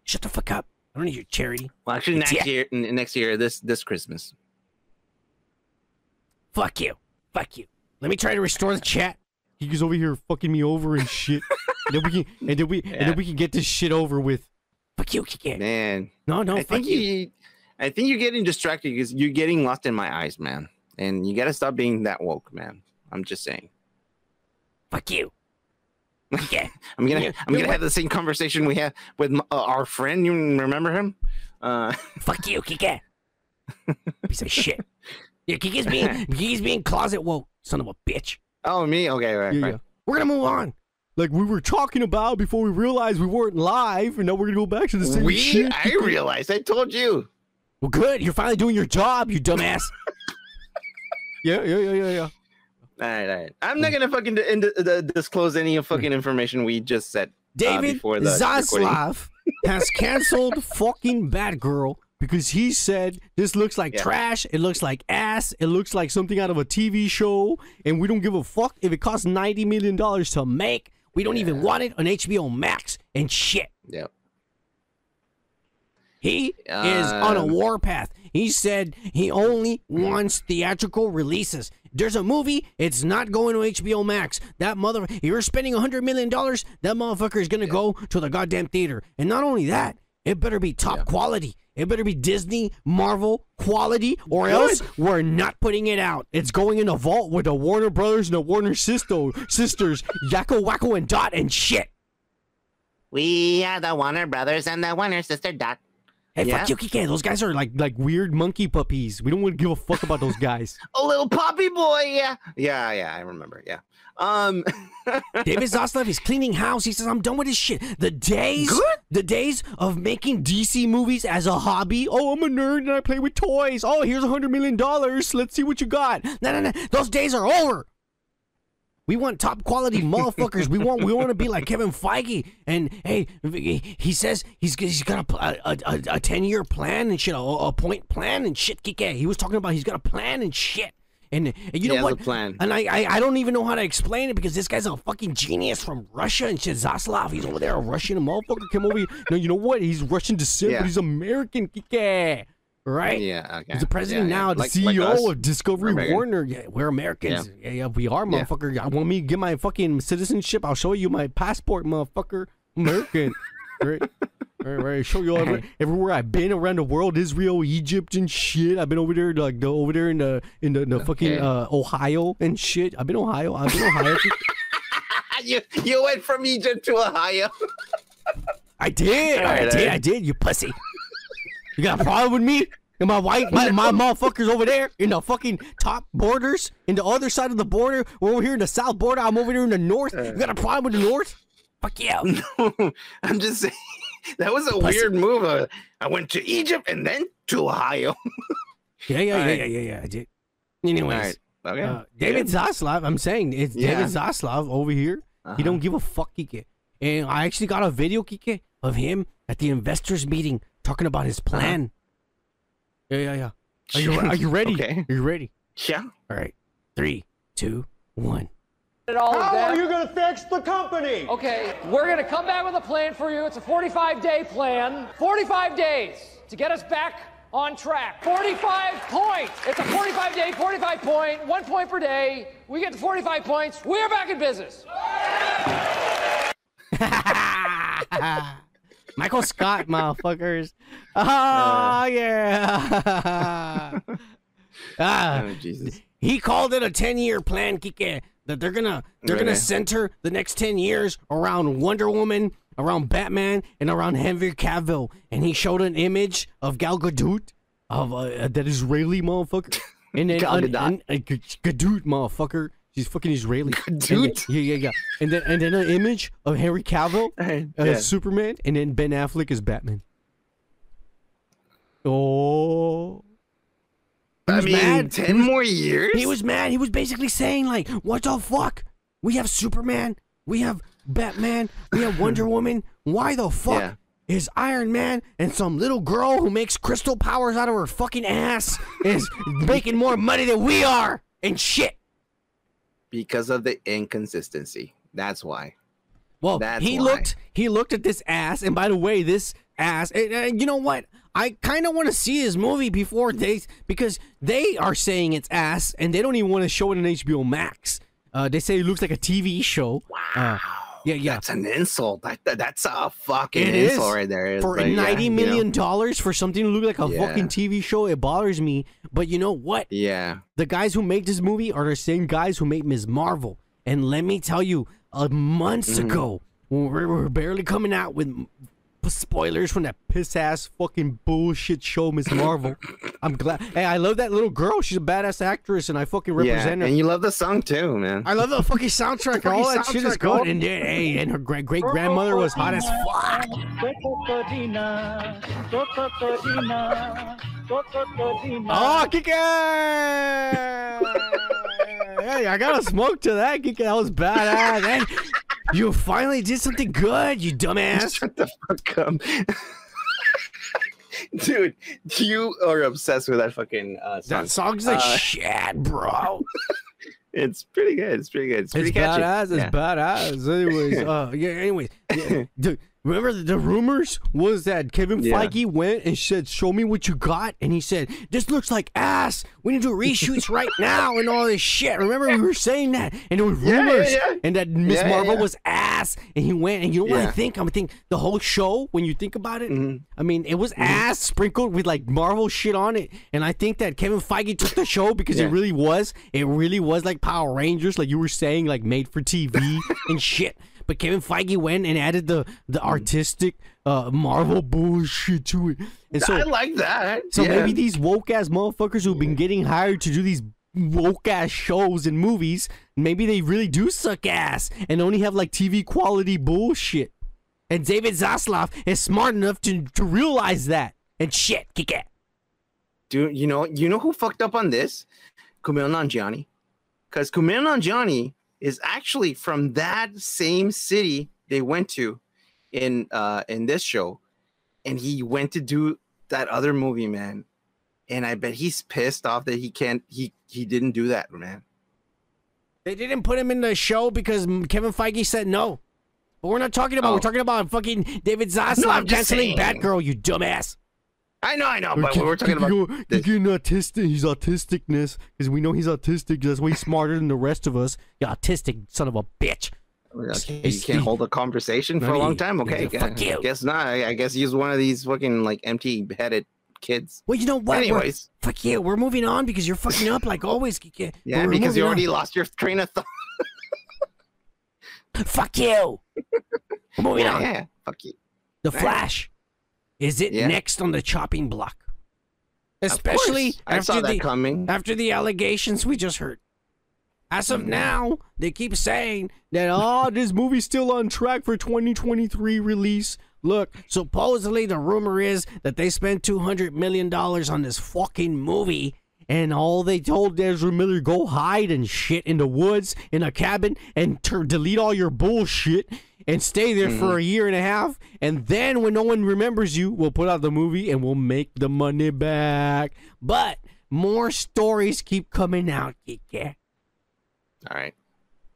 Shut the fuck up. I don't need your charity. Well, actually, next yeah. year, next year, this this Christmas. Fuck you. Fuck you. Let me try to restore the chat. He goes over here fucking me over and shit. and then we can and then we and then we can get this shit over with. Fuck you, Kike. Man, No, no, I fuck think you. you, I think you're getting distracted because you're getting lost in my eyes, man. And you gotta stop being that woke, man. I'm just saying. Fuck you. [LAUGHS] Kike. I'm gonna Yeah, I'm gonna what- have the same conversation we had with m- uh, our friend. You remember him? Uh, [LAUGHS] fuck you, Kike. [LAUGHS] Piece of shit. Yeah, Kike's being Kike's being closet woke, son of a bitch. oh, me? Okay, right, Yeah, right. yeah. We're gonna move on. Like we were talking about before we realized we weren't live, and now we're gonna go back to the same We? shit. I realized. I told you. Well, good. You're finally doing your job, you dumbass. [LAUGHS] Yeah, yeah, yeah, yeah, yeah. All right, all right. I'm not gonna fucking d- ind- d- disclose any of fucking information we just said. Uh, David before the recording. Zaslav has canceled [LAUGHS] fucking Batgirl Because he said this looks like Yeah. trash, it looks like ass, it looks like something out of a TV show, and we don't give a fuck if it costs ninety million dollars to to make. We don't even want it on HBO Max and shit. Yep. He is on a Um, warpath. He said he only wants theatrical releases. There's a movie, it's not going to HBO Max. That mother, you're spending a hundred million dollars. That motherfucker is gonna go to the goddamn theater. And not only that, it better be top Yeah. quality. It better be Disney, Marvel quality, or else we're not putting it out. It's going in a vault with the Warner Brothers and the Warner Sisto sisters, Yakko, Wakko, and Dot, and shit. We are the Warner Brothers and the Warner Sister Dot. Hey, Yeah. fuck you, Kike. Those guys are like, Like weird monkey puppies. We don't want to give a fuck about those guys. [LAUGHS] A little poppy boy. Yeah. Yeah. Yeah. I remember. Yeah. Um. [LAUGHS] David Zaslav is cleaning house. He says, I'm done with this shit. The days, Good. the days of making DC movies as a hobby. oh, I'm a nerd and I play with toys. Oh, here's a hundred million dollars. Let's see what you got. No, no, no. Those days are over. We want top quality motherfuckers. We want we want to be like Kevin Feige. And hey, he says he's he's got a a, a, a ten year plan and shit, a, a point plan and shit. Kike. He was talking about he's got a plan and shit. And, and you He know what? a plan. And I, I I don't even know how to explain it because this guy's a fucking genius from Russia and shit. Zaslav, he's over there, a Russian motherfucker. Come over here. No, you know what? He's Russian descent, Yeah. but he's American. Kike. right? Yeah. Okay. He's the president Yeah, yeah. now, the Like- CEO like of Discovery We're Warner. Yeah, we're Americans. Yeah, yeah, we are, motherfucker. I want me to get my fucking citizenship. I'll show you my passport, motherfucker. American. [LAUGHS] right? Right, right. Show you all every, [LAUGHS] everywhere I've been around the world, Israel, Egypt, and shit. I've been over there, like the, over there in the in the, the fucking uh, Ohio and shit. I've been Ohio. I've been Ohio. [LAUGHS] you you went from Egypt to Ohio. [LAUGHS] I did. I did. alright. I did. You pussy. You got a problem with me? And my wife, my, my motherfuckers over there in the fucking top borders, in the other side of the border. We're over here in the south border. I'm over here in the north. You got a problem with the north? Fuck you. I'm just saying that was a Pussy. weird move. Uh, I went to Egypt and then to Ohio. [LAUGHS] Yeah, yeah, yeah, yeah, yeah, yeah. I did. Anyways, right. Okay. uh, David Zaslav, I'm saying it's Yeah. David Zaslav over here. Uh-huh. He don't give a fuck, Kike. And I actually got a video, Kike, of him at the investors meeting talking about his plan. yeah, yeah, yeah. Are you are you [LAUGHS] ready? Okay. Are you ready? Yeah. All right, three, two, one. How are you going to fix the company? Okay, we're going to come back with a plan for you. It's a 45 day plan. 45 days to get us back on track. 45 points. It's a 45 day, 45 point, one point per day. We get to 45 points. We are back in business. [LAUGHS] Michael Scott, [LAUGHS] motherfuckers. Oh yeah. [LAUGHS] ah, Oh, Jesus. He called it a 10 year plan, Kike, that they're gonna they're gonna center the next 10 years around Wonder Woman, around Batman, and around Henry Cavill. And he showed an image of Gal Gadot, of uh, uh that Israeli motherfucker. [LAUGHS] And then Gal Gadot. and- and uh, G- Gadot, motherfucker. She's fucking Israeli. Then- Gadot? yeah, yeah, yeah. And then and then an image of Henry Cavill [LAUGHS] as uh, yeah. Superman, and then Ben Affleck as Batman. Oh. I was mean, mad. ten He was- more years. He was mad. He was basically saying, like, what the fuck? We have Superman. We have Batman. We have [LAUGHS] Wonder Woman. Why the fuck Yeah. is Iron Man and some little girl who makes crystal powers out of her fucking ass is [LAUGHS] making more money than we are and shit? because of the inconsistency. That's why. Well, That's he why. looked he looked at this ass, and by the way, this ass. And, and you know what? I kind of want to see his movie before they because they are saying it's ass, and they don't even want to show it on HBO Max. Uh, they say it looks like a TV show. Wow. yeah, yeah. That's an insult. That, that- that's a fucking It is. insult right there. It's for like, yeah, ninety you know? million dollars for something to look like a Yeah. fucking TV show, it bothers me. But you know what? Yeah. The guys who made this movie are the same guys who made Ms. Marvel. And let me tell you, uh, months Mm-hmm. ago, when we were barely coming out with spoilers from that piss ass fucking bullshit show, Ms. Marvel. I'm glad. Hey, I love that little girl. She's a badass actress, and I fucking Yeah. represent her. And you love the song too, man. I love the fucking soundtrack. [LAUGHS] All that shit is good. Oh. And then, hey, and her great great grandmother was hot as fuck. Oh, Kike! hey, I got to smoke to that, Kike. That was badass. Hey, you finally did something good, you dumbass. [LAUGHS] Shut the fuck up. [LAUGHS] Dude, you are obsessed with that fucking uh, song. That song's like Uh, shit, bro. [LAUGHS] It's pretty good. It's pretty good. It's pretty It's catchy. badass. It's Yeah. badass. Anyways, uh, Yeah, anyways. yeah, dude, remember the, the rumors was that Kevin Yeah. Feige went and said, Show me what you got. And he said, This looks like ass. We need to do reshoots [LAUGHS] right now and all this shit. Remember, we were saying that. And there was Yeah, yeah, rumors. yeah. And that Miss Marvel was ass. And he went, and you know what I think? I think the whole show, when you think about it, Mhm. I mean, it was ass sprinkled with like Marvel shit on it. And I think that Kevin Feige took the show because it really was. It really was like Power Rangers, like you were saying, like made for TV [LAUGHS] and shit. But Kevin Feige went and added the the artistic uh, Marvel bullshit to it. And so, I like that. so yeah. maybe these woke ass motherfuckers who've been getting hired to do these woke ass shows and movies, maybe they really do suck ass and only have like TV quality bullshit. And David Zaslav is smart enough to, to realize that. And shit, kick it. Do you know you know who fucked up on this? Kumail Nanjiani. Because Kumail Nanjiani is actually from that same city they went to in uh in this show. And he went to do that other movie, man. And I bet he's pissed off that he can't he he didn't do that, man. They didn't put him in the show because Kevin Feige said no. But we're not talking about. Oh. We're talking about fucking David Zaslav No, canceling saying. Batgirl. You dumbass. I know, I know, but we're talking about You're this. getting autistic. He's autisticness because we know he's autistic. That's why he's smarter than the rest of us. You autistic son of a bitch. Okay, you can't hold a conversation for a long time. Okay, fuck I you. guess not. I I guess he's one of these fucking like empty-headed kids. Well, you know what? We're- Anyways, fuck you. We're moving on because you're fucking up like always. Yeah, because you already lost your train of thought. Fuck you. We're moving Yeah, on. yeah, fuck you. The. Flash. Is it Yeah. next on the chopping block? Especially after the coming. after the allegations we just heard. As of Mhm. now, they keep saying that [LAUGHS] oh, this movie's still on track for 2023 release. Look, supposedly the rumor is that they spent 200 million dollars on this fucking movie, and all they told Ezra Miller go hide and shit in the woods in a cabin and tur delete all your bullshit and stay there for a year and a half, and then when no one remembers you, we'll put out the movie and we'll make the money back. But more stories keep coming out, Kike. All right.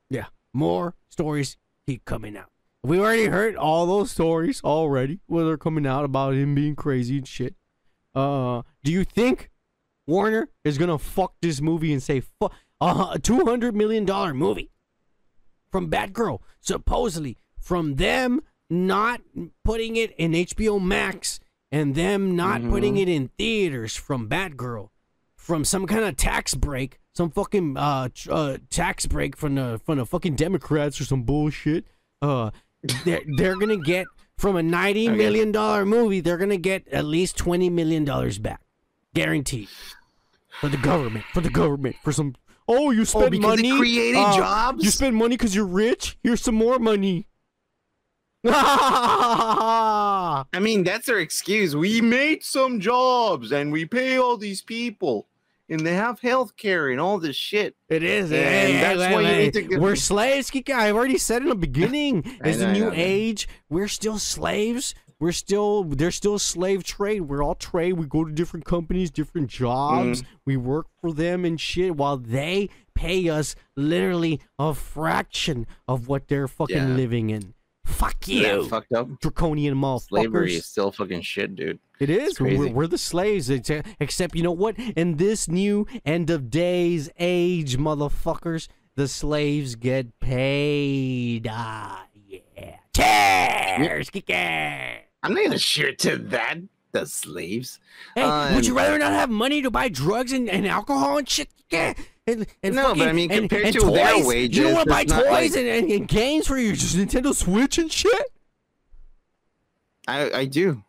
Yeah, more stories keep coming out. We already heard all those stories already, where they're coming out about him being crazy and shit. Uh, do you think Warner is gonna fuck this movie and say fuck a two hundred million dollar movie from Batgirl? Supposedly from them not putting it in HBO Max and them not putting it in theaters from Batgirl from some kind of tax break, some fucking uh, tr- uh tax break from the from the fucking Democrats or some bullshit. Uh, they're they're gonna get from a ninety million dollar movie, they're gonna get at least twenty million dollars back, guaranteed, for the government, for the government, for some. Oh, you spend oh, because it money. created uh, jobs? You spend money because you're rich. Here's some more money. [LAUGHS] I mean, that's their excuse. We made some jobs and we pay all these people and they have health care and all this shit. It is. And Hey, that's hey, why you hey, need to get- We're slaves, Kika. I've already said in the beginning. [LAUGHS] It's a new know, man. age. We're still slaves. We're still there's still slave trade. We're all trade. We go to different companies, different jobs. Mm. We work for them and shit while they pay us literally a fraction of what they're fucking Yeah. living in. Fuck you, fucked up. draconian Slavery motherfuckers. is still fucking shit, dude. It is. We're, we're the slaves. It's, except, you know what? In this new end of days age, motherfuckers, the slaves get paid. Ah, yeah. Cheers, Kike. I'm not gonna share to that. The slaves. Hey, Um, would you rather not have money to buy drugs and, and alcohol and shit? Kike? And, and No, but I mean, compared and to their toys? you don't want to buy toys like- and, games for your Nintendo Switch and shit? I I do.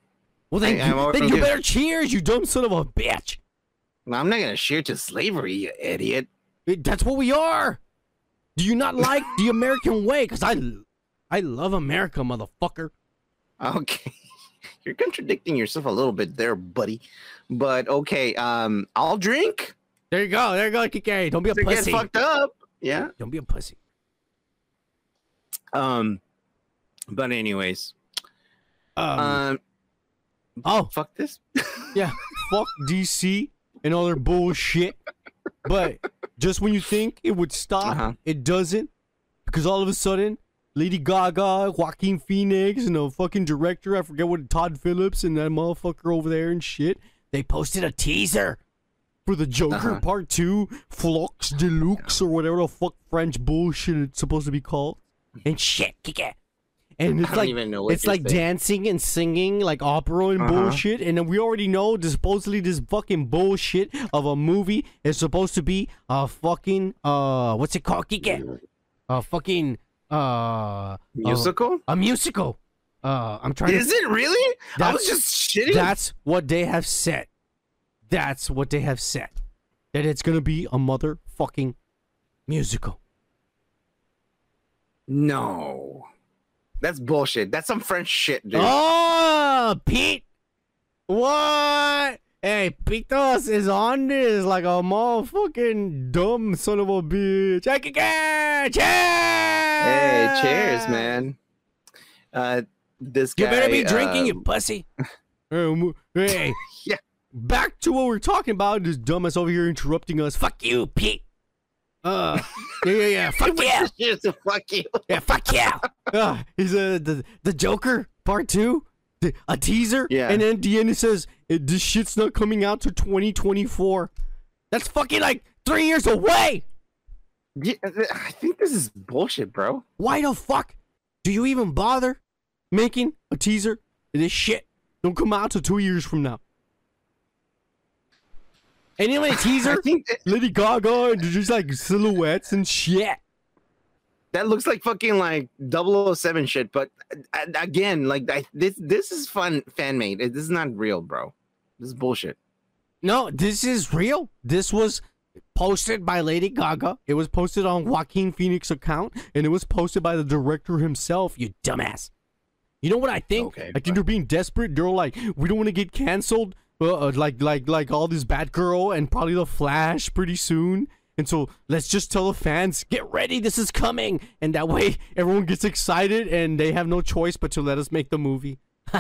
Well, then, I- you, then you better cheers, you dumb son of a bitch. I'm not gonna share to slavery, you idiot. It- That's what we are. Do you not like the American way? Cause I, I love America, motherfucker. Okay. [LAUGHS] You're contradicting yourself a little bit there, buddy. But okay, um, I'll drink There you go. There you go, Kike. Don't be a to get fucked up. Yeah. Don't be a pussy. Um, but anyways, Um, um, oh fuck this. [LAUGHS] yeah, fuck DC and all their bullshit. But just when you think it would stop, Uh-huh. it doesn't. Because all of a sudden, Lady Gaga, Joaquin Phoenix, and the fucking director, I forget what Todd Phillips and that motherfucker over there and shit, they posted a teaser for the Joker Uh-huh. Part 2, Flux Deluxe, or whatever the fuck French bullshit it's supposed to be called. And shit, kick it. And it's like even know it's like saying. dancing and singing like opera and Uh-huh. bullshit. And then we already know this, supposedly this fucking bullshit of a movie is supposed to be a fucking uh what's it called? Kick it. A fucking uh Musical? a musical. Uh I'm trying Is to it really? I was just shitting. That's what they have said. That's what they have said. That it's gonna be a motherfucking musical. No. That's bullshit. That's some French shit, dude. Oh, Pete! What? Hey, Pitos is on this like a motherfucking dumb son of a bitch. Check again! Cheers! Hey, cheers, man. Uh, this You guy. better be drinking, you um, pussy. [LAUGHS] Um, hey, Yeah. back to what we're talking about. This dumbass over here interrupting us. Fuck you, Pete. Uh, yeah, yeah, yeah. [LAUGHS] Fuck yeah. [LAUGHS] To fuck you. Yeah, fuck yeah. uh, he's uh, the the Joker part two, the, a teaser, Yeah. and then the end it says it, this shit's not coming out to 2024. That's fucking like three years away. Yeah, uh, I think this is bullshit, bro. Why the fuck do you even bother making a teaser? This shit don't come out till two years from now. And even a I teaser, think Lady Gaga, and just like silhouettes and shit. That looks like fucking like 007 shit. But uh, again, like I, this, this is fun fan made. This is not real, bro. This is bullshit. No, this is real. This was posted by Lady Gaga. It was posted on Joaquin Phoenix account, and it was posted by the director himself. You dumbass. You know what I think? Okay, I think they're being desperate. They're like, we don't want to get canceled, uh, uh, like like like all this Batgirl and probably the Flash pretty soon. And so let's just tell the fans, get ready, this is coming, and that way [LAUGHS] everyone gets excited and they have no choice but to let us make the movie. [LAUGHS]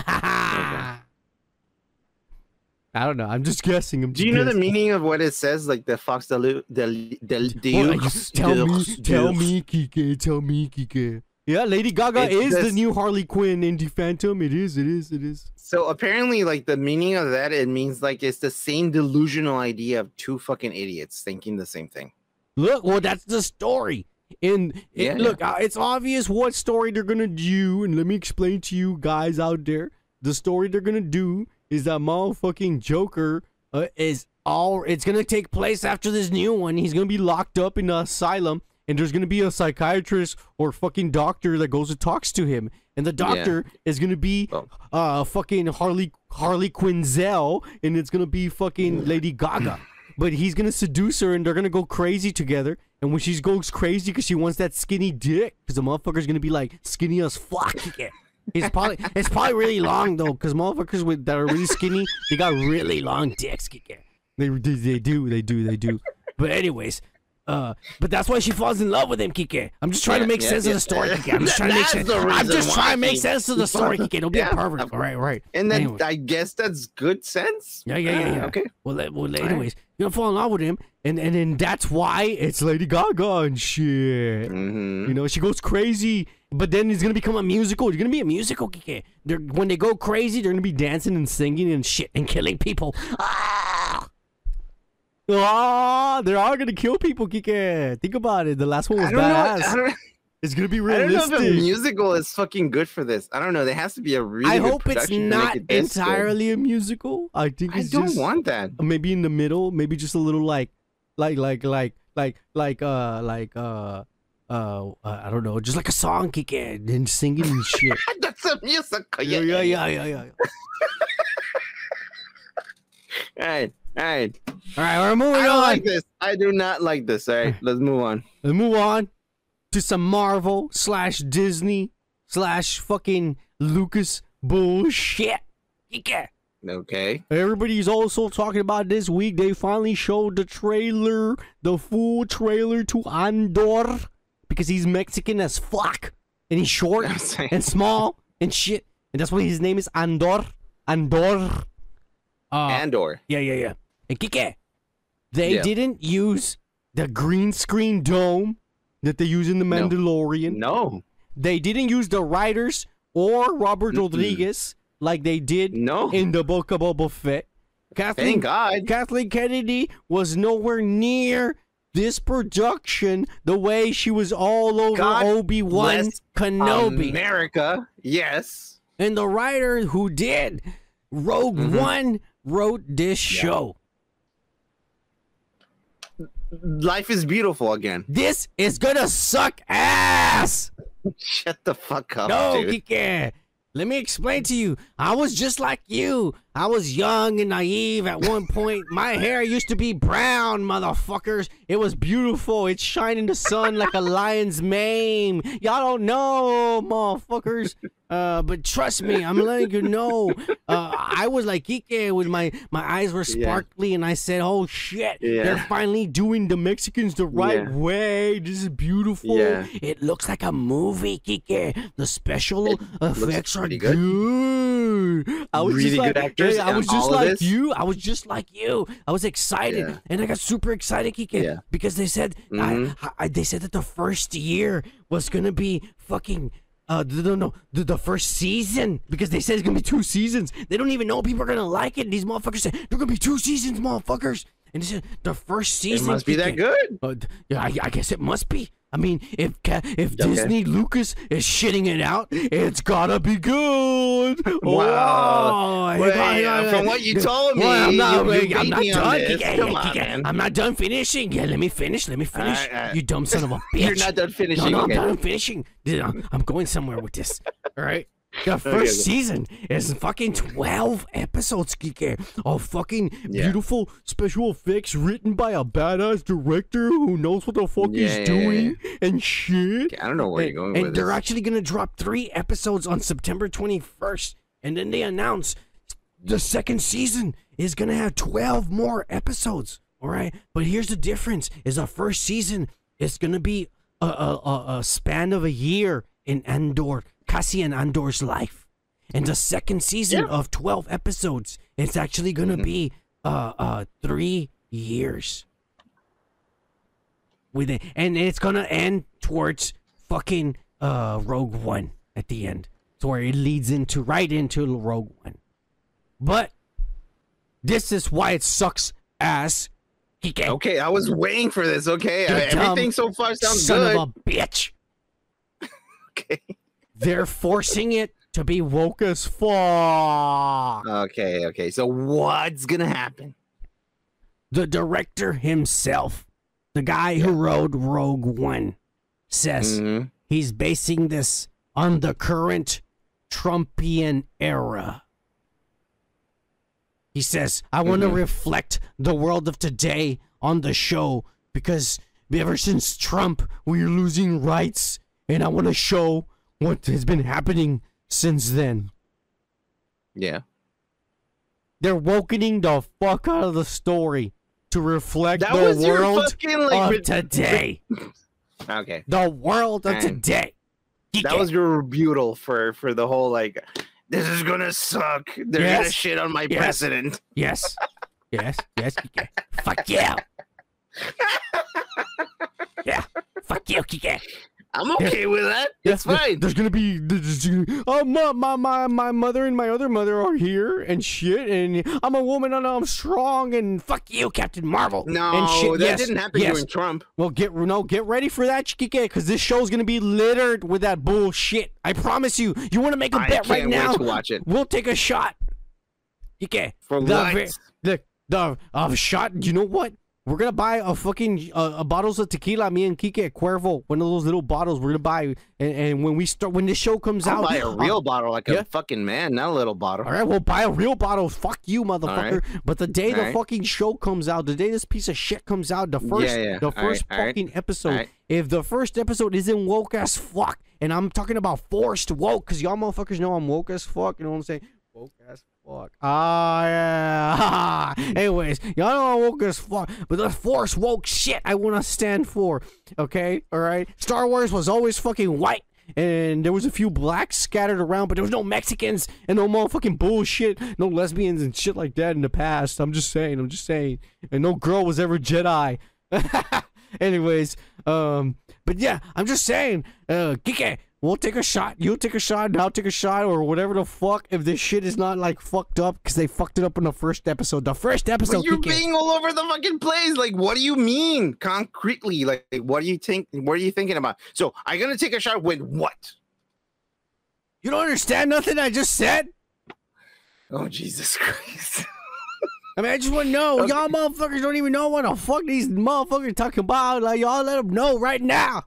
I don't know. I'm just guessing. I'm Do just you know the meaning of what it says? Like the Fox del del del Well, you- tell me, tell me, Kike, tell me, Kike. Yeah, Lady Gaga It's is the new Harley Quinn in the Phantom. It is. It is. It is. So apparently, like the meaning of that, it means like it's the same delusional idea of two fucking idiots thinking the same thing. Look, well, that's the story. And it- Yeah. look, uh, it's obvious what story they're gonna do. And let me explain to you guys out there: the story they're gonna do is that motherfucking Joker uh, is all. It's gonna take place after this new one. He's gonna be locked up in the asylum, and there's gonna be a psychiatrist or fucking doctor that goes and talks to him. And the doctor is gonna be Oh. uh fucking Harley Harley Quinzel, and it's gonna be fucking Lady Gaga. [LAUGHS] But he's gonna seduce her, and they're gonna go crazy together. And when she goes crazy because she wants that skinny dick, because the motherfucker's gonna be like skinny as fuck. Yeah. It's probably it's probably really long though, because motherfuckers with that are really skinny, they got really long dicks. Yeah. They, they they do they do they do. But anyways, uh, but that's why she falls in love with him, Kike. I'm just trying to make yeah, sense of the story, Kike. I'm [LAUGHS] just trying to make sense. I'm just trying to make sense of the [LAUGHS] story, Kike. It'll be Yeah, perfect. of All right, right. And then Anyway. I guess that's good sense. Yeah, yeah, yeah, Ah, yeah. Okay. Well, well right. anyways, you're gonna fall in love with him, and and then that's why it's Lady Gaga and shit. hmm You know, she goes crazy, but then it's gonna become a musical. It's gonna be a musical, Kike. They're when they go crazy, they're gonna be dancing and singing and shit and killing people. Ah! Ah, they're all gonna kill people, Kike. Think about it. The last one was I don't know. I it's gonna be realistic. I don't know if a musical is fucking good for this. I don't know. There has to be a really. I hope it's not it this good. entirely a musical. I think I don't just want that. maybe in the middle, maybe just a little like, like, like, like, like, like, uh, like, uh, uh, uh I don't know, just like a song kicking and singing and shit. [LAUGHS] That's a musical. yeah, yeah, yeah, yeah, yeah. [LAUGHS] All right. All right. All right, we're moving I don't on. like this. I do not like this. All right. Let's move on. [LAUGHS] Let's move on to some Marvel slash Disney slash fucking Lucas bullshit. Yeah. Okay. Everybody's also talking about this week. They finally showed the trailer, the full trailer to Andor, because he's Mexican as fuck, and he's short [LAUGHS] and small and shit, and that's why his name is Andor. Andor. Uh, Andor. yeah, yeah, yeah. And Kike, they Yeah. didn't use the green screen dome that they use in The Mandalorian. No. They didn't use the writers or Robert Mm-mm. Rodriguez like they did No. in the book of Boba Fett. Kathleen, Thank God. Kathleen Kennedy was nowhere near this production the way she was all over God Obi Wan Kenobi. America. Yes. and the writer who did Rogue Mhm. One wrote this show. Life is beautiful again. This is gonna suck ass. [LAUGHS] Shut the fuck up, No, dude. Kike. Let me explain to you. I was just like you. I was young and naive at one point. My hair used to be brown, motherfuckers. It was beautiful. It shined in the sun like a lion's mane. Y'all don't know, motherfuckers. Uh, but trust me, I'm letting you know. [LAUGHS] Uh, I was like Kike with my my eyes were Yeah. sparkly, and I said, "Oh shit, they're finally doing the Mexicans the right Yeah. way. This is beautiful. Yeah. It looks like a movie, Kike. The special It effects are good. good. I was Really just like, good actors I was just like you. I was just like you. I was excited, Yeah. and I got super excited, Kike, Yeah. because they said Mhm. I, I, they said that the first year was gonna be fucking. Uh, no, no, the, the first season because they said it's gonna be two seasons. They don't even know people are gonna like it. These motherfuckers said they're gonna be two seasons, motherfuckers. And they said the first season. It must be that good. uh, yeah, I, I guess it must be. I mean, if if Okay. Disney Lucas is shitting it out, it's gotta be good. Wow. Oh, Wait, hang uh, from what you told me, Well, I'm not, you- I'm not done. Kike, Come yeah, on, man. I'm not done finishing. Yeah, let me finish. Let me finish. Alright, alright. You dumb son of a [LAUGHS] bitch. You're not done finishing. No, no, okay. I'm done finishing. I'm going somewhere with this. All right. The [LAUGHS] first okay. season is fucking 12 episodes, Kike, of fucking Yeah. beautiful special effects written by a badass director who knows what the fuck Yeah, he's yeah, doing and shit. I don't know where and, you're going and they're this. actually going to drop three episodes on September 21st. And then they announce the second season is going to have 12 more episodes. All right. But here's the difference is the first season is going to be a, a, a, a span of a year in Andor, Cassian Andor's life. And the second season Yeah. of 12 episodes, it's actually going to Mhm. be uh, uh, three years with it, and it's gonna end towards fucking uh, Rogue One at the end. To where it leads into right into Rogue One. But this is why it sucks ass. Kike. Okay, I was waiting for this. Okay, I- everything so far sounds son good. of a bitch. [LAUGHS] Okay. They're forcing it to be woke as fuck. Okay, okay. So what's gonna happen? The director himself, the guy who wrote Rogue One, says Mhm. he's basing this on the current Trumpian era. He says, I want to reflect the world of today on the show because ever since Trump, we're losing rights, and I want to show what has been happening since then. Yeah. They're wokening the fuck out of the story to reflect That the was world fucking, like, of today. Okay. the world of Man. today. That was your rebuttal for for the whole like this is gonna suck. They're gonna shit on my Yes. president. Yes. Yes. Yes. Kike. Fuck yeah. [LAUGHS] yeah. Fuck you, Kike. I'm okay with that. Yeah, It's fine. There's gonna be, there's gonna- oh my, my my my mother and my other mother are here and shit, and I'm a woman and I'm strong and fuck you, Captain Marvel. No, and shit. that yes, didn't happen yes. during Trump. Well, get no, get ready for that, Kike, because this show's gonna be littered with that bullshit. I promise you. You want to make a I bet right now? to watch it. We'll take a shot. Kike. For the, what? The the uh, shot. You know what? We're gonna buy a fucking uh, a bottles of tequila. Me and Kike at Cuervo, one of those little bottles. We're gonna buy, and, and when we start, when this show comes I'll out, buy a real bottle like yeah. a fucking man, not a little bottle. all right, we'll buy a real bottle. Fuck you, motherfucker. right. But the day All the right. fucking show comes out, the day this piece of shit comes out, the first, Yeah, yeah. the first right. fucking episode. If the first episode isn't woke as fuck, and I'm talking about forced woke, because y'all motherfuckers know I'm woke as fuck. You know what I'm saying? Woke as fuck. Ah, yeah. [LAUGHS] Anyways, y'all know I'm woke as fuck, but the force woke shit I want to stand for. Okay, all right. Star Wars was always fucking white and there was a few blacks scattered around, but there was no Mexicans and no motherfucking bullshit, no lesbians and shit like that in the past. I'm just saying, I'm just saying, and no girl was ever Jedi. [LAUGHS] Anyways, um, but yeah, I'm just saying, uh, Kike, we'll take a shot. You'll take a shot, and I'll take a shot, or whatever the fuck. If this shit is not like fucked up, because they fucked it up in the first episode. The first episode, But you're Kike. being all over the fucking place. Like, what do you mean concretely? Like, what do you think? What are you thinking about? So, I'm gonna take a shot with what? you don't understand nothing I just said. Oh Jesus [LAUGHS] Christ! I mean, I just want to know. Y'all motherfuckers don't even know what the fuck these motherfuckers talking about. Like, y'all let them know right now.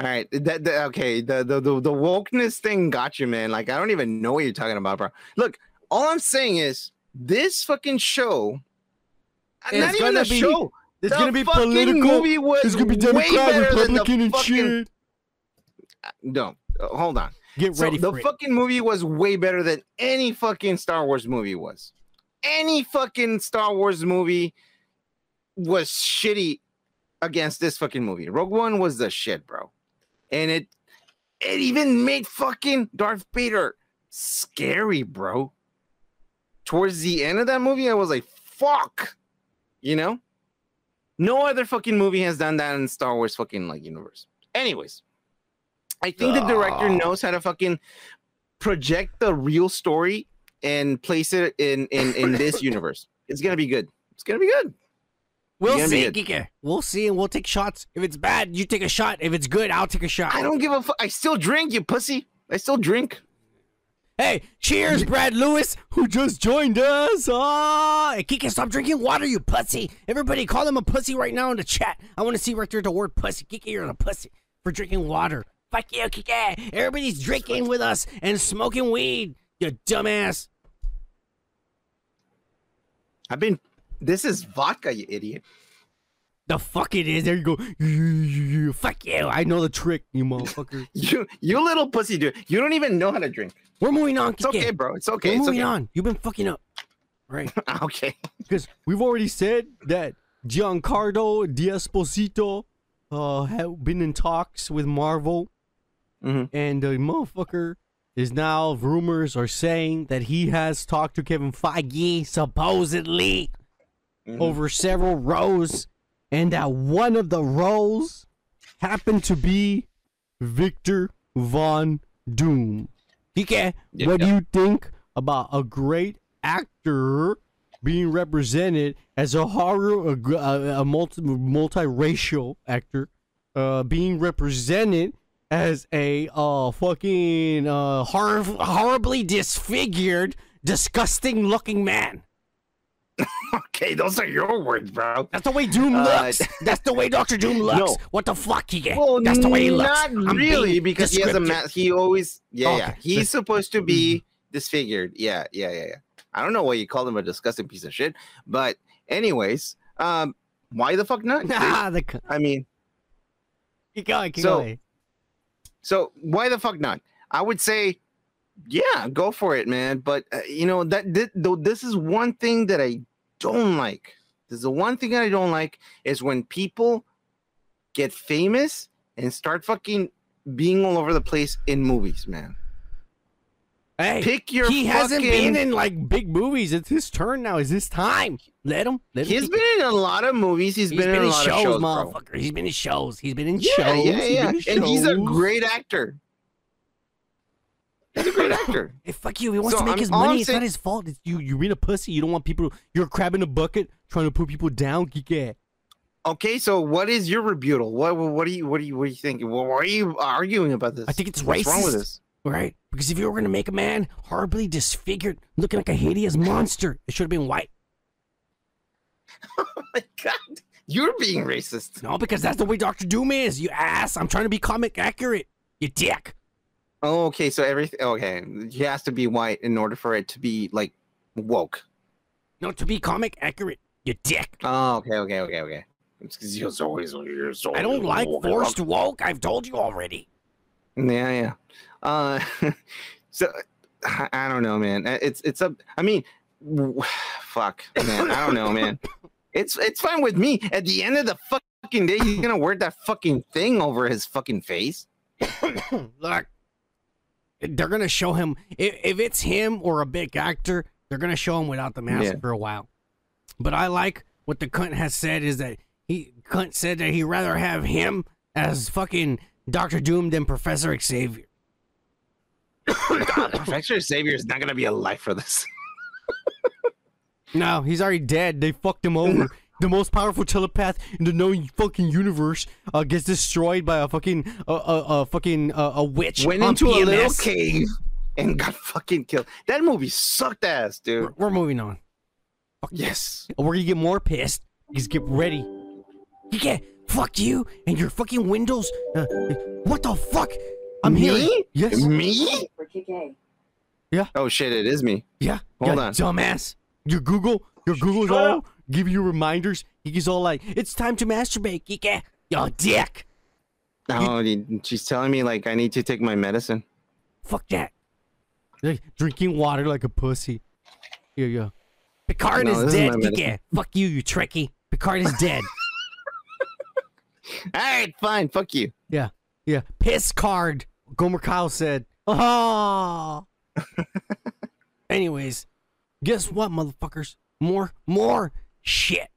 All right, that, that okay. The, the the the wokeness thing got you, man. Like, I don't even know what you're talking about, bro. Look, all I'm saying is this fucking show. It's not even the be- show. It's the gonna be political. Movie was It's gonna be Democrat, better than the Republican, and fucking- shit. No, uh, hold on. Get So ready the it. fucking movie was way better than any fucking Star Wars movie was. Any fucking Star Wars movie was shitty against this fucking movie. Rogue One was the shit, bro. And it it even made fucking Darth Vader scary, bro. Towards the end of that movie, I was like, fuck. You know? No other fucking movie has done that in Star Wars fucking like universe. Anyways, I think the director knows how to fucking project the real story and place it in in in this [LAUGHS] universe. It's gonna be good. It's gonna be good. We'll see, Kike. We'll see, and we'll take shots. If it's bad, you take a shot. If it's good, I'll take a shot. I don't give a fuck. I still drink, you pussy. I still drink. Hey, cheers, Brad Lewis, who just joined us. Ah, hey, Kike, stop drinking water, you pussy. Everybody, call him a pussy right now in the chat. I want to see right there the word pussy. Kike, you're a pussy for drinking water. Fuck you, Kike. Everybody's drinking with us and smoking weed. You dumbass. I've been. This is vodka, you idiot. The fuck it is. There you go. Fuck you. I know the trick, you motherfucker. [LAUGHS] You you little pussy dude. You don't even know how to drink. We're moving on, It's okay, bro. It's okay. We're It's moving okay. on. You've been fucking up. Right. [LAUGHS] Okay. Because we've already said that Giancarlo D'Esposito uh, have been in talks with Marvel, Mhm. and the motherfucker is now rumors are saying that he has talked to Kevin Feige supposedly Mhm. over several rows, and that one of the rows happened to be Victor Von Doom. Kike, Yeah. what do you think about a great actor being represented as a horror, a, a, a multi multiracial actor, uh, being represented as a uh fucking uh Hor- horribly disfigured, disgusting looking man. [LAUGHS] Okay, those are your words, bro. That's the way Doom Uh, looks. [LAUGHS] That's the way Doctor Doom looks. No. What the fuck, Kike? Well, That's the way he looks. not I'm really, because he has a descriptive. ma- he always yeah yeah Okay. he's supposed to be disfigured. Yeah yeah yeah yeah. I don't know why you called him a disgusting piece of shit, but anyways, um, why the fuck not? dude? Ah, [LAUGHS] the c- I mean, keep going, keep So- going. so why the fuck not? I would say, yeah, go for it, man. But uh, you know that though this is one thing that I don't like. This is the one thing that I don't like is when people get famous and start fucking being all over the place in movies, man. Hey, Pick your he hasn't fucking- been in like big movies. It's his turn now. Is his time? Let him. Let him. He's keep- been in a lot of movies. He's been, in a lot shows, of shows, bro. motherfucker. He's been in shows. He's been in Yeah, shows. yeah, He's yeah. been in And he's a great actor. He's a great actor. [LAUGHS] Hey, fuck you. He wants So to make I'm- his money. It's not his fault. It's you you being a pussy. You don't want people. You're a crab in a bucket trying to put people down. Kike. Okay, so what is your rebuttal? What what do you what do you what do you think? Why are you arguing about this? I think it's racist. What's wrong with this? right? Because if you were gonna make a man horribly disfigured, looking like a hideous monster, it should have been white. [LAUGHS] Oh my god, you're being racist. No, because that's the way Doctor Doom is. You ass. I'm trying to be comic accurate. You dick. Oh, okay, so everything okay. He has to be white in order for it to be like woke. No, to be comic accurate. You dick. Oh, okay, okay, okay, okay. It's because you're always you're so I don't like forced woke. I've told you already. Yeah, yeah. Uh, [LAUGHS] so I, I don't know, man. It's it's a. I mean, w- [SIGHS] fuck, man. I don't know, man. [LAUGHS] It's it's fine with me. At the end of the fucking day, he's gonna wear that fucking thing over his fucking face. [COUGHS] Look, they're gonna show him if, if it's him or a big actor, they're gonna show him without the mask Yeah. for a while. But I like what the cunt has said is that he cunt said that he'd rather have him as fucking Doctor Doom than Professor Xavier. [COUGHS] Professor Xavier is not gonna be alive for this. No, he's already dead. They fucked him over. [LAUGHS] the most powerful telepath in the known fucking universe uh, gets destroyed by a fucking uh, uh, uh fucking uh, a witch. Went on into a little cave and got fucking killed. That movie sucked ass, dude. We're, we're moving on. Yes. We're gonna get more pissed. Just get ready. You get fuck you and your fucking windows. Uh, what the fuck? I'm me? hearing. Yes. Me? For KK. Oh shit! It is me. Yeah. Hold Yeah, on. dumbass. Your Google, your Google's all giving you reminders. He's all like, It's time to masturbate, Kike. Yo, dick. Oh, he- she's telling me like I need to take my medicine. Fuck that. like, drinking water like a pussy. Here you go. Picard No, is is dead, Kike. Fuck you, you tricky. Picard is dead. [LAUGHS] All right, fine. Fuck you. Yeah, yeah. Piss card. Gomer Kyle said, Oh. [LAUGHS] Anyways, guess what, motherfuckers? More, more shit.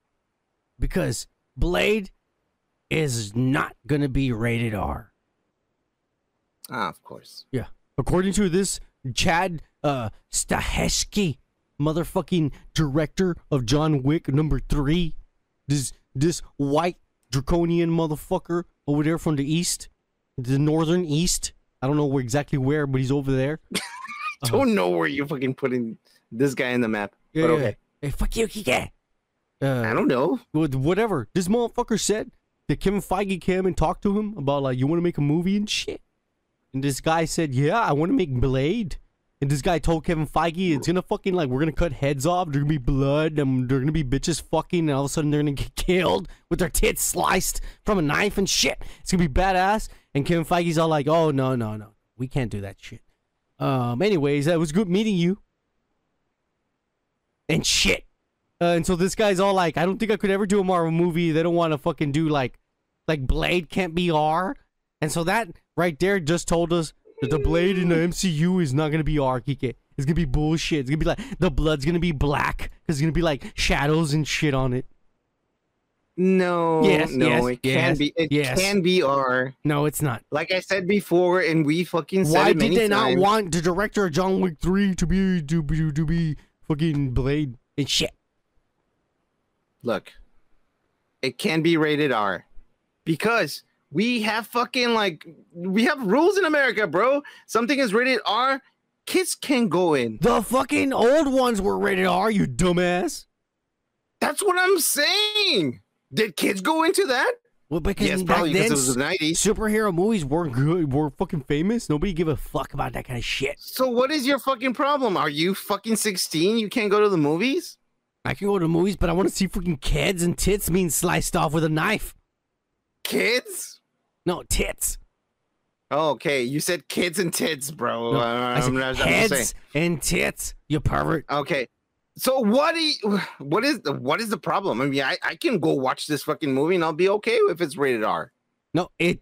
Because Blade is not gonna be rated R. Ah, of course. yeah. According to this Chad uh Stahelski, motherfucking director of John Wick number three, this this white draconian motherfucker over there from the east, the northern east. I don't know where exactly where, but he's over there. [LAUGHS] Don't know where you're fucking putting this guy in the map. Yeah, but yeah. okay. Hey, fuck you, Kike. Uh, I don't know. Wha- whatever. This motherfucker said that Kevin Feige came and talked to him about like, you want to make a movie and shit. And this guy said, yeah, I want to make Blade. And this guy told Kevin Feige it's gonna fucking like we're gonna cut heads off. There's gonna be blood and they're gonna be bitches fucking, and all of a sudden they're gonna [LAUGHS] get killed with their tits sliced from a knife and shit. It's gonna be badass. And Kevin Feige's all like, oh no no no, we can't do that shit. Um. Anyways, it was good meeting you. And shit. Uh, and so this guy's all like, I don't think I could ever do a Marvel movie. They don't want to fucking do like, like Blade can't be R. And so that right there just told us that the Blade in the MCU is not gonna be R. Kike. It's gonna be bullshit. It's gonna be like the blood's gonna be black. Cause it's gonna be like shadows and shit on it. No, Yes, no, yes, it can yes, be. It yes. can be R. No, it's not. Like I said before, and we fucking said Why it did they not times. want the director of John Wick 3 to be to be to be fucking Blade and shit? Look, it can be rated R because we have fucking like we have rules in America, bro. Something is rated R, kids can go in. The fucking old ones were rated R, you dumbass. That's what I'm saying. Did kids go into that? Well, because Yes, back then, the 90s. superhero movies weren't good, were fucking famous. Nobody give a fuck about that kind of shit. So what is your fucking problem? Are you fucking 16? You can't go to the movies? I can go to movies, but I want to see fucking kids and tits being sliced off with a knife. Kids? No, tits. Oh, okay, you said kids and tits, bro. No, Uh, I said not- heads and tits, you pervert. Okay. So what do you, what is the what is the problem? I mean, I, I can go watch this fucking movie and I'll be okay if it's rated R. No, it.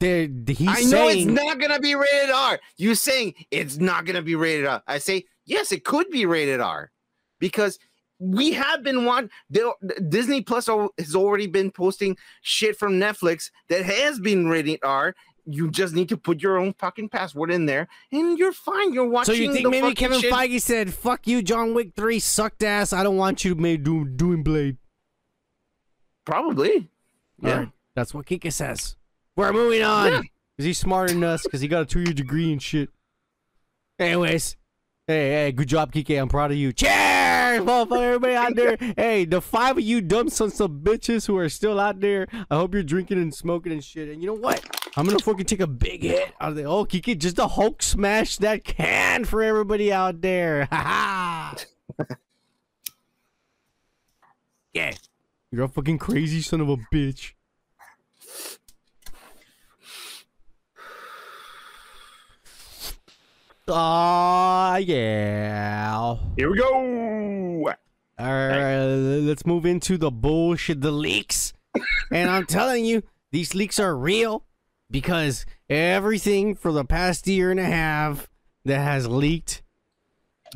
They're, he's I know saying, it's not gonna be rated R. You saying it's not gonna be rated R? I say yes, it could be rated R because we have been one. Disney Plus has already been posting shit from Netflix that has been rated R. You just need to put your own fucking password in there, and you're fine. You're watching. So you think maybe Kevin shit. Feige said, "Fuck you, John Wick three sucked ass. I don't want you made do, doing Blade." Probably. Yeah. Alright, that's what Kika says. We're moving on. Yeah. Cause he's smarter than us. Cause he got a two year degree and shit. Anyways, hey, hey, good job, Kike. I'm proud of you. Cheers, [LAUGHS] motherfucker, everybody out there. hey, the five of you dumb sons of bitches who are still out there. I hope you're drinking and smoking and shit. And you know what? I'm gonna fucking take a big hit out of the. Oh, Kike, just a Hulk smash that can for everybody out there. [LAUGHS] Ha ha. [LAUGHS] yeah. You're a fucking crazy son of a bitch. Ah, yeah. Here we go. All right, let's move into the bullshit, the leaks. and I'm telling you, these leaks are real because everything for the past year and a half that has leaked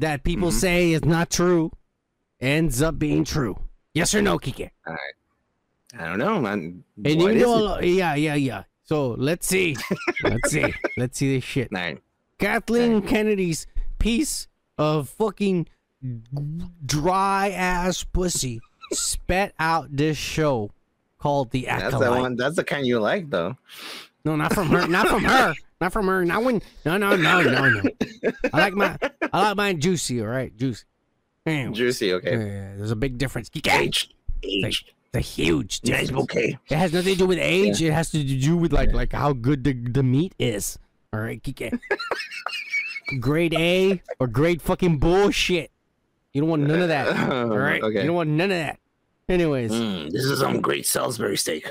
that people say is not true ends up being true. Yes or no, Kike? All right. I don't know, man. And you know, yeah, yeah, yeah. So let's see. let's see. [LAUGHS] Let's see this shit. Nine. Kathleen Kennedy's piece of fucking dry ass pussy spat out this show called The That's the one. That's the kind you like, though. No, not from her. Not from her. Not from her. Not when. No, no, no, no, no. I like my. I like mine juicy. All right, juicy. Anyway, Juicy. Okay. yeah, there's a big difference. Aged. It's Aged. a huge difference. bouquet. It has nothing to do with age. It has to do with like like how good the, the meat is. All right, Kike. grade A or grade fucking bullshit. You don't want none of that. [LAUGHS] All right. Okay. You don't want none of that. Anyways, Mm, this is some great Salisbury steak.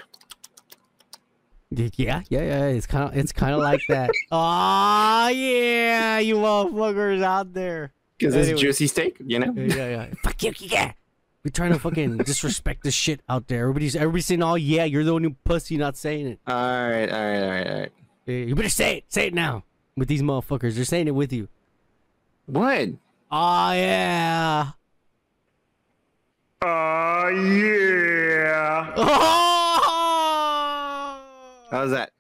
yeah, yeah, yeah. It's kind of it's kind of like that. [LAUGHS] Oh yeah, you motherfuckers out there. Because it's juicy steak, you know. Yeah, yeah, yeah. Fuck you, Kike. We're trying to fucking [LAUGHS] disrespect this shit out there. Everybody's everybody's saying, "Oh yeah, you're the only pussy not saying it." All right, all right, all right, all right. Yeah, You better say it. Say it now. With these motherfuckers. They're saying it with you. What? Oh, yeah. Uh, yeah. [LAUGHS] Oh! How's that?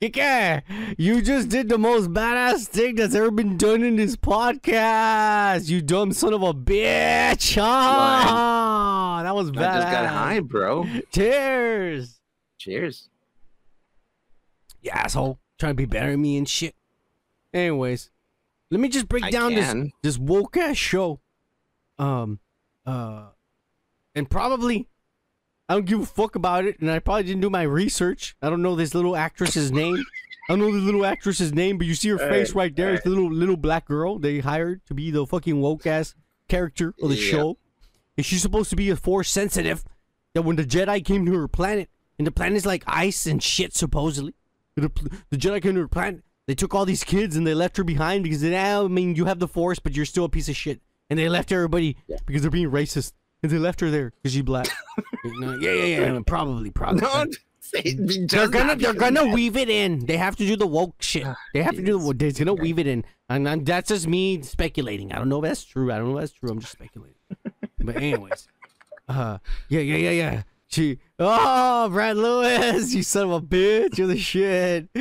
Kike, you just did the most badass thing that's ever been done in this podcast. You dumb son of a bitch. [LAUGHS] Ah, that was I badass. just got high, bro. Cheers. Cheers. You asshole. Trying to be better than me and shit. Anyways, let me just break I down this can. this woke ass show. Um, uh, and probably I don't give a fuck about it, and I probably didn't do my research. I don't know this little actress's name. I don't know the little actress's name, but you see her face right there. It's the little little black girl they hired to be the fucking woke ass character of the show. And she's supposed to be a force sensitive. That when the Jedi came to her planet, and the planet's like ice and shit, supposedly. The, the Jedi her planet. They took all these kids and they left her behind because they, ah, I mean, you have the Force, but you're still a piece of shit. And they left everybody because they're being racist. And they left her there because she's black. [LAUGHS] No, yeah, yeah, yeah. Probably, probably. No, They're gonna, they're gonna that. weave it in. They have to do the woke shit. They have to do the. They're gonna weave it in, and, and that's just me speculating. I don't know if that's true. I don't know if that's true. I'm just speculating. but anyways, uh, yeah, yeah, yeah, yeah. She, oh, Brad Lewis, you son of a bitch, you're the shit. [LAUGHS]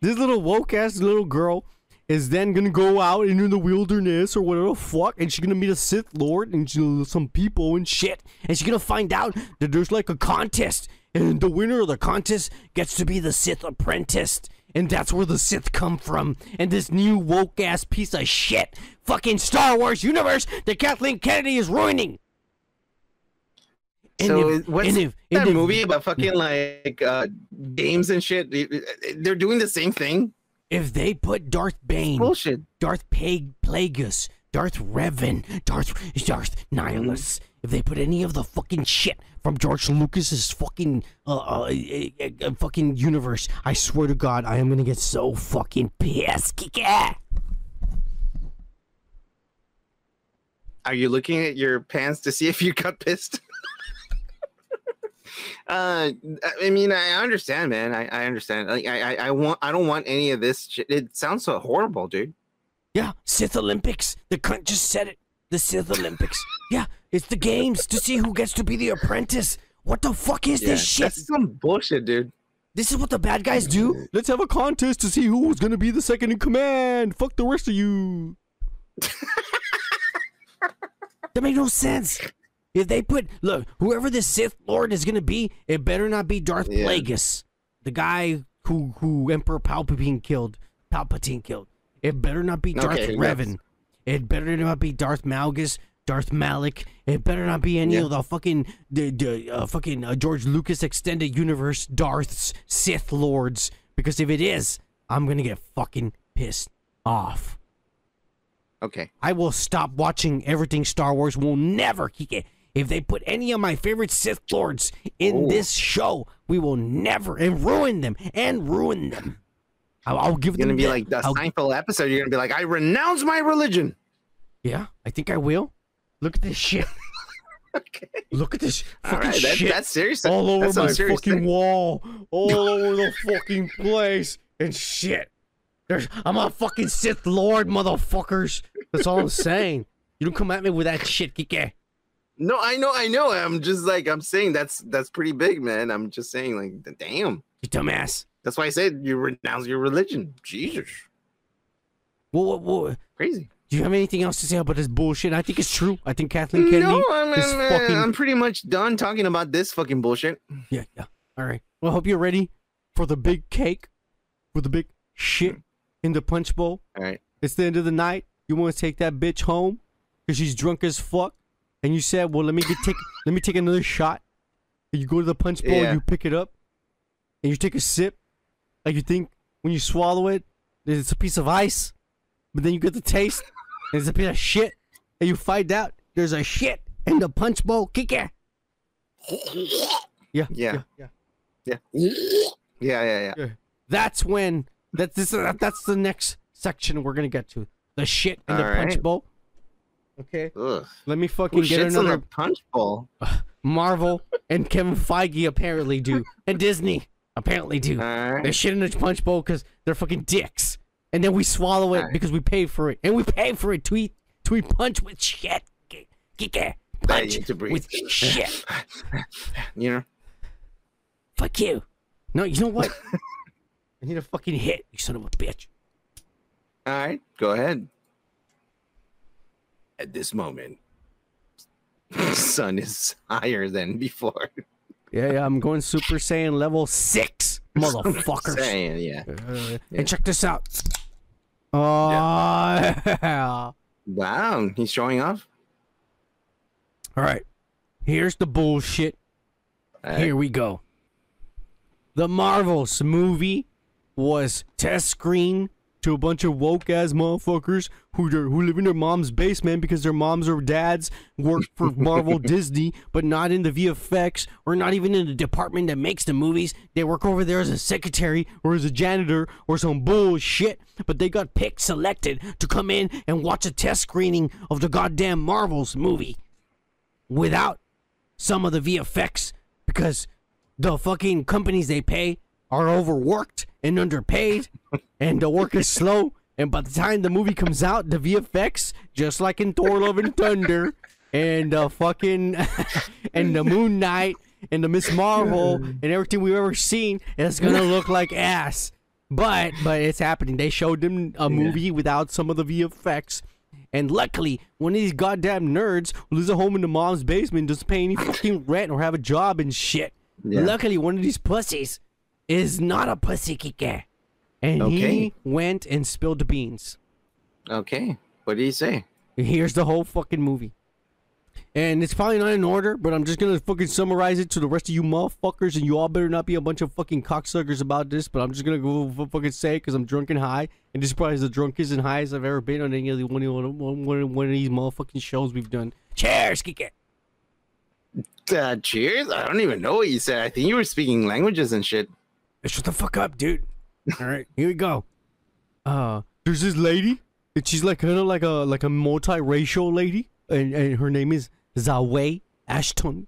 this little woke ass little girl is then gonna go out into the wilderness or whatever the fuck, and she's gonna meet a Sith Lord and some people and shit, and she's gonna find out that there's like a contest, and the winner of the contest gets to be the Sith apprentice. And that's where the Sith come from. And this new woke ass piece of shit fucking Star Wars universe that Kathleen Kennedy is ruining. So what's that movie about fucking like uh, games and shit? They're doing the same thing. If they put Darth Bane, Bullshit. Darth Pag- Plagueis, Darth Revan, Darth Darth Nihilus, if they put any of the fucking shit from George Lucas's fucking uh, uh, uh, uh, fucking universe, I swear to God, I am gonna get so fucking pissed. Are you looking at your pants to see if you got pissed? [LAUGHS] uh, I mean, I understand, man. I, I understand. Like, I, I, I want, I don't want any of this. Shit. It sounds so horrible, dude. Yeah, Sith Olympics. The cunt just said it. The Sith Olympics. [LAUGHS] yeah, it's the games to see who gets to be the apprentice. What the fuck is Yeah, this shit? That's some bullshit, dude. This is what the bad guys do. Let's have a contest to see who's gonna be the second in command. Fuck the rest of you. That made no sense. If they put look, whoever the Sith Lord is gonna be, it better not be Darth Yeah. Plagueis, the guy who who Emperor Palpatine killed. Palpatine killed. It better not be Darth Okay, Revan. It better not be Darth Malgus, Darth Malak. It better not be any Yeah. of the fucking the, the uh, fucking uh, George Lucas extended universe Darth's Sith Lords. Because if it is, I'm gonna get fucking pissed off. Okay. I will stop watching everything Star Wars. Will never kick it. If they put any of my favorite Sith Lords in Oh. this show, we will never and ruin them and ruin them. I'll, I'll give gonna them be the- like the I'll- Seinfeld episode. You're gonna be like, I renounce my religion. yeah, I think I will. Look at this shit. [LAUGHS] Okay. Look at this fucking right. That, shit that's serious. all over my fucking thing. wall, all [LAUGHS] over the fucking place, and shit. There's, I'm a fucking Sith Lord, motherfuckers. That's all I'm saying. You don't come at me with that shit, Kike. No, I know, I know. I'm just like I'm saying that's that's pretty big, man. I'm just saying, like, damn. You dumbass. That's why I said you renounce your religion. Jesus, what, what, crazy. do you have anything else to say about this bullshit? I think it's true. I think Kathleen Kennedy No, I mean, is uh, fucking I'm pretty much done talking about this fucking bullshit. Yeah, yeah. All right. Well, I hope you're ready for the big cake with the big shit in the punch bowl. All right. It's the end of the night. You want to take that bitch home because she's drunk as fuck, and you said, "Well, let me get take let me take another shot." And you go to the punch bowl, Yeah. you pick it up, and you take a sip. Like you think when you swallow it, it's a piece of ice, but then you get the taste, [LAUGHS] and it's a piece of shit, and you find out there's a shit in the punch bowl. Kick it. [LAUGHS] Yeah. Yeah. Yeah. [LAUGHS] Yeah, yeah, yeah, yeah. That's when that's this that's the next section we're gonna get to. The shit in the All punch bowl. Okay. Ugh. Let me fucking Who get another punch bowl? [LAUGHS] Marvel and Kevin Feige apparently do. And Disney apparently do. Right. They shit in the punch bowl because they're fucking dicks. And then we swallow it Alright. because we pay for it. And we pay for it to eat to eat punch with shit. Get, get, get. I Punch need to breathe. with shit. [LAUGHS] You know. Fuck you. No, you know what? [LAUGHS] I need a fucking hit, you son of a bitch. All right. Go ahead. At this moment, [LAUGHS] sun is higher than before. Yeah, yeah, I'm going Super Saiyan level six, [LAUGHS] motherfuckers. Saying, yeah. Uh, Yeah. And check this out. Oh, yeah. [LAUGHS] Wow, he's showing off. All right. Here's the bullshit. Right. Here we go. The Marvels movie was test screen to a bunch of woke ass motherfuckers who are- who live in their mom's basement because their moms or dads work for [LAUGHS] Marvel Disney, but not in the VFX or not even in the department that makes the movies. They work over there as a secretary or as a janitor or some bullshit. But they got picked, selected to come in and watch a test screening of the goddamn Marvels movie without some of the VFX because the fucking companies they pay are overworked and underpaid and the work is slow and by the time the movie comes out the VFX just like in Thor Love and Thunder and uh fucking [LAUGHS] and the Moon Knight and the Miss Marvel and everything we've ever seen is gonna look like ass. But but it's happening. They showed them a movie without some of the VFX. And luckily, one of these goddamn nerds lives at home in the mom's basement doesn't pay any fucking rent or have a job and shit. Yeah. Luckily, one of these pussies is not a pussy kike. And Okay. he went and spilled the beans. Okay. What did he say? Here's the whole fucking movie. And it's probably not in order, but I'm just gonna fucking summarize it to the rest of you motherfuckers, and you all better not be a bunch of fucking cocksuckers about this. But I'm just gonna go fucking say because I'm drunk and high, and this is probably the drunkest and highest I've ever been on any of the one, one, one, one, one of one of one of these motherfucking shows we've done. Cheers, Kike. Uh, cheers. I don't even know what you said. I think you were speaking languages and shit. Shut the fuck up, dude. All right, here we go. Uh, there's this lady, and she's like kind of like a like a multiracial lady, and, and her name is Zawe Ashton.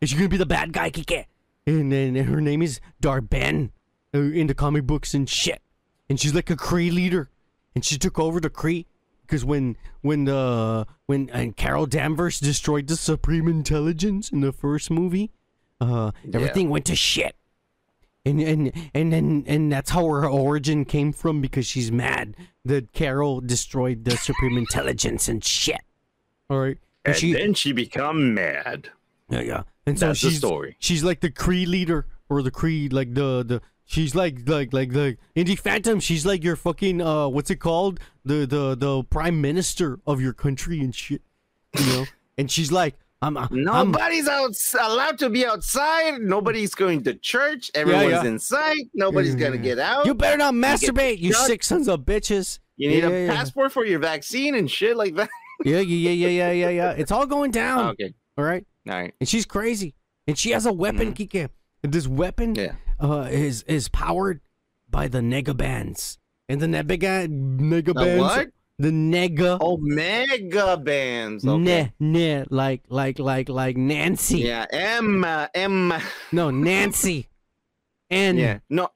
And she's gonna be the bad guy, Kike. And then her name is Dar-Benn uh, in the comic books and shit. And she's like a Kree leader, and she took over the Kree because when when the when and Carol Danvers destroyed the Supreme Intelligence in the first movie, uh, everything went to shit and and and and and that's how her origin came from because she's mad that Carol destroyed the Supreme Intelligence and shit. All right, And she then she become mad. yeah yeah, and so That's the she's story. she's like the Kree leader or the Kree like the the she's like like like the Indie Phantom. She's like your fucking uh what's it called the the the prime minister of your country and shit, you know. and she's like I'm I'm Nobody's out allowed to be outside. Nobody's going to church. Everyone's yeah. inside. Nobody's gonna get out. you better not masturbate, you shot. sick sons of bitches. You need Yeah, a yeah. passport for your vaccine and shit like that. [LAUGHS] Yeah, yeah, yeah, yeah, yeah, yeah, yeah. It's all going down. okay. All right. All right. And she's crazy. And she has a weapon, Kike. And this weapon Yeah. uh, is is powered by the nega bands. And the nega nega bands. what? The nega. Oh, mega bands. Okay. Ne, ne, like, like, like, like Nancy. Yeah. Emma. Emma. No, Nancy. And Yeah. No.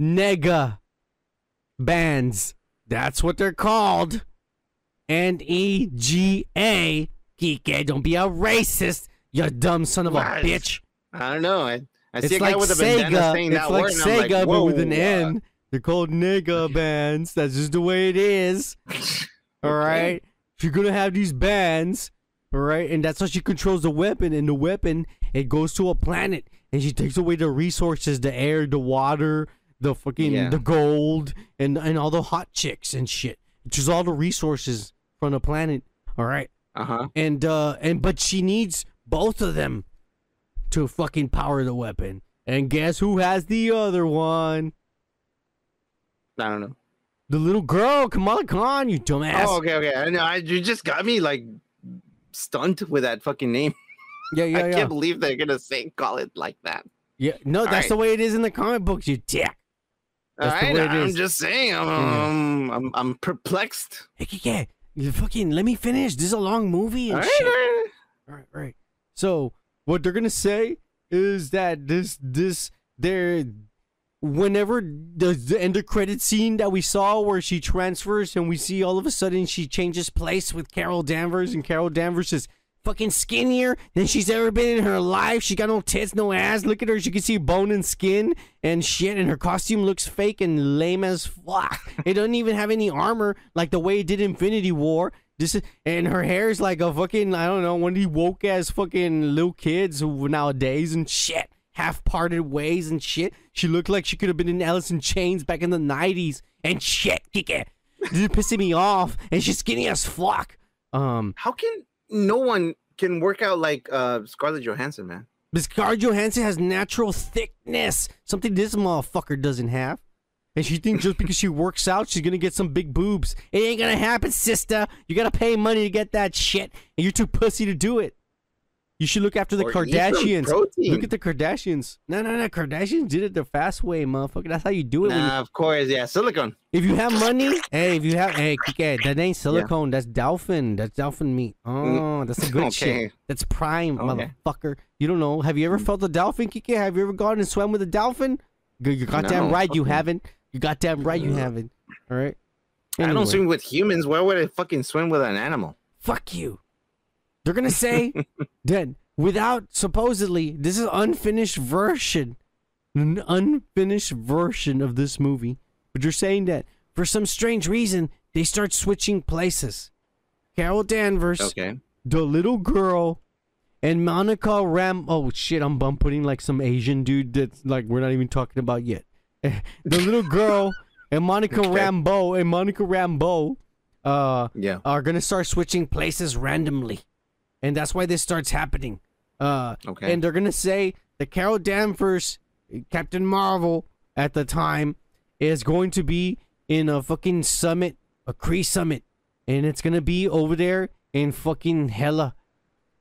nega bands. That's what they're called. N E G A. Kike, don't be a racist, you dumb son of a bitch. I don't know. I, I It's see a guy like with a bandana Sega. saying It's that like word. Sega, like, but with an N. They're called nigga bands. That's just the way it is. [LAUGHS] All right. If you're gonna have these bands, all right, and that's how she controls the weapon. And the weapon, it goes to a planet, and she takes away the resources, the air, the water, the fucking Yeah. the gold, and and all the hot chicks and shit. Just all the resources from the planet. All right Uh-huh. and uh and but she needs both of them to fucking power the weapon. And guess who has the other one? I don't know. The little girl, Kamala Khan, you dumbass. Oh, okay, okay. I know. I, you just got me like stunned with that fucking name. yeah, [LAUGHS] yeah, I yeah. can't believe they're gonna say call it like that. yeah, no, that's Alright. the way it is in the comic books, you dick. All That's the right, way it I'm just saying. I'm, um, I'm, I'm perplexed. Hey, yeah, you fucking let me finish. This is a long movie and All shit. right, all right. All right, right. So what they're gonna say is that this this they're whenever the, the end of credit scene that we saw where she transfers and we see all of a sudden she changes place with Carol Danvers and Carol Danvers is fucking skinnier than she's ever been in her life. She got no tits, no ass. Look at her. She can see bone and skin and shit. And her costume looks fake and lame as fuck. [LAUGHS] it doesn't even have any armor like the way it did Infinity War. This is, and her hair is like a fucking I don't know one of these woke ass fucking little kids nowadays and shit half parted ways and shit. She looked like she could have been in Alice in Chains back in the nineties and shit. Kike. This is pissing me off. And she's skinny as fuck. Um, How can no one can work out like uh Scarlett Johansson, man? Scarlett Johansson has natural thickness, something this motherfucker doesn't have. And she thinks just because she works out, she's gonna get some big boobs. It ain't gonna happen, sister. You gotta pay money to get that shit, and you're too pussy to do it. You should look after the Or Kardashians. Look at the Kardashians. No, no, no. Kardashians did it the fast way, motherfucker. That's how you do it. when you- Nah, of course, yeah, silicone. if you have money, hey, if you have, hey, Kike, that ain't silicone. That's dolphin. That's dolphin meat. Oh, mm, that's a good Okay. shit. That's prime, Okay. motherfucker. You don't know. Have you ever felt a dolphin, Kike? Have you ever gone and swam with a dolphin? G- You goddamn No, right, you no. haven't. You goddamn right, you haven't. All right. I don't swim with humans. Why would I fucking swim with an animal? Fuck you. They're gonna say [LAUGHS] that without supposedly this is unfinished version, an unfinished version of this movie. But you're saying that for some strange reason they start switching places. Carol Danvers, Okay. the little girl, and Monica Ram. Oh shit! I'm bum putting like some Asian dude that's like we're not even talking about yet. [LAUGHS] the little girl and Monica Okay. Rambeau and Monica Rambeau, uh, Yeah. are gonna start switching places randomly, and that's why this starts happening. Uh, Okay. and they're gonna say that Carol Danvers, Captain Marvel at the time, is going to be in a fucking summit, a Kree summit, and it's gonna be over there in fucking Hala,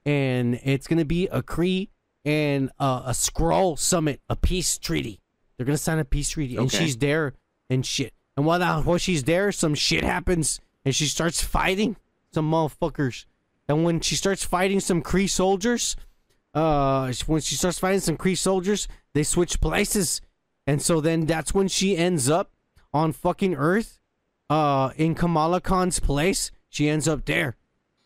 and it's gonna be a Kree and uh, a Skrull summit, a peace treaty. They're gonna sign a peace treaty, and she's there and shit. And while that, while she's there, some shit happens, and she starts fighting some motherfuckers. And when she starts fighting some Kree soldiers, uh, when she starts fighting some Kree soldiers, they switch places, and so then that's when she ends up on fucking Earth, uh, in Kamala Khan's place. She ends up there.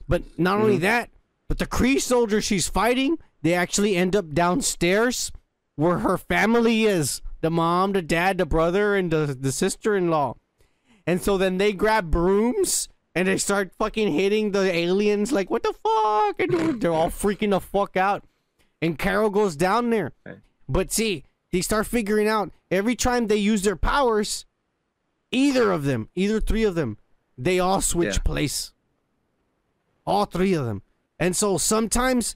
But not only that, but the Kree soldiers she's fighting, they actually end up downstairs where her family is the mom, the dad, the brother, and the, the sister in law. And so then they grab brooms and they start fucking hitting the aliens like, what the fuck? And they're- all freaking the fuck out. And Carol goes down there. But see, they start figuring out every time they use their powers, either of them, either three of them, they all switch Yeah. place. All three of them. And so sometimes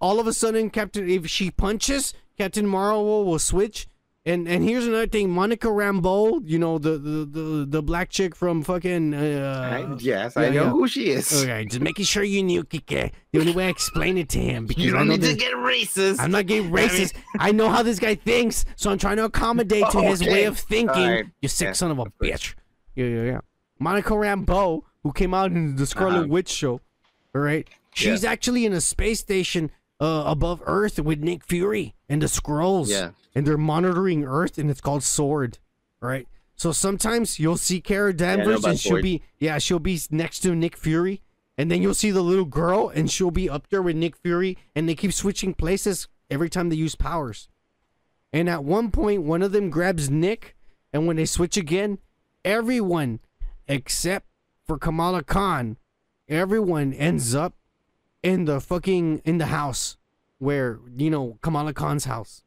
all of a sudden Captain if she punches, Captain Marvel will switch. And and here's another thing, Monica Rambeau, you know, the the the, the black chick from fucking uh, I- yes, yeah, I know yeah. who she is. Okay, just making sure you knew Kike. The only way I explain it to him because You don't need to this- get racist. I'm not getting [LAUGHS] racist. I know how this guy thinks, so I'm trying to accommodate to his way of thinking. Alright. You sick Yeah, son of a of bitch. Yeah, yeah, yeah. Monica Rambeau, who came out in the Scarlet Uh-huh. Witch show, all right? She's actually in a space station uh, above Earth with Nick Fury and the scrolls. Yeah. And they're monitoring Earth, and it's called Sword, right? So sometimes you'll see Kara Danvers, about and she'll Sword. be yeah, she'll be next to Nick Fury, and then you'll see the little girl, and she'll be up there with Nick Fury, and they keep switching places every time they use powers. And at one point, one of them grabs Nick, and when they switch again, everyone except for Kamala Khan, everyone ends up in the fucking in the house where you know Kamala Khan's house.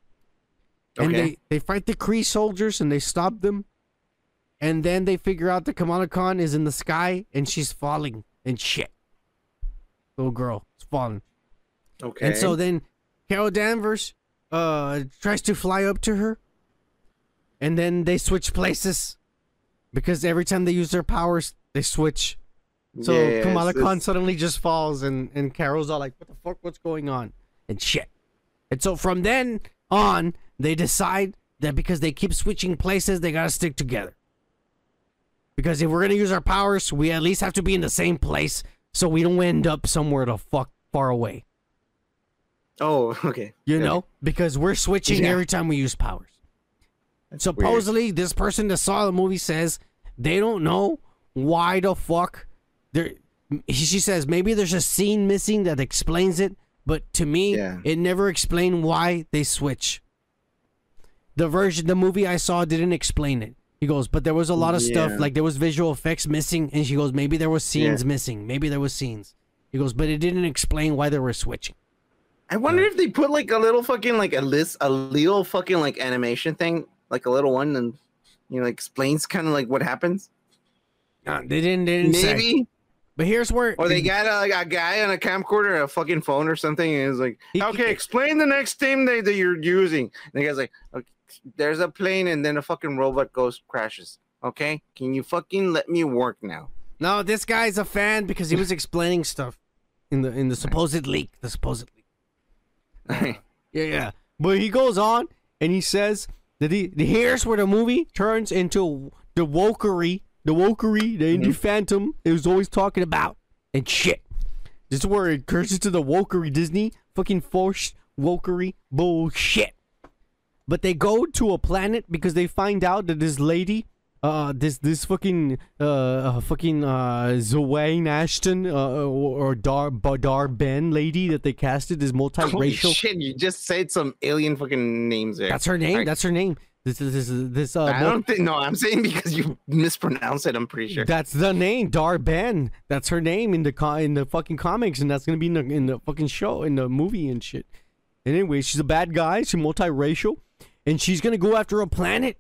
And Okay. they they fight the Kree soldiers and they stop them. And then they figure out that Kamala Khan is in the sky and she's falling and shit. Little girl it's falling. Okay. And so then Carol Danvers uh tries to fly up to her. And then they switch places. Because every time they use their powers, they switch. So Yes, Kamala Khan suddenly just falls and, and Carol's all like, What the fuck? What's going on? And shit. And so from then on, they decide that because they keep switching places, they gotta stick together. Because if we're gonna use our powers, we at least have to be in the same place so we don't end up somewhere the fuck far away. Oh, [LAUGHS] okay. You Okay. know? Because we're switching Yeah. every time we use powers. Supposedly, this person that saw the movie says they don't know why the fuck there. She says maybe there's a scene missing that explains it, but to me, Yeah. it never explained why they switch. The version, the movie I saw didn't explain it. He goes, but there was a lot of stuff, like there was visual effects missing, and she goes, maybe there was scenes Yeah. missing, maybe there was scenes. He goes, but it didn't explain why they were switching. I wonder if they put like a little fucking like a list, a little fucking like animation thing, like a little one, and you know, explains kind of like what happens. Uh, they didn't, they didn't say. But here's where, or they got a, like a guy on a camcorder, a fucking phone or something, and it's like, He- okay, explain the next thing that, that you're using. And the guy's like, okay, there's a plane, and then a fucking robot goes crashes. Okay, can you fucking let me work now? No, this guy's a fan because he was [LAUGHS] explaining stuff in the in the supposed leak. The supposed leak. [LAUGHS] Yeah, yeah. But he goes on and he says that he here's where the movie turns into the wokery, the wokery, the indie phantom it was always talking about and shit. This is where it curses to the wokery Disney fucking forced wokery bullshit. But they go to a planet because they find out that this lady, uh this this fucking uh, uh fucking uh Zawe Ashton uh or, or Dar Dar-Benn lady that they casted is Holy multiracial. shit! You just said some alien fucking names there. That's her name. Right. That's her name. This is this is this uh I don't think. No, I'm saying because you mispronounced it. I'm pretty sure. That's the name, Dar-Benn. That's her name in the co- in the fucking comics, and that's gonna be in the in the fucking show in the movie and shit. And anyway, she's a bad guy. She's multiracial, and she's gonna go after a planet.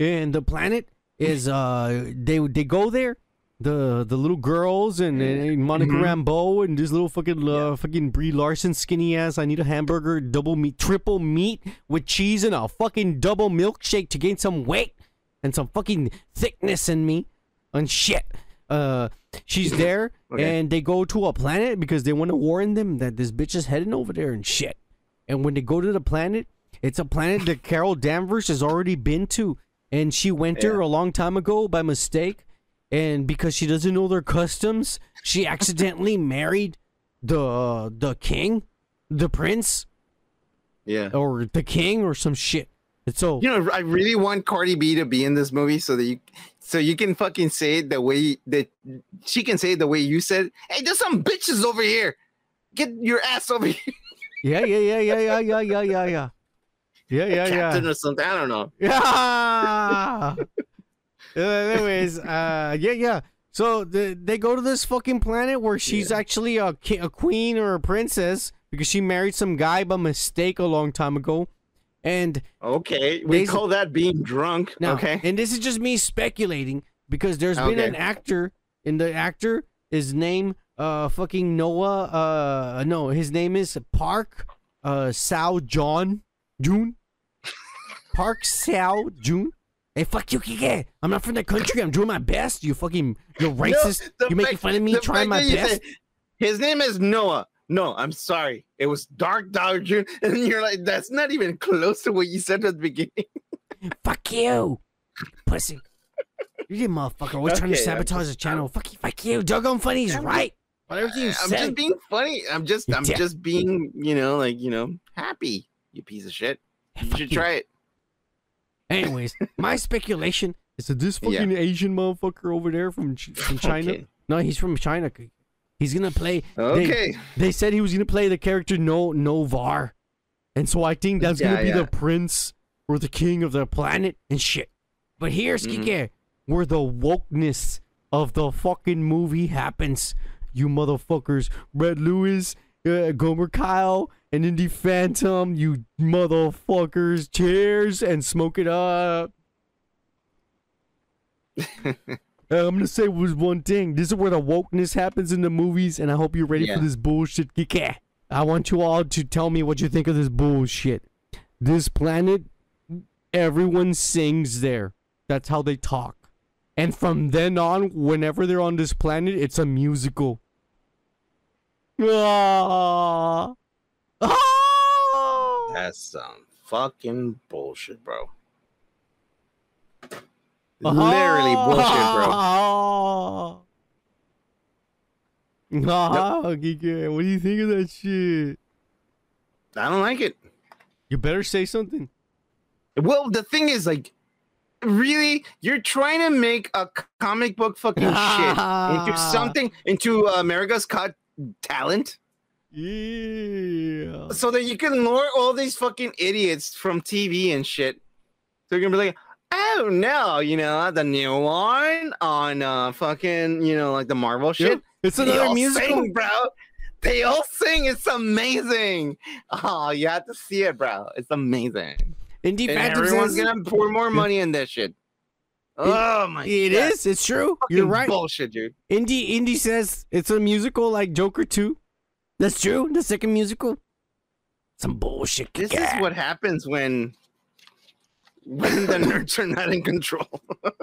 And the planet is uh they they go there. The the little girls and, and Monica Rambeau and this little fucking uh, fucking Brie Larson skinny ass. I need a hamburger, double meat, triple meat with cheese and a fucking double milkshake to gain some weight and some fucking thickness in me and shit. Uh, she's [LAUGHS] there, Okay. and they go to a planet because they want to warn them that this bitch is heading over there and shit. And when they go to the planet, it's a planet that Carol Danvers has already been to, and she went there a long time ago by mistake. And because she doesn't know their customs, she [LAUGHS] accidentally married the the king, the prince, yeah. or the king, or some shit. And so You know, I really want Cardi B to be in this movie so that you, so you can fucking say it the way that she can say it the way you said. Hey, there's some bitches over here. Get your ass over here, yeah, yeah, yeah, yeah, yeah, yeah, yeah, yeah, yeah, [LAUGHS] yeah, yeah, Captain or something. I don't know. Yeah. [LAUGHS] Uh, anyways, uh, yeah, yeah. So the, they go to this fucking planet where she's actually a, ki- a queen or a princess because she married some guy by mistake a long time ago, and Okay, we call that being drunk. now, okay. and this is just me speculating because there's been an actor, and the actor is name uh fucking Noah. Uh, no, his name is Park uh Sao John June. Park Sao June. Hey, fuck you, Kike. I'm not from the country. I'm doing my best. You fucking, you're racist. the you making fact- fun of me trying my best. said, His name is Noah. No, I'm sorry. It was Dark Dollar June, [LAUGHS] and you're like, that's not even close to what you said at the beginning. [LAUGHS] Fuck you, pussy. You did motherfucker. Always trying to Okay, I'm sabotage the channel. Fuck you, fuck you. Doggone Funny's right. But everything you I'm just being funny. I'm just, I'm dick. just being, you know, like, you know, happy. You piece of shit. You should try it. Anyways, my speculation is that this Yeah. fucking Asian motherfucker over there from Ch- from China. Okay. No, he's from China. He's gonna play. they- Okay. They, said he was gonna play the character No Novar, and so I think that's Yeah, gonna be yeah. the prince or the king of the planet and shit. But here's Mhm. Kike, where the wokeness of the fucking movie happens. You motherfuckers, Red Lewis, uh, Gomer Kyle, and Indy Phantom. You motherfuckers, cheers and smoke it up. [LAUGHS] I'm gonna say was one thing. This is where the wokeness happens in the movies, and I hope you're ready Yeah. for this bullshit. I want you all to tell me what you think of this bullshit. This planet, everyone sings there. That's how they talk. And from then on, whenever they're on this planet, it's a musical. Ah. Ah. That's some fucking bullshit, bro. Uh-huh. Literally bullshit, bro. Ah. Ah, Kike, what do you think of that shit? I don't like it. You better say something. Well, the thing is, like, really, you're trying to make a comic book fucking shit into [LAUGHS] something into America's Got Talent, Yeah. so that you can lure all these fucking idiots from TV and shit. They're gonna be like, oh no, you know, the new one on uh fucking, you know, like the Marvel shit. Yep. It's another musical. sing, bro. They all sing. It's amazing. Oh, you have to see it, bro. It's amazing. Indie And Phantom everyone's gonna pour more money in this shit. Oh my it god. is. It's true. Fucking You're right. Bullshit, dude. Indie Indie says it's a musical like Joker 2. That's true. The second musical. Some bullshit. This Kike. is what happens when when the [COUGHS] nerds are not in control. [LAUGHS]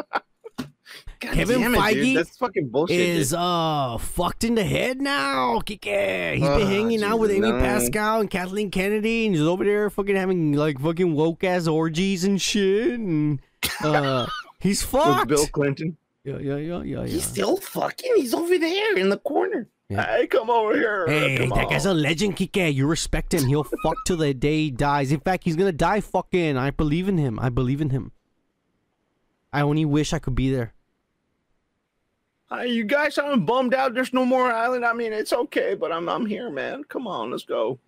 Kevin it, Feige dude. That's fucking bullshit. is dude. uh fucked in the head now. Kike. He's Oh, been hanging out with Amy no. Pascal and Kathleen Kennedy, and he's over there fucking having like fucking woke ass orgies and shit. And uh, [LAUGHS] he's With. Bill Clinton. Yeah, yeah, yeah, yeah, He's still fucking. He's over there in the corner. Yeah. Hey, come over here. Hey, come that guy's a legend, Kike. You respect him. He'll [LAUGHS] fuck till the day he dies. In fact, he's gonna die fucking. I believe in him. I believe in him. I only wish I could be there. Uh, you guys haven't bummed out. There's no more island. I mean, it's okay, but I'm I'm here, man. Come on, let's go. [LAUGHS]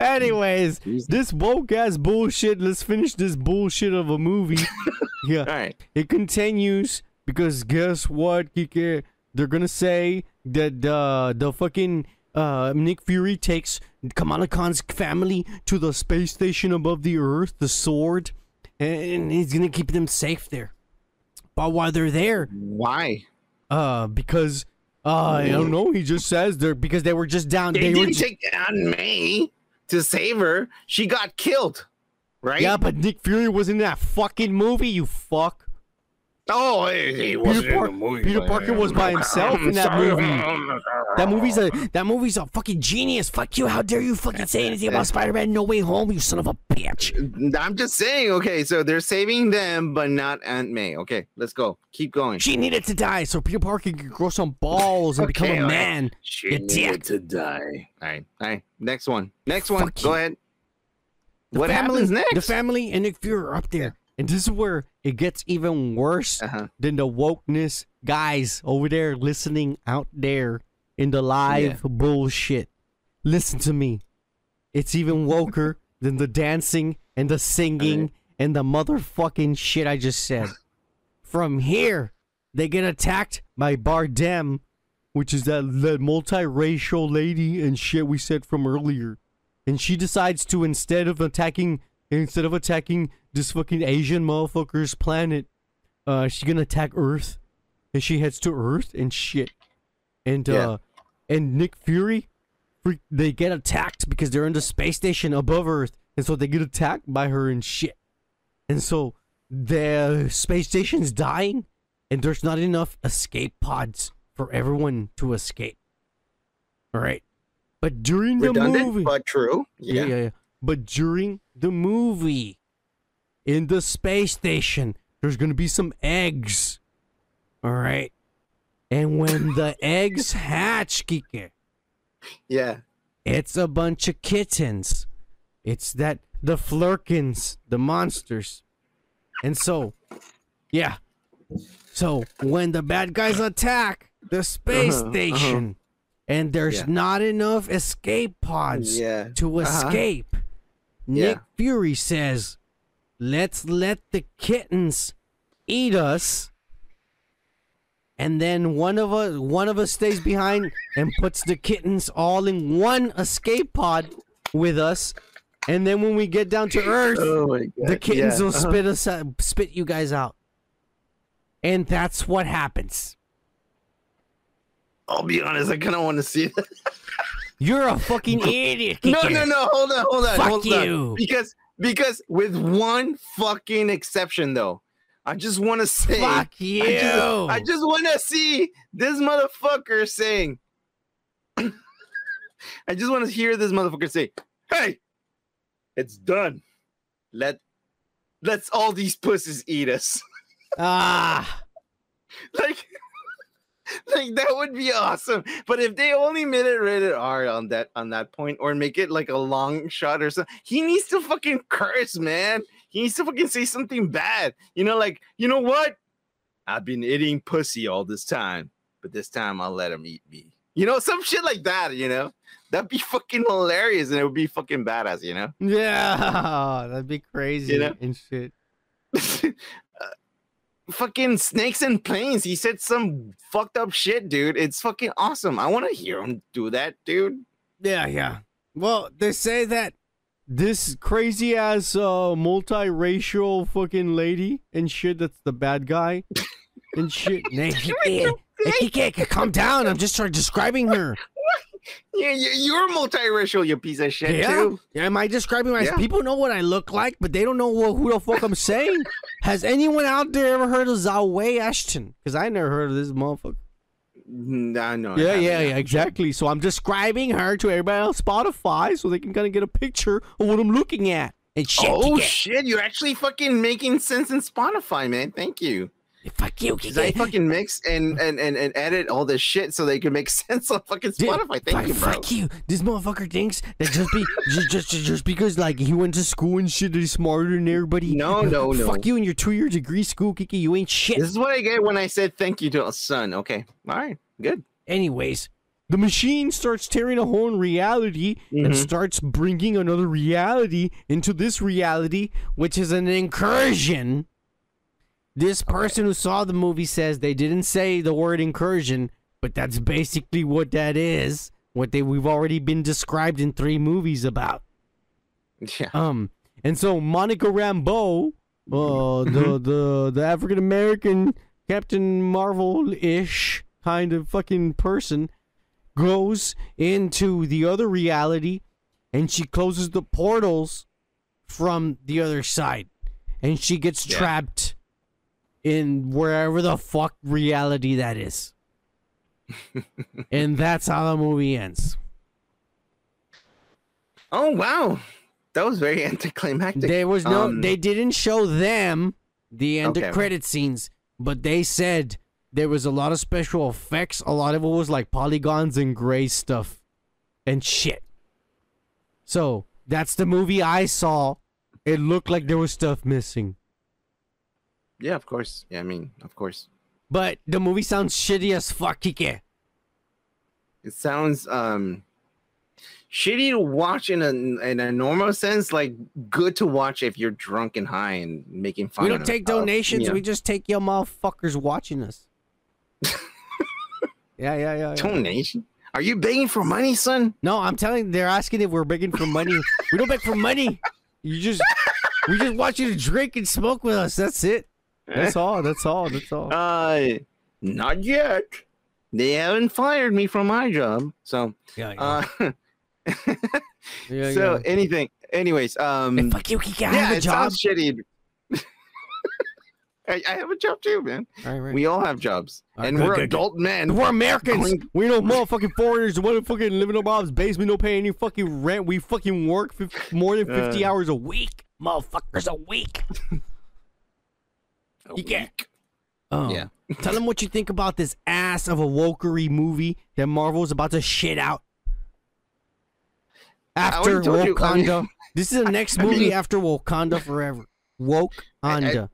Anyways, this woke ass bullshit. Let's finish this bullshit of a movie. [LAUGHS] yeah. All right. It continues because guess what, Kike? They're gonna say that uh, the fucking uh, Nick Fury takes Kamala Khan's family to the space station above the Earth, the Sword, and he's gonna keep them safe there. But while they're there, Why? uh, because uh, I don't know, he just says they're because they were just down. They, They, were didn't ju- take on May to save her. She got killed, right? yeah, but Nick Fury was in that fucking movie. You fuck. Oh, he, he wasn't Peter, Par- in the movie. Peter Parker was by himself in [LAUGHS] that movie. [LAUGHS] That movie's a that movie's a fucking genius. Fuck you. How dare you fucking say anything about Spider-Man No Way Home, you son of a bitch. I'm just saying. Okay, so they're saving them, but not Aunt May. Okay, let's go. Keep going. She needed to die so Peter Parker could grow some balls and become a all right. man. She You needed dick. to die. All right, all right. Next one. Next one. Fuck Go you. ahead. The what family, happens next? The family and Nick Fury are up there. And this is where it gets even worse Uh-huh. than the wokeness guys over there listening out there in the live bullshit. Listen to me. It's even woker [LAUGHS] than the dancing and the singing and the motherfucking shit I just said. From here, they get attacked by Dar-Benn, which is that, that multiracial lady and shit we said from earlier. And she decides to instead of attacking instead of attacking this fucking Asian motherfucker's planet, uh, she's gonna attack Earth, and she heads to Earth and shit. And Yeah. uh, and Nick Fury, freak, they get attacked because they're in the space station above Earth, and so they get attacked by her and shit. And so the space station's dying, and there's not enough escape pods for everyone to escape. All right, but during the movie, but true. yeah, yeah, yeah. But during the movie, in the space station, there's gonna be some eggs. All right, and when [LAUGHS] the eggs hatch, Kike, yeah. it's a bunch of kittens. It's that the flerkens, the monsters, and so, yeah. So when the bad guys attack the space Uh-huh, uh-huh. station, and there's Yeah. not enough escape pods Yeah. to Uh-huh. escape. Yeah. Nick Fury says, "Let's let the kittens eat us." And then one of us one of us stays behind and puts the kittens all in one escape pod with us. And then when we get down to Earth, Oh the kittens yeah. will uh-huh. spit us out, spit you guys out. And that's what happens. I'll be honest. I kind of want to see that. [LAUGHS] You're a fucking idiot. No, Kike. no, no. Hold on, hold on, Fuck hold you. on. Because because with one fucking exception though, I just want to say, Fuck I you. just, I just want to see this motherfucker saying. [COUGHS] I just want to hear this motherfucker say, "Hey, it's done. Let let's all these pussies eat us." [LAUGHS] ah. like [LAUGHS] like that would be awesome. But if they only made it rated r on that on that point or make it like a long shot or something he needs to fucking curse man. He needs to fucking say something bad. You know like you know what? I've been eating pussy all this time but this time i'll let him eat me. You know some shit like that you know? That'd be fucking hilarious and it would be fucking badass you know? Yeah, [LAUGHS] that'd be crazy you know? and shit. [LAUGHS] Fucking snakes and planes. He said some fucked up shit, dude. It's fucking awesome. I want to hear him do that, dude. Yeah, yeah. Well, they say that this crazy ass uh multiracial fucking lady and shit that's the bad guy and shit. Hey, Kike, hey, calm down. I'm just trying describing her. Yeah, you, you're multiracial, you piece of shit, Yeah. too. Am I describing myself? Yeah. People know what I look like, but they don't know who the fuck I'm saying. [LAUGHS] Has anyone out there ever heard of Zawe Ashton? Because I never heard of this motherfucker. Mm, nah, no. Yeah, yeah, yeah, exactly. So I'm describing her to everybody on Spotify so they can kind of get a picture of what I'm looking at. And shit, Oh shit! You're actually fucking making sense in Spotify, man. Thank you. Fuck you, 'Cause I Kike. fucking mix and, [LAUGHS] and, and, and edit all this shit so they can make [LAUGHS] sense on fucking Dude, Spotify. Thank fuck, you, bro. Fuck you. This motherfucker thinks that just be [LAUGHS] just, just just because like he went to school and shit, he's smarter than everybody. No, no, no. Fuck you and your two year degree school, Kiki. You ain't shit. This is what I get when I said thank you to a son. Okay. All right. Good. Anyways, the machine starts tearing a hole in reality and Mhm. starts bringing another reality into this reality, which is an incursion. This person who saw the movie says they didn't say the word incursion, but that's basically what that is. What they we've already been described in three movies about. Yeah. Um, and so Monica Rambeau, uh, the the the African American Captain Marvel ish kind of fucking person, goes into the other reality, and she closes the portals from the other side, and she gets Yeah. trapped in wherever the fuck reality that is. [LAUGHS] and that's how the movie ends. Oh wow, that was very [LAUGHS] anticlimactic. There was no, Um, they didn't show them the end Okay. of credit scenes, but they said there was a lot of special effects. A lot of it was like polygons and gray stuff and shit. So that's the movie I saw. It looked like there was stuff missing, Yeah, of course. Yeah, I mean, of course. but the movie sounds shitty as fuck, Kike. It sounds um shitty to watch in a in a normal sense, like good to watch if you're drunk and high and making fun. Of it. We don't take stuff, donations. know. We just take your motherfuckers watching us. [LAUGHS] yeah, yeah, yeah. yeah. donation. Are you begging for money, son? No, I'm telling. They're asking if we're begging for money. we don't beg for money. You just, we just want you to drink and smoke with us. That's it. That's all. That's all. That's all. [LAUGHS] Uh, not yet. They haven't fired me from my job, so Yeah, yeah. uh, [LAUGHS] yeah, so yeah. anything. Anyways, um, Hey, fuck you, Kiki. I yeah, have a it job. sounds shitty. [LAUGHS] I, I have a job too, man. All right, We all have jobs, All right, and good, we're good, good. adult men. We're Americans. Going- We no motherfucking foreigners. The one fucking living in Bob's basement, don't pay any fucking rent. We fucking work fif- more than fifty Uh. hours a week, motherfuckers. A week. A You get- week. Um, Yeah. [LAUGHS] tell them what you think about this ass of a wokery movie that Marvel's about to shit out. After already told you, I mean- Wakanda. [LAUGHS] this is the next I movie mean- after Wakanda Forever. Wakanda.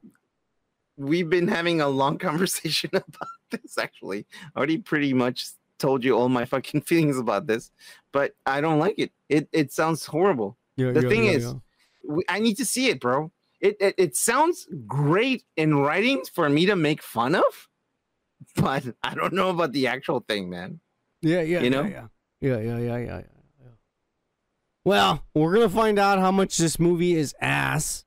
We've been having a long [LAUGHS] conversation about this. Actually, I already pretty much told you all my fucking feelings about this, but I don't like it. It it sounds horrible. Yeah, the yeah, thing yeah, is, yeah. we, I need to see it, bro. It, it it sounds great in writing for me to make fun of, but [LAUGHS] I don't know about the actual thing, man. Yeah, yeah, You know? yeah, yeah, yeah, yeah, yeah, yeah, yeah. Well, we're gonna find out how much this movie is ass.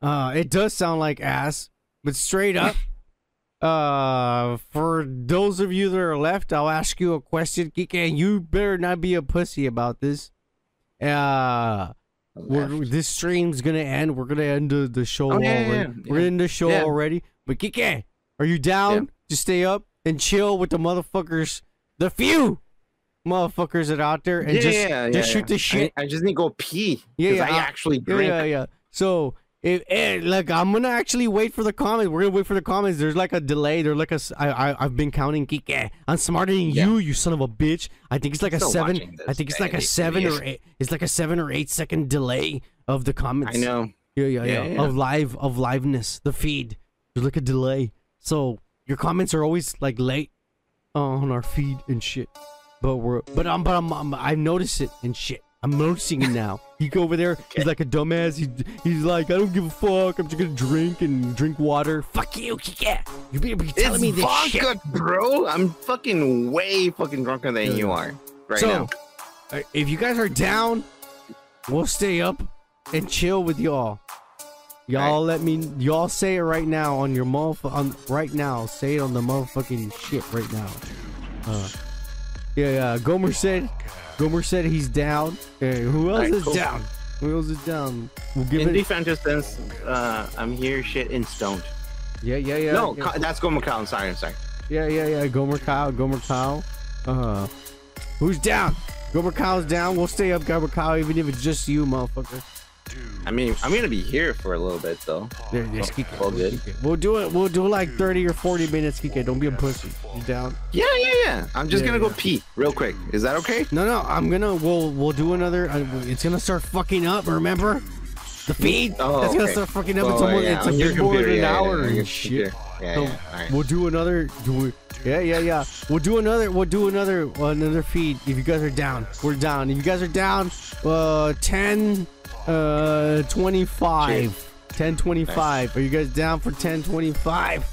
Uh, it does sound like ass, but straight up, [LAUGHS] uh, for those of you that are left, I'll ask you a question, Kike, you better not be a pussy about this. Uh. This stream's gonna end. We're gonna end the, the show Oh, yeah, yeah, already. yeah, We're end the show already. But Kike, are you down to stay up and chill with the motherfuckers, the few motherfuckers that are out there, and just just shoot the shit? I, I just need to go pee. Yeah, yeah, I I- actually Yeah, drink. yeah, yeah. So if eh, like I'm gonna actually wait for the comments. We're gonna wait for the comments. There's like a delay. There's like a I I I've been counting. Kike. I'm smarter than Yeah. you, you son of a bitch. I think it's like a seven. I think it's like a seven or eight. It's like a seven or eight second delay of the comments. I know. Yeah, yeah, yeah. Yeah, yeah. Of live of liveness, the feed. There's like a delay. So your comments are always like late on our feed and shit. But we're but I'm but I'm, I'm I notice it and shit. I'm noticing it now. He go over there. He's like a dumbass. He, he's like, I don't give a fuck. I'm just gonna drink and drink water. Fuck you, Kike. You be, be telling It's me this vodka, shit. bro. I'm fucking way fucking drunker than you are right so, now. uh, if you guys are down, we'll stay up and chill with y'all. Y'all let me. Y'all say it right now on your motherfucker. On right now, say it on the motherfucking shit right now. Uh, yeah, yeah. Gomer said. Gomer said he's down. Hey, who else Alright, is cool. down? Who else is down? We'll give In it. defense, sense, uh, I'm here, shit, and stoned. yeah, yeah, yeah. no, yeah. That's Gomer Cow. I'm sorry, I'm sorry. Yeah, yeah, yeah. Gomer Cow, Gomer Cow. Uh, who's down? Gomer Cow's down. We'll stay up, Gomer Cow, even if it's just you, motherfucker. I mean, I'm gonna be here for a little bit though. There, there's Kike. All good. We'll do it. We'll do like 30 or 40 minutes, Kike. Don't be a pussy. You down? Yeah, yeah, yeah. I'm just Yeah, gonna go pee real quick. Is that okay? No, no. I'm gonna. We'll we'll do another. Uh, it's gonna start fucking up. Remember? The feed. Oh, It's gonna start fucking up. Oh, it's almost. yeah, It's a on your bit more than an yeah, hour yeah, and shit. Yeah, So, yeah. Right. We'll do another. Do it. Yeah, yeah, yeah. We'll do another. We'll do another. Another feed. If you guys are down, we're down. If you guys are down, uh, 10, uh, 25. 1025. Are you guys down for 1025?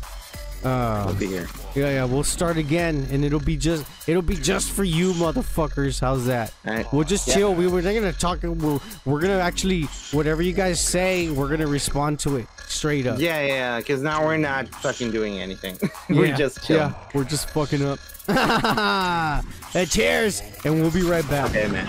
Uh, I'll be here. yeah, yeah. We'll start again, and it'll be just it'll be just for you, motherfuckers. How's that? All right. We'll just Yeah. chill. We we're not gonna talk. We're, we're gonna actually whatever you guys say, we're gonna respond to it straight up. Yeah, yeah. Because now we're not fucking doing anything. [LAUGHS] we're Yeah, just chilling. Yeah, we're just fucking up. [LAUGHS] Uh, cheers, and we'll be right back. Okay, man.